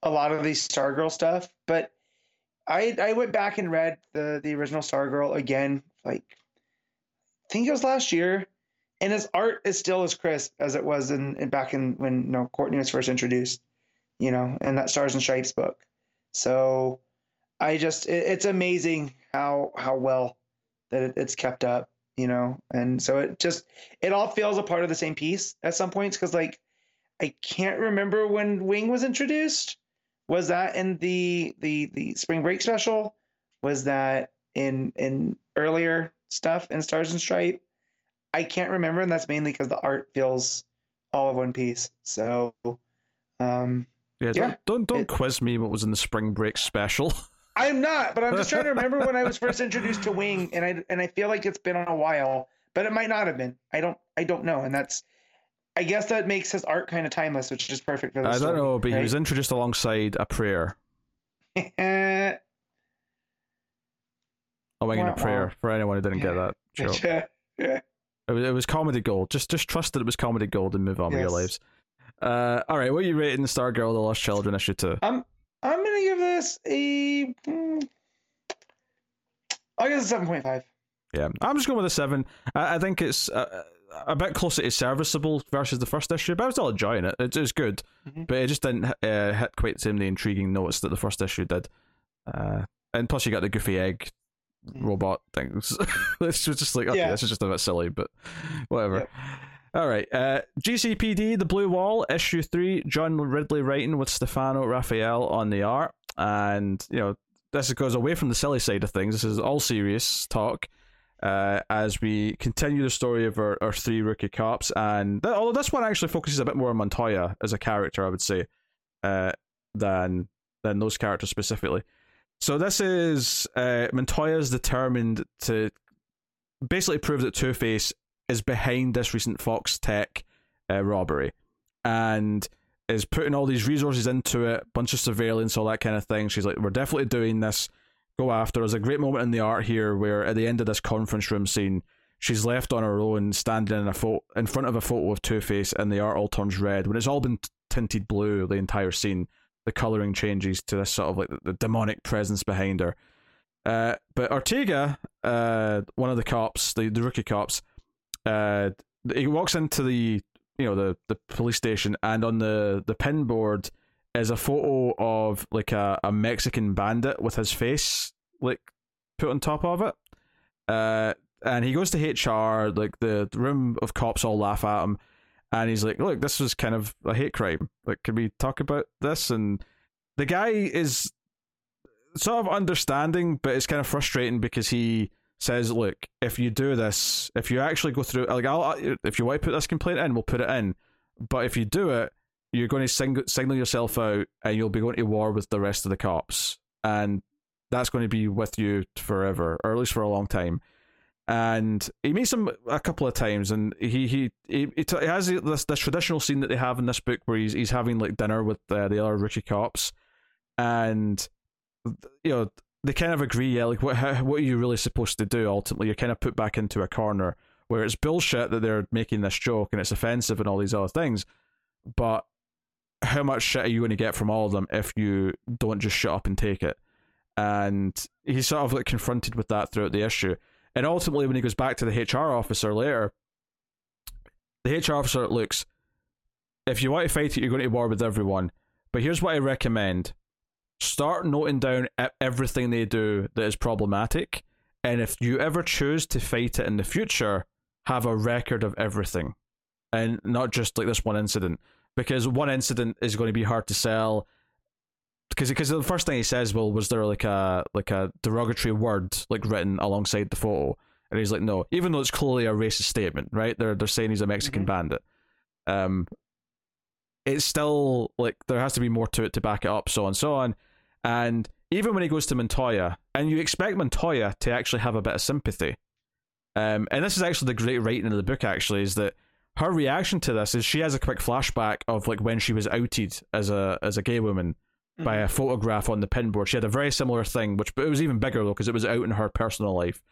a lot of these Stargirl stuff, but I I went back and read the the original Stargirl again, like I think it was last year, and his art is still as crisp as it was in, in back in when you know Courtney was first introduced, you know, in that Stars and Stripes book. So I just it, it's amazing how how well that it, it's kept up you know? And so it just it all feels a part of the same piece at some points because like i can't remember when wing was introduced. Was that in the the the spring break special? Was that in in earlier stuff in stars and stripe? I can't remember and that's mainly because the art feels all of one piece. So um
Yeah,
Yeah,
don't don't, don't
it-
quiz me what was in the spring break special.
I'm not, but I'm just trying to remember when I was first introduced to Wing, and I and I feel like it's been a while, but it might not have been. I don't I don't know, and that's I guess that makes his art kind of timeless, which is perfect for this.
I don't know, but he was introduced alongside a prayer. A wing and a prayer for anyone who didn't get that joke.
yeah.
It was, it was comedy gold. Just just trust that it was comedy gold and move on with your lives. Uh, all right, what are you rating Stargirl: The Star Girl The Lost Children issue two?
I'm I'm gonna give this a. mm, I'll give it a seven point five.
Yeah, I'm just going with a seven. I, I think it's a, a bit closer to serviceable versus the first issue, but I was still enjoying it. It, it was good,
Mhm.
but it just didn't uh, hit quite the same the intriguing notes that the first issue did. Uh, and plus, you got the goofy egg
Mhm.
robot things. it's just like okay,
Yeah.
this is just a bit silly, but whatever.
Yep.
All right, uh, GCPD, The Blue Wall, issue three. John Ridley writing with Stefano Raffaele on the art, and you know this goes away from the silly side of things. This is all serious talk uh, as we continue the story of our, our three rookie cops. And th- although this one actually focuses a bit more on Montoya as a character, I would say, uh, than than those characters specifically. So this is uh, Montoya's determined to basically prove that Two Face is behind this recent Fox Tech uh, robbery, and is putting all these resources into it, bunch of surveillance, all that kind of thing. She's like, "We're definitely doing this. Go after." There's a great moment in the art here where at the end of this conference room scene, she's left on her own, standing in a photo in front of a photo of Two Face, and the art all turns red. When it's all been tinted blue, the entire scene, the coloring changes to this sort of like the, the demonic presence behind her. Uh, but Ortega, uh, one of the cops, the, the rookie cops, uh, he walks into the you know the the police station, and on the the pin board is a photo of like a, a Mexican bandit with his face like put on top of it. Uh, and he goes to HR, like the, room of cops all laugh at him, and he's like, "Look, this was kind of a hate crime. Like, can we talk about this?" And the guy is sort of understanding, but it's kind of frustrating because he says, "Look, if you do this, if you actually go through, like, I'll, if you want to put this complaint in, we'll put it in. But if you do it, you're going to sing- signal yourself out, and you'll be going to war with the rest of the cops, and that's going to be with you forever, or at least for a long time." And he meets him a couple of times, and he he he, he, t- he has this this traditional scene that they have in this book where he's he's having like dinner with uh, the other rookie cops, and you know they kind of agree, yeah, like what how, what are you really supposed to do? Ultimately, you're kind of put back into a corner where it's bullshit that they're making this joke and it's offensive and all these other things, but how much shit are you going to get from all of them if you don't just shut up and take it? And he's sort of like confronted with that throughout the issue. And ultimately, when he goes back to the HR officer later, the HR officer looks, if you want to fight it, you're going to war with everyone. But here's what I recommend start noting down everything they do that is problematic. And if you ever choose to fight it in the future, have a record of everything and not just like this one incident. Because one incident is going to be hard to sell. Because because the first thing he says, well, was there like a like a derogatory word like written alongside the photo? And he's like, no, even though it's clearly a racist statement, right? They're they're saying he's a Mexican mm-hmm. bandit. Um, it's still like there has to be more to it to back it up, so on, so on. And even when he goes to Montoya, and you expect Montoya to actually have a bit of sympathy, um, and this is actually the great writing of the book. Actually, is that her reaction to this is she has a quick flashback of like when she was outed as a as a gay woman mm-hmm. by a photograph on the pinboard. She had a very similar thing, which but it was even bigger though because it was out in her personal life,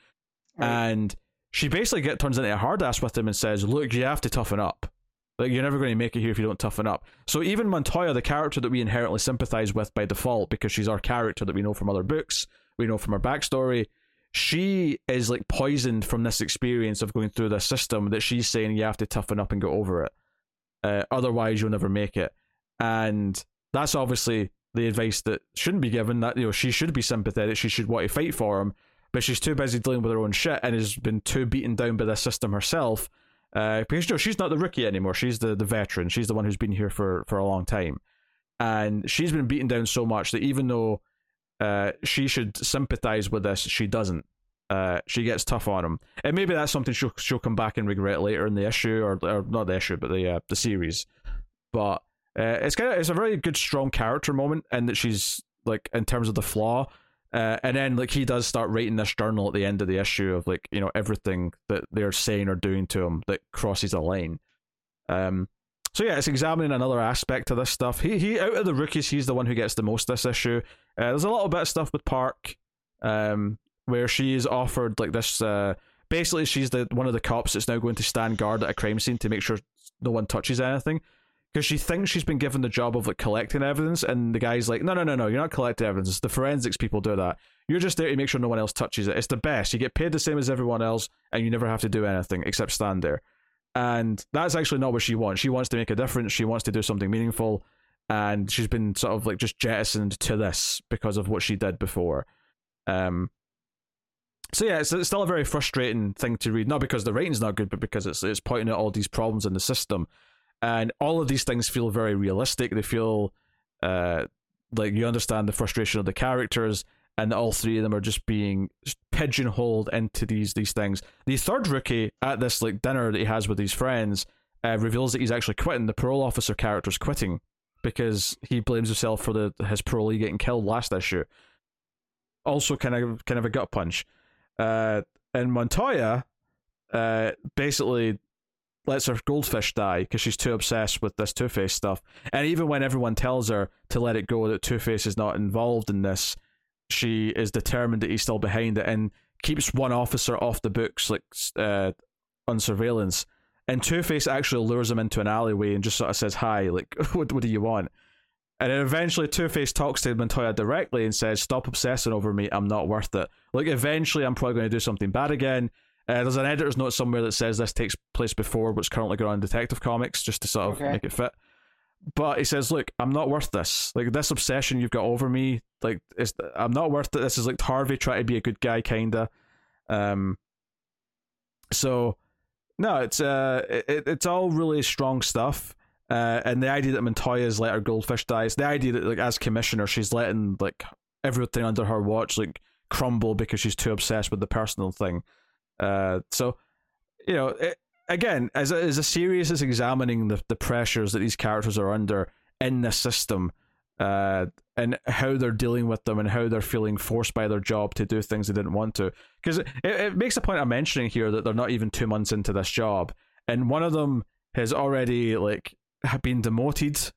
right. and she basically get turns into a hard ass with him and says, "Look, you have to toughen up." Like you're never going to make it here if you don't toughen up. So even Montoya, the character that we inherently sympathize with by default, because she's our character that we know from other books, we know from her backstory, she is like poisoned from this experience of going through this system that she's saying you have to toughen up and get over it. Uh, otherwise, you'll never make it. And that's obviously the advice that shouldn't be given. That you know she should be sympathetic, she should want to fight for him, but she's too busy dealing with her own shit and has been too beaten down by the system herself. Uh, because you know, she's not the rookie anymore; she's the the veteran. She's the one who's been here for for a long time, and she's been beaten down so much that even though uh, she should sympathize with this. She doesn't. Uh, she gets tough on him, and maybe that's something she'll she'll come back and regret later in the issue, or, or not the issue, but the uh, the series. But uh, it's kind of it's a very good strong character moment, and that she's like in terms of the flaw. Uh, and then like he does start writing this journal at the end of the issue of like you know everything that they're saying or doing to him that crosses a line. Um, so yeah, it's examining another aspect of this stuff. He he out of the rookies, he's the one who gets the most this issue. Uh, there's a little bit of stuff with Park, um, where she is offered like this. Uh, basically, she's the one of the cops that's now going to stand guard at a crime scene to make sure no one touches anything. Because she thinks she's been given the job of like collecting evidence, and the guy's like, "No, no, no, no, you're not collecting evidence. It's the forensics people do that. You're just there to make sure no one else touches it. It's the best. You get paid the same as everyone else, and you never have to do anything except stand there." And that's actually not what she wants. She wants to make a difference. She wants to do something meaningful. And she's been sort of like just jettisoned to this because of what she did before. Um, so yeah, it's, it's still a very frustrating thing to read. Not because the writing's not good, but because it's it's pointing out all these problems in the system, and all of these things feel very realistic. They feel uh, like you understand the frustration of the characters, and all three of them are just being pigeonholed into these these things. The third rookie at this like dinner that he has with his friends uh, reveals that he's actually quitting. The parole officer character's quitting because he blames himself for the his parolee getting killed last issue. Also, kind of kind of a gut punch. Uh, and Montoya uh, basically lets her goldfish die because she's too obsessed with this Two Face stuff. And even when everyone tells her to let it go, that Two Face is not involved in this, she is determined that he's still behind it and keeps one officer off the books, like uh, on surveillance. And Two Face actually lures him into an alleyway and just sort of says, "Hi, like, what what do you want?" And then eventually Two Face talks to Montoya directly and says, "Stop obsessing over me. I'm not worth it. Like, eventually, I'm probably going to do something bad again." Uh, there's an editor's note somewhere that says this takes place before what's currently going on in Detective Comics, just to sort of okay. make it fit. But he says, "Look, I'm not worth this. Like this obsession you've got over me. Like, I'm not worth it. This is like Harvey trying to be a good guy, kinda." Um. So, no, it's uh, it, it's all really strong stuff. Uh, and the idea that Montoya's let her goldfish dies, the idea that like as commissioner she's letting like everything under her watch like crumble because she's too obsessed with the personal thing. Uh, so you know, it, again, as a, as a series is examining the, the pressures that these characters are under in the system, uh, and how they're dealing with them and how they're feeling forced by their job to do things they didn't want to. Because it, it makes a point of mentioning here that they're not even two months into this job, and one of them has already like been demoted,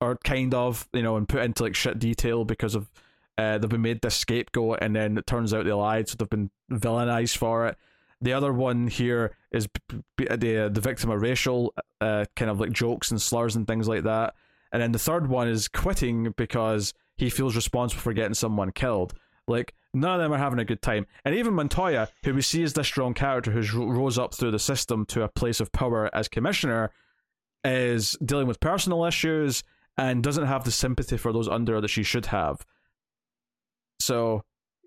or kind of, you know, and put into like shit detail because of uh, they've been made this scapegoat, and then it turns out they lied, so they've been villainized for it. The other one here is the the victim of racial uh, kind of like jokes and slurs and things like that. And then the third one is quitting because he feels responsible for getting someone killed. Like none of them are having a good time. And even Montoya, who we see as this strong character who's ro- rose up through the system to a place of power as commissioner, is dealing with personal issues and doesn't have the sympathy for those under that she should have. So,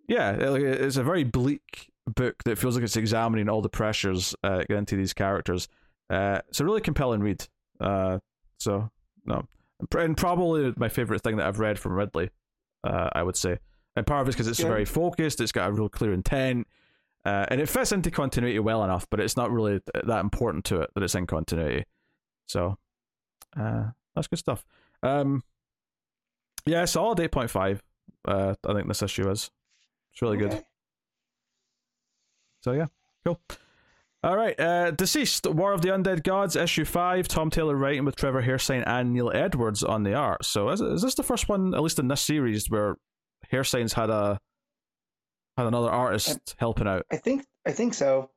yeah, it- it's a very bleak book that feels like it's examining all the pressures uh, into these characters. Uh, it's a really compelling read. Uh, so no, and probably my favorite thing that I've read from Ridley. Uh, I would say, and part of it's because it's
Yeah.
very focused. It's got a real clear intent, uh, and it fits into continuity well enough. But it's not really th- that important to it that it's in continuity. So, uh, that's good stuff. Um, yeah, solid eight point five. Uh, I think this issue is. It's really good. So yeah, cool. All right, uh, DCeased War of the Undead Gods issue five. Tom Taylor writing with Trevor Hairsine and Neil Edwards on the art. So is, is this the first one, at least in this series, where Hairsine's had a had another artist helping out?
I think I think so.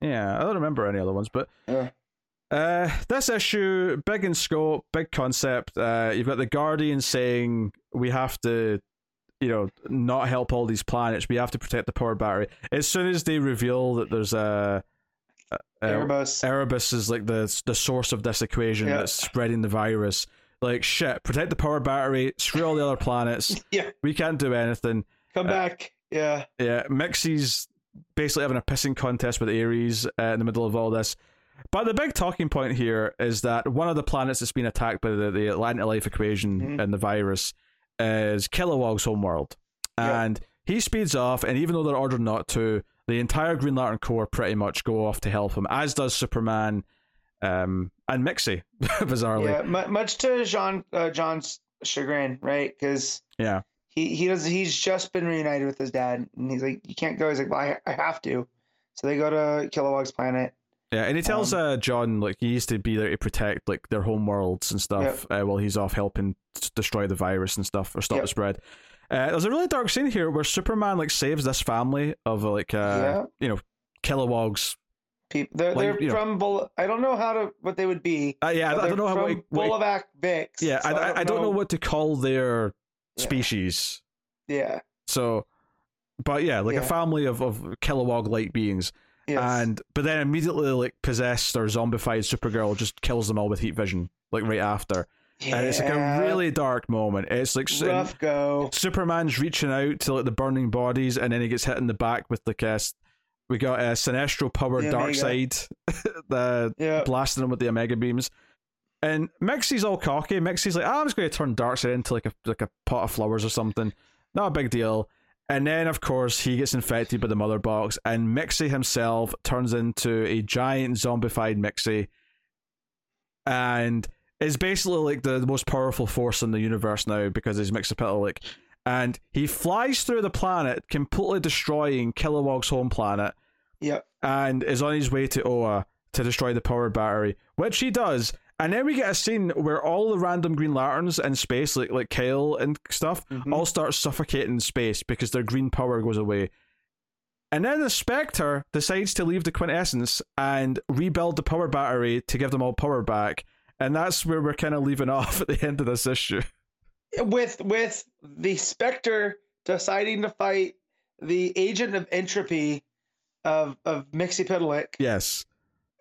Yeah, I don't remember any other ones, but
Yeah.
uh, this issue, big in scope, big concept. Uh, you've got the Guardian saying we have to, you know, not help all these planets. We have to protect the power battery. As soon as they reveal that there's a, a, a
Erebus.
Erebus is like the the source of this equation
Yeah.
that's spreading the virus. Like shit, protect the power battery. Screw all the other planets.
yeah.
We can't do anything.
Come
Uh,
back. Yeah.
Yeah, Mixie's basically having a pissing contest with Ares uh, in the middle of all this. But the big talking point here is that one of the planets that's been attacked by the, the Anti-Life Equation
Mhm.
and the virus is Kilowog's homeworld.
Yeah.
And he speeds off, and even though they're ordered not to, the entire Green Lantern Corps pretty much go off to help him, as does Superman um, and Mixie, bizarrely.
Yeah. Mu much to John uh, John's chagrin, right? Because
yeah.
he he does he's just been reunited with his dad, and he's like, you can't go. He's like, well, I, I have to. So they go to Kilowog's planet.
Yeah, and he tells
Um,
uh, John like he used to be there to protect like their home worlds and stuff uh, while he's off helping destroy the virus and stuff or stop
Yep.
the spread. Uh, there's a really dark scene here where Superman like saves this family of uh, like uh,
Yeah.
you know Kilowog's.
People, they're
Like,
they're
know-
from Bul- I don't know how to what they would be.
Uh, yeah, I, don't know how. What, what,
Vix.
yeah,
so
I, I, I don't know what to call their
Yeah.
species.
Yeah.
So, but yeah, like a family of of Kilowog like beings.
Yes.
and but then immediately like possessed or zombified Supergirl just kills them all with heat vision like right after, and it's like a really dark moment. It's like
rough go.
Superman's reaching out to like the burning bodies, and then he gets hit in the back with the a. s- We got a Sinestro powered
The
Darkseid, the
Yeah.
blasting him with the Omega beams. And Mixie's all cocky. Mixie's like, "Ah, I'm just going to turn Darkseid into like a like a pot of flowers or something. Not a big deal. And then, of course, he gets infected by the Mother Box, and Mixie himself turns into a giant zombified Mixie, and is basically like the, the most powerful force in the universe now because he's Mxyzptlk. And he flies through the planet, completely destroying Kilowog's home planet
Yep.
and is on his way to Oa to destroy the power battery, which he does. And then we get a scene where all the random Green Lanterns in space, like like Kale and stuff,
Mhm.
all start suffocating in space because their green power goes away. And then the Spectre decides to leave the Quintessence and rebuild the power battery to give them all power back. And that's where we're kind of leaving off at the end of this issue.
with with the Spectre deciding to fight the agent of entropy of of Mxyzptlk
Yes.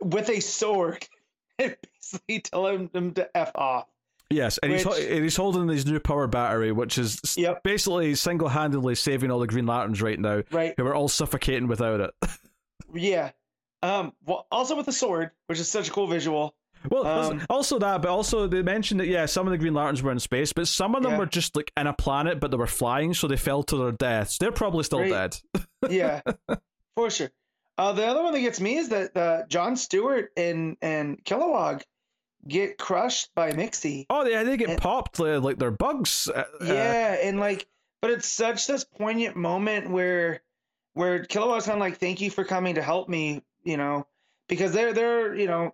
with a sword basically telling him to f off.
Yes, and he's, and he's holding his new power battery, which is
Yep.
basically single handedly saving all the Green Lanterns right now,
Right?
who are all suffocating without it.
Yeah. Um. Well, also with the sword, which is such a cool visual.
Well,
Um,
also that, but also they mentioned that yeah, some of the Green Lanterns were in space, but some of them
Yeah.
were just like in a planet, but they were flying, so they fell to their deaths. They're probably still
Right.
dead.
Yeah, for sure. Uh, the other one that gets me is that uh, John Stewart and and Kilowog get crushed by Mixie.
Oh, yeah, they get
And-
popped uh, like they're bugs. Uh, uh,
Yeah, and like, but it's such this poignant moment where where Kilowog's kind of like, "Thank you for coming to help me," you know, because they're they're you know,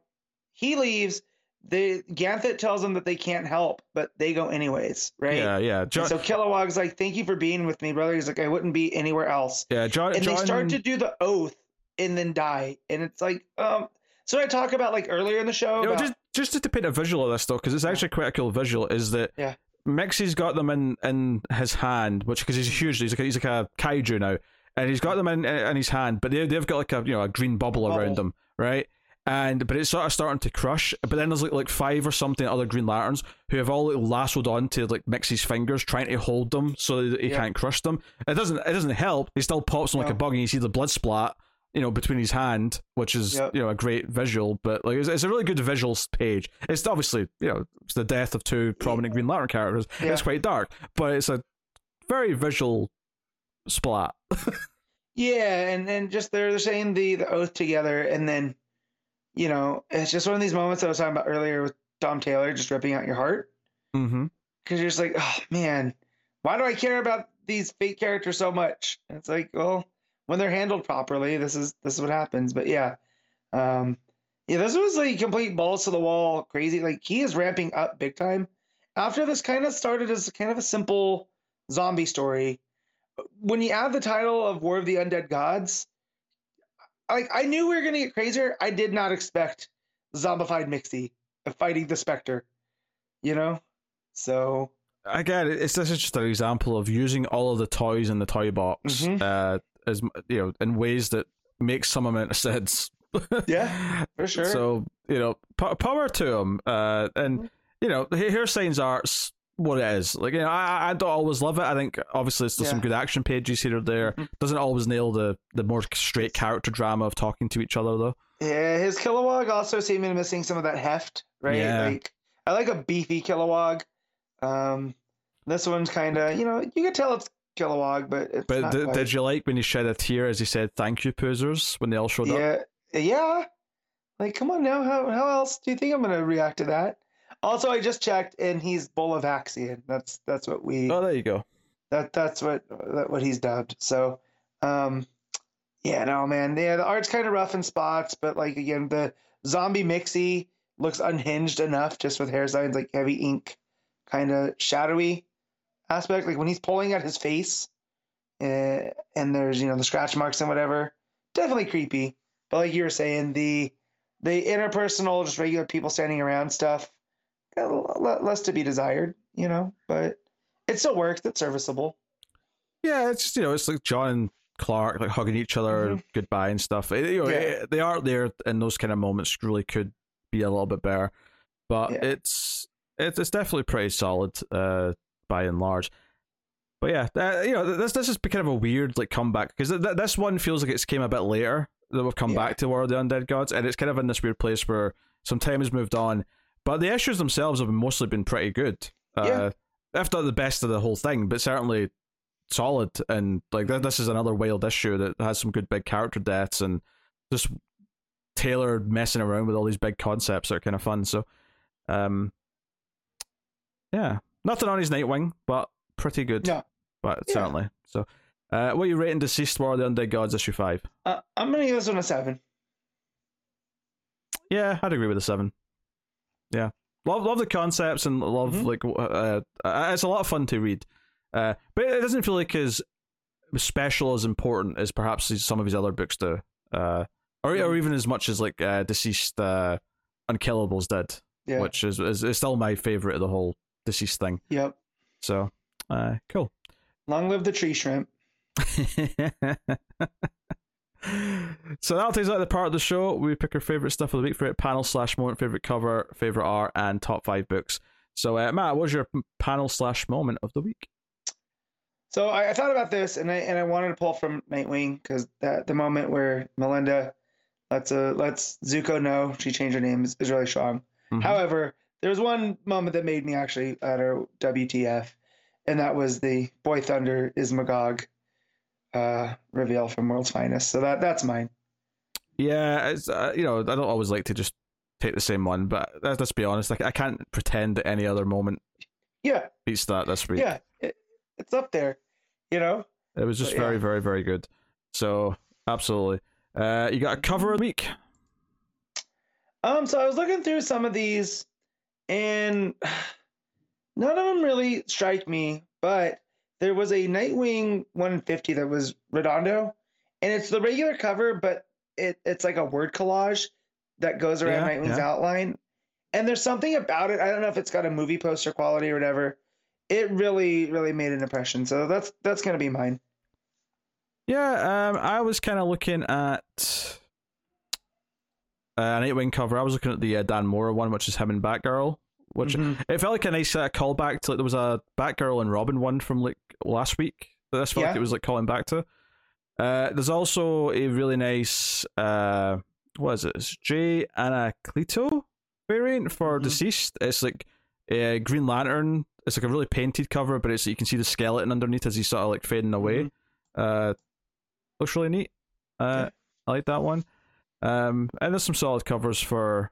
he leaves. They Ganthet tells them that they can't help, but they go anyways, right?
yeah, yeah. John,
so Kilowog's like, "Thank you for being with me, brother." He's like, "I wouldn't be anywhere else."
yeah, John.
And
John,
they start to do the oath and then die, and it's like, um. So I talk about like earlier in the show.
You know,
about-
just just to paint a visual of this though, because it's actually quite a cool visual. Is that
Yeah.
Mixie's got them in in his hand, which because he's huge, he's like a, he's like a kaiju now, and he's got them in in his hand, but they they've got like a you know a green bubble around them, right? And but it's sort of starting to crush. But then there's like like five or something other Green Lanterns who have all like, lassoed onto like Mixie's fingers, trying to hold them so that he
Yeah.
can't crush them. It doesn't it doesn't help. He still pops them like a bug, and you see the blood splat. You know, between his hand, which is
Yep.
you know a great visual, but like it's, it's a really good visual page. It's obviously you know it's the death of two prominent Green Lantern characters.
Yeah.
It's quite dark, but it's a very visual splat.
Yeah, and and just they're they're saying the the oath together, and then, you know, it's just one of these moments that I was talking about earlier with Tom Taylor just ripping out your heart
Mm-hmm.
because you're just like, oh man, why do I care about these fake characters so much? And it's like, well, when they're handled properly, this is this is what happens. But yeah, um, yeah, this was like complete balls to the wall, crazy. Like he is ramping up big time. After this kind of started as kind of a simple zombie story, when you add the title of War of the Undead Gods, like I knew we were gonna get crazier. I did not expect zombified Mixie fighting the Spectre. You know, so
Again, it's this is just an example of using all of the toys in the toy box
Mhm.
uh, as you know in ways that make some amount of sense.
Yeah, for sure.
So you know, p- power to him, uh, and
Mhm.
you know, Hairsine's Art's what it is. Like you know, I I don't always love it. I think obviously it's still some good action pages here or there.
Mhm.
Doesn't always nail the the more straight character drama of talking to each other though.
Yeah, his Kilowog also seemed to be missing some of that heft, right?
Yeah.
Like I like a beefy Kilowog. Um, this one's kind of, you know, you can tell it's Kilowog, but it's
But
not
d- did you like when he shed a tear as he said "Thank you, Poozers" when they all showed up?
Yeah, yeah. Like, come on now. How how else do you think I'm gonna react to that? Also, I just checked, and he's Bolovaxian. That's that's what we
Oh, there you go.
that that's what that, what he's dubbed. So, um, yeah, no, man, yeah, the art's kind of rough in spots, but like again, the zombie Mixie looks unhinged enough just with Hairsine's like heavy ink, kind of shadowy aspect. Like when he's pulling at his face, uh, and there's you know the scratch marks and whatever, definitely creepy. But like you were saying, the the interpersonal, just regular people standing around stuff, got a lot less to be desired, you know. But it still works. It's serviceable.
Yeah, it's just, you know, it's like John and Clark like hugging each other
Mhm.
goodbye and stuff. It- you know,
Yeah.
it- they are there, and those kind of moments really could be a little bit better. But
Yeah.
it's it's it's definitely pretty solid, uh, by and large. But yeah, uh, you know, this this is kind of a weird like comeback because th- th- this one feels like it's came a bit later that we've come
Yeah.
back to War of the Undead Gods, and it's kind of in this weird place where some time has moved on, but the issues themselves have mostly been pretty good. Uh,
Yeah.
if not the best of the whole thing, but certainly solid. And like th- this is another wild issue that has some good big character deaths and just Taylor messing around with all these big concepts that are kind of fun. So, um, yeah, nothing on his Nightwing, but pretty good.
Yeah.
but
Yeah.
certainly. So, uh, what are you rating DCeased War of the Undead Gods issue five?
Uh, I'm gonna give this one a seven.
Yeah, I'd agree with a seven. Yeah, love love the concepts and love
Mhm.
like uh, uh, it's a lot of fun to read, uh, but it doesn't feel like as special as important as perhaps some of his other books do, uh, or or even as much as like uh, DCeased uh, Unkillables did,
Yeah.
which is, is is still my favorite of the whole DCeased thing.
Yep.
So, uh, cool.
Long live the tree shrimp.
so that'll take out the part of the show. We pick our favorite stuff of the week, favorite panel slash moment, favorite cover, favorite art, and top five books. So, uh, Matt, what was your panel slash moment of the week?
So I, I thought about this, and I and I wanted to pull from Nightwing because that the moment where Melinda lets a lets Zucco know she changed her name is, is really strong.
Mhm.
However, there was one moment that made me actually utter WTF, and that was the Boy Thunder is Magog uh, reveal from World's Finest. So that that's mine.
Yeah, it's, uh, you know, I don't always like to just take the same one, but let's let's be honest, like, I can't pretend that any other moment
Yeah,
beats that this week.
yeah, it, it's up there. You know.
It was just
But, yeah.
very, very, very good. So, absolutely. Uh, you got a cover of the week.
Um, so I was looking through some of these, and none of them really strike me. But there was a Nightwing 150 that was Redondo, and it's the regular cover, but it it's like a word collage that goes around
Yeah,
Nightwing's
yeah.
outline. And there's something about it. I don't know if it's got a movie poster quality or whatever. it really really made an impression. So that's that's gonna be mine.
Yeah, um, I was kind of looking at uh, an Nightwing cover. I was looking at the uh, Dan Mora one, which is him and Batgirl. Which
Mhm.
it felt like a nice uh, callback to like there was a Batgirl and Robin one from like last week. That this felt like it was like calling back to. Uh, there's also a really nice uh, what is it? It's Jay Anacleto variant for
Mhm.
DCeased. It's like a Green Lantern. It's like a really painted cover, but it's you can see the skeleton underneath as he's sort of like fading away.
Mhm.
Uh, looks really neat. Uh,
Yeah.
I like that one. Um, and there's some solid covers for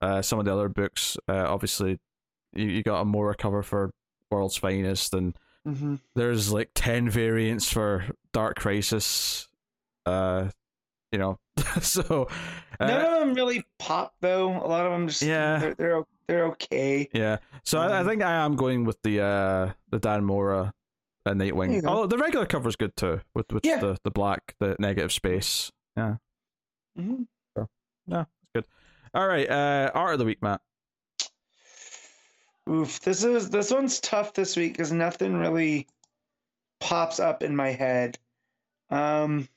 uh, some of the other books. Uh, obviously, you, you got a Mora cover for World's Finest, and
Mm-hmm.
there's like 10 variants for Dark Crisis. Uh, you know, so. Uh,
None of them really pop though. A lot of them just
Yeah.
they're they're, they're okay.
Yeah, so I, I
Um,
think I am going with the uh the Dan Mora
you
Nightwing. Oh, the regular cover's good too, with with
Yeah.
the the black, the negative space.
Hmm No, it's good.
All right, uh, art of the week, Matt.
Oof, this is this one's tough this week because nothing really pops up in my head. Um,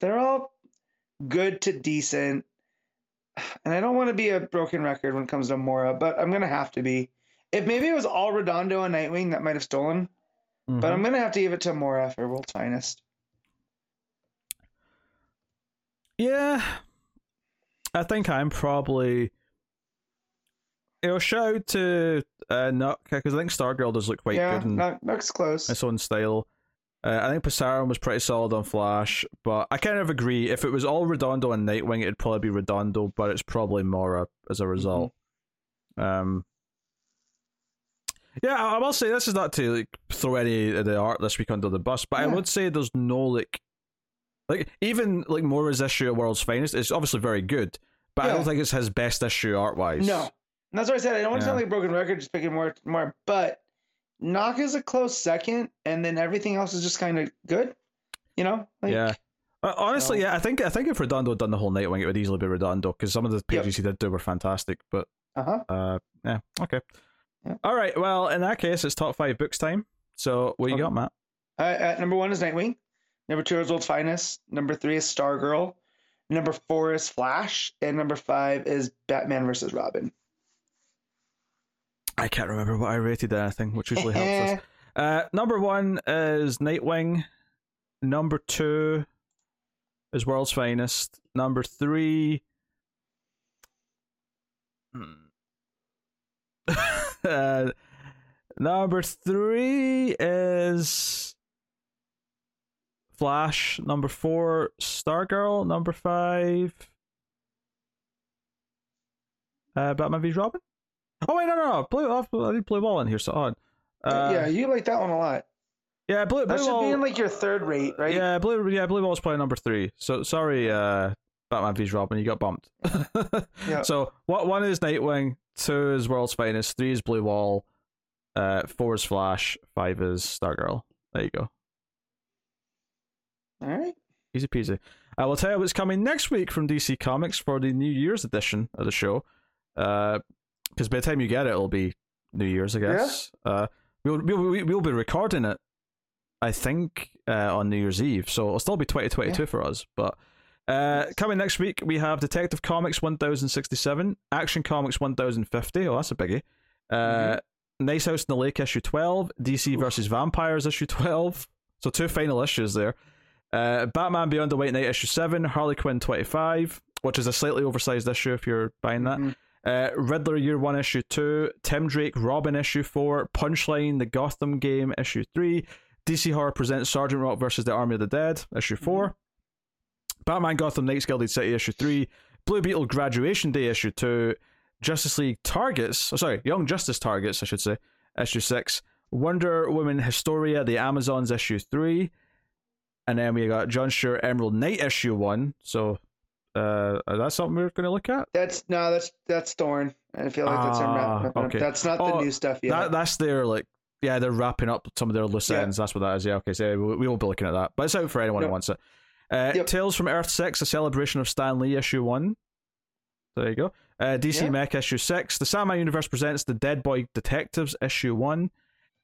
they're all good to decent, and I don't want to be a broken record when it comes to Mora, but I'm gonna have to be. If maybe it was all Redondo and Nightwing that might have stolen, but I'm gonna have to give it to Mora for World's Finest.
Yeah, I think I'm probably. Know, shout to uh, Nauck because I think Stargirl does look quite
yeah,
good
not, looks close.
its own style. Uh, I think Pasarin was pretty solid on Flash, but I kind of agree. If it was all Redondo and Nightwing, it'd probably be Redondo, but it's probably Mora as a result. Um, yeah, I I will say this is not to like throw any of the art this week under the bus, but I would say there's no like, like even like Mora's issue of World's Finest is obviously very good, but I don't think it's his best issue art wise.
No, And that's what I said. I don't want to sound like a broken record, just picking more, more. But Nauck is a close second, and then everything else is just kind of good. You know? Like,
yeah. Uh, honestly, yeah, I think I think if Redondo had done the whole Nightwing, it would easily be Redondo because some of the pages he did do were fantastic. But
Uh huh.
uh, yeah, okay.
Yeah.
All right. Well, in that case, it's top five books time. So what you got, Matt?
Uh, at number one is Nightwing. Number two is World's Finest. Number three is Stargirl. Number four is Flash, and number five is Batman versus Robin.
I can't remember what I rated that anything, which usually helps us. Uh, number one is Nightwing. Number two is World's Finest. Number three. Hmm. uh, number three is Flash. Number four, Stargirl. Number five, uh, Batman v Robin. Oh wait, no, no, no. Blue. Off. I need Blue Ball in here. So on. Uh,
yeah, you like that one a lot.
yeah, Blue.
That
Blue
should
Ball,
be in like your third rate, right?
Yeah, Blue. Yeah, Blue Ball's probably number three. So sorry, uh, Batman v Robin, you got bumped.
Yeah.
So what? One is Nightwing. Two is World's Finest. Three is Blue Wall. Uh, four is Flash. Five is Stargirl. There you go.
All right.
Easy peasy. I will tell you what's coming next week from DC Comics for the New Year's edition of the show. Because by the time you get it, it'll be New Year's, I guess. Uh, we'll, we'll we'll be recording it, I think, uh, on New Year's Eve, so it'll still be 2022 for us. But uh, coming next week, we have Detective Comics 1067, Action Comics 1050. Oh, that's a biggie. Uh,
Mhm.
Nice House in the Lake issue 12, DC versus Vampires issue 12. So two final issues there. Uh, Batman Beyond the White Knight issue 7, Harley Quinn 25, which is a slightly oversized issue if you're buying that.
Mhm.
Uh, Riddler Year 1 issue 2, Tim Drake Robin issue 4, Punchline The Gotham Game issue 3, DC Horror presents Sergeant Rock versus the Army of the Dead issue 4, Batman Gotham Knights Gilded City issue 3, Blue Beetle Graduation Day issue 2, Justice League Targets, oh, sorry, Young Justice Targets, I should say, issue 6, Wonder Woman Historia The Amazons issue 3, and then we got John Stewart Emerald Knight issue 1, so uh, that's something we're going to look at.
That's no, that's that's Thorn. I feel like that's
Ah,
wrapping up.
okay.
That's not
Oh,
the new stuff yet.
That that's their like yeah they're wrapping up some of their loose
Yeah.
ends. That's what that is. Yeah, okay. So we, we won't be looking at that, but it's out for anyone who wants it. Uh,
Yep.
Tales from Earth Six: A Celebration of Stan Lee issue one. There you go. Uh, DC
Yeah.
Mech issue six. The Sandman Universe presents the Dead Boy Detectives issue one.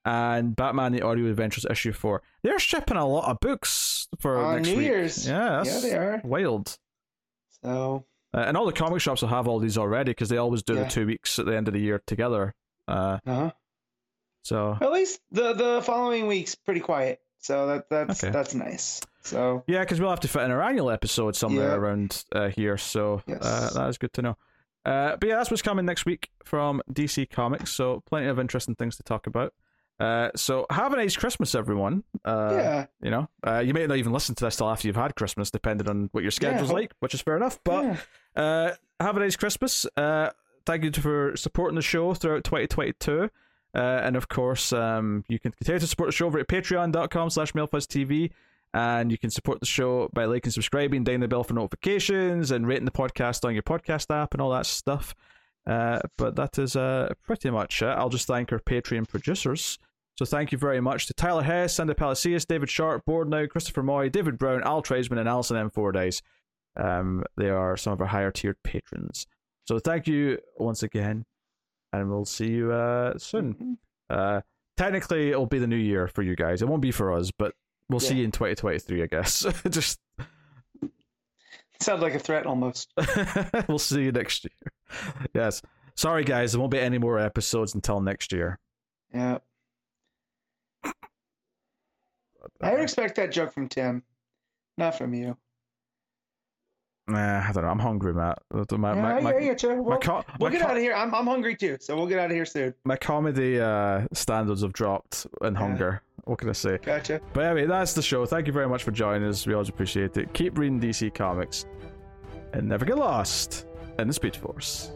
And Batman: The Audio Adventures issue four. They're shipping a lot of books for
On
next
New
week.
Year's.
Yeah,
Yeah, they are.
wild.
So
Uh, and all the comic shops will have all these already because they always do
Yeah.
the two weeks at the end of the year together. Uh,
uh-huh.
so
at least the the following week's pretty quiet. So that that's
Okay.
that's nice. So
yeah, because we'll have to fit in our annual episode somewhere
Yeah.
around uh, here. So uh, that is good to know. Uh, but yeah, that's what's coming next week from DC Comics. So plenty of interesting things to talk about. Uh, so have a nice Christmas, everyone. Uh,
yeah,
You know, uh, you may not even listen to this till after you've had Christmas, depending on what your schedule's
hope-
like, which is fair enough. But
yeah.
uh, have a nice Christmas. Uh, thank you for supporting the show throughout 2022. Uh, and of course, um, you can continue to support the show over at patreon.com slash mailfuzztv. And you can support the show by liking, subscribing, ding the bell for notifications, and rating the podcast on your podcast app and all that stuff. Uh, but that is uh, pretty much it. I'll just thank our Patreon producers. So thank you very much to Tyler Hess, Sandy Palacios, David Sharp, Board Now, Christopher Moy, David Brown, Al Tradesman, and Alison M. Fordyce. Um, they are some of our higher tiered patrons. So thank you once again, and we'll see you uh, soon.
Mhm.
Uh, technically, it'll be the new year for you guys. It won't be for us, but we'll see you in 2023, I guess. Just
Sounds like a threat almost.
we'll see you next year. Yes. Sorry, guys. There won't be any more episodes until next year.
Yeah. I would expect that joke from Tim, not from you.
Nah, I don't know. I'm hungry, Matt. My,
yeah,
my,
I,
my,
I get you.
my,
We'll, we'll get out of here. I'm, I'm hungry too, so we'll get out of here soon.
my comedy uh, standards have dropped in
Yeah.
hunger. What can I say?
Gotcha.
But anyway, that's the show. Thank you very much for joining us. We always appreciate it. Keep reading DC Comics and never get lost in the Speed Force.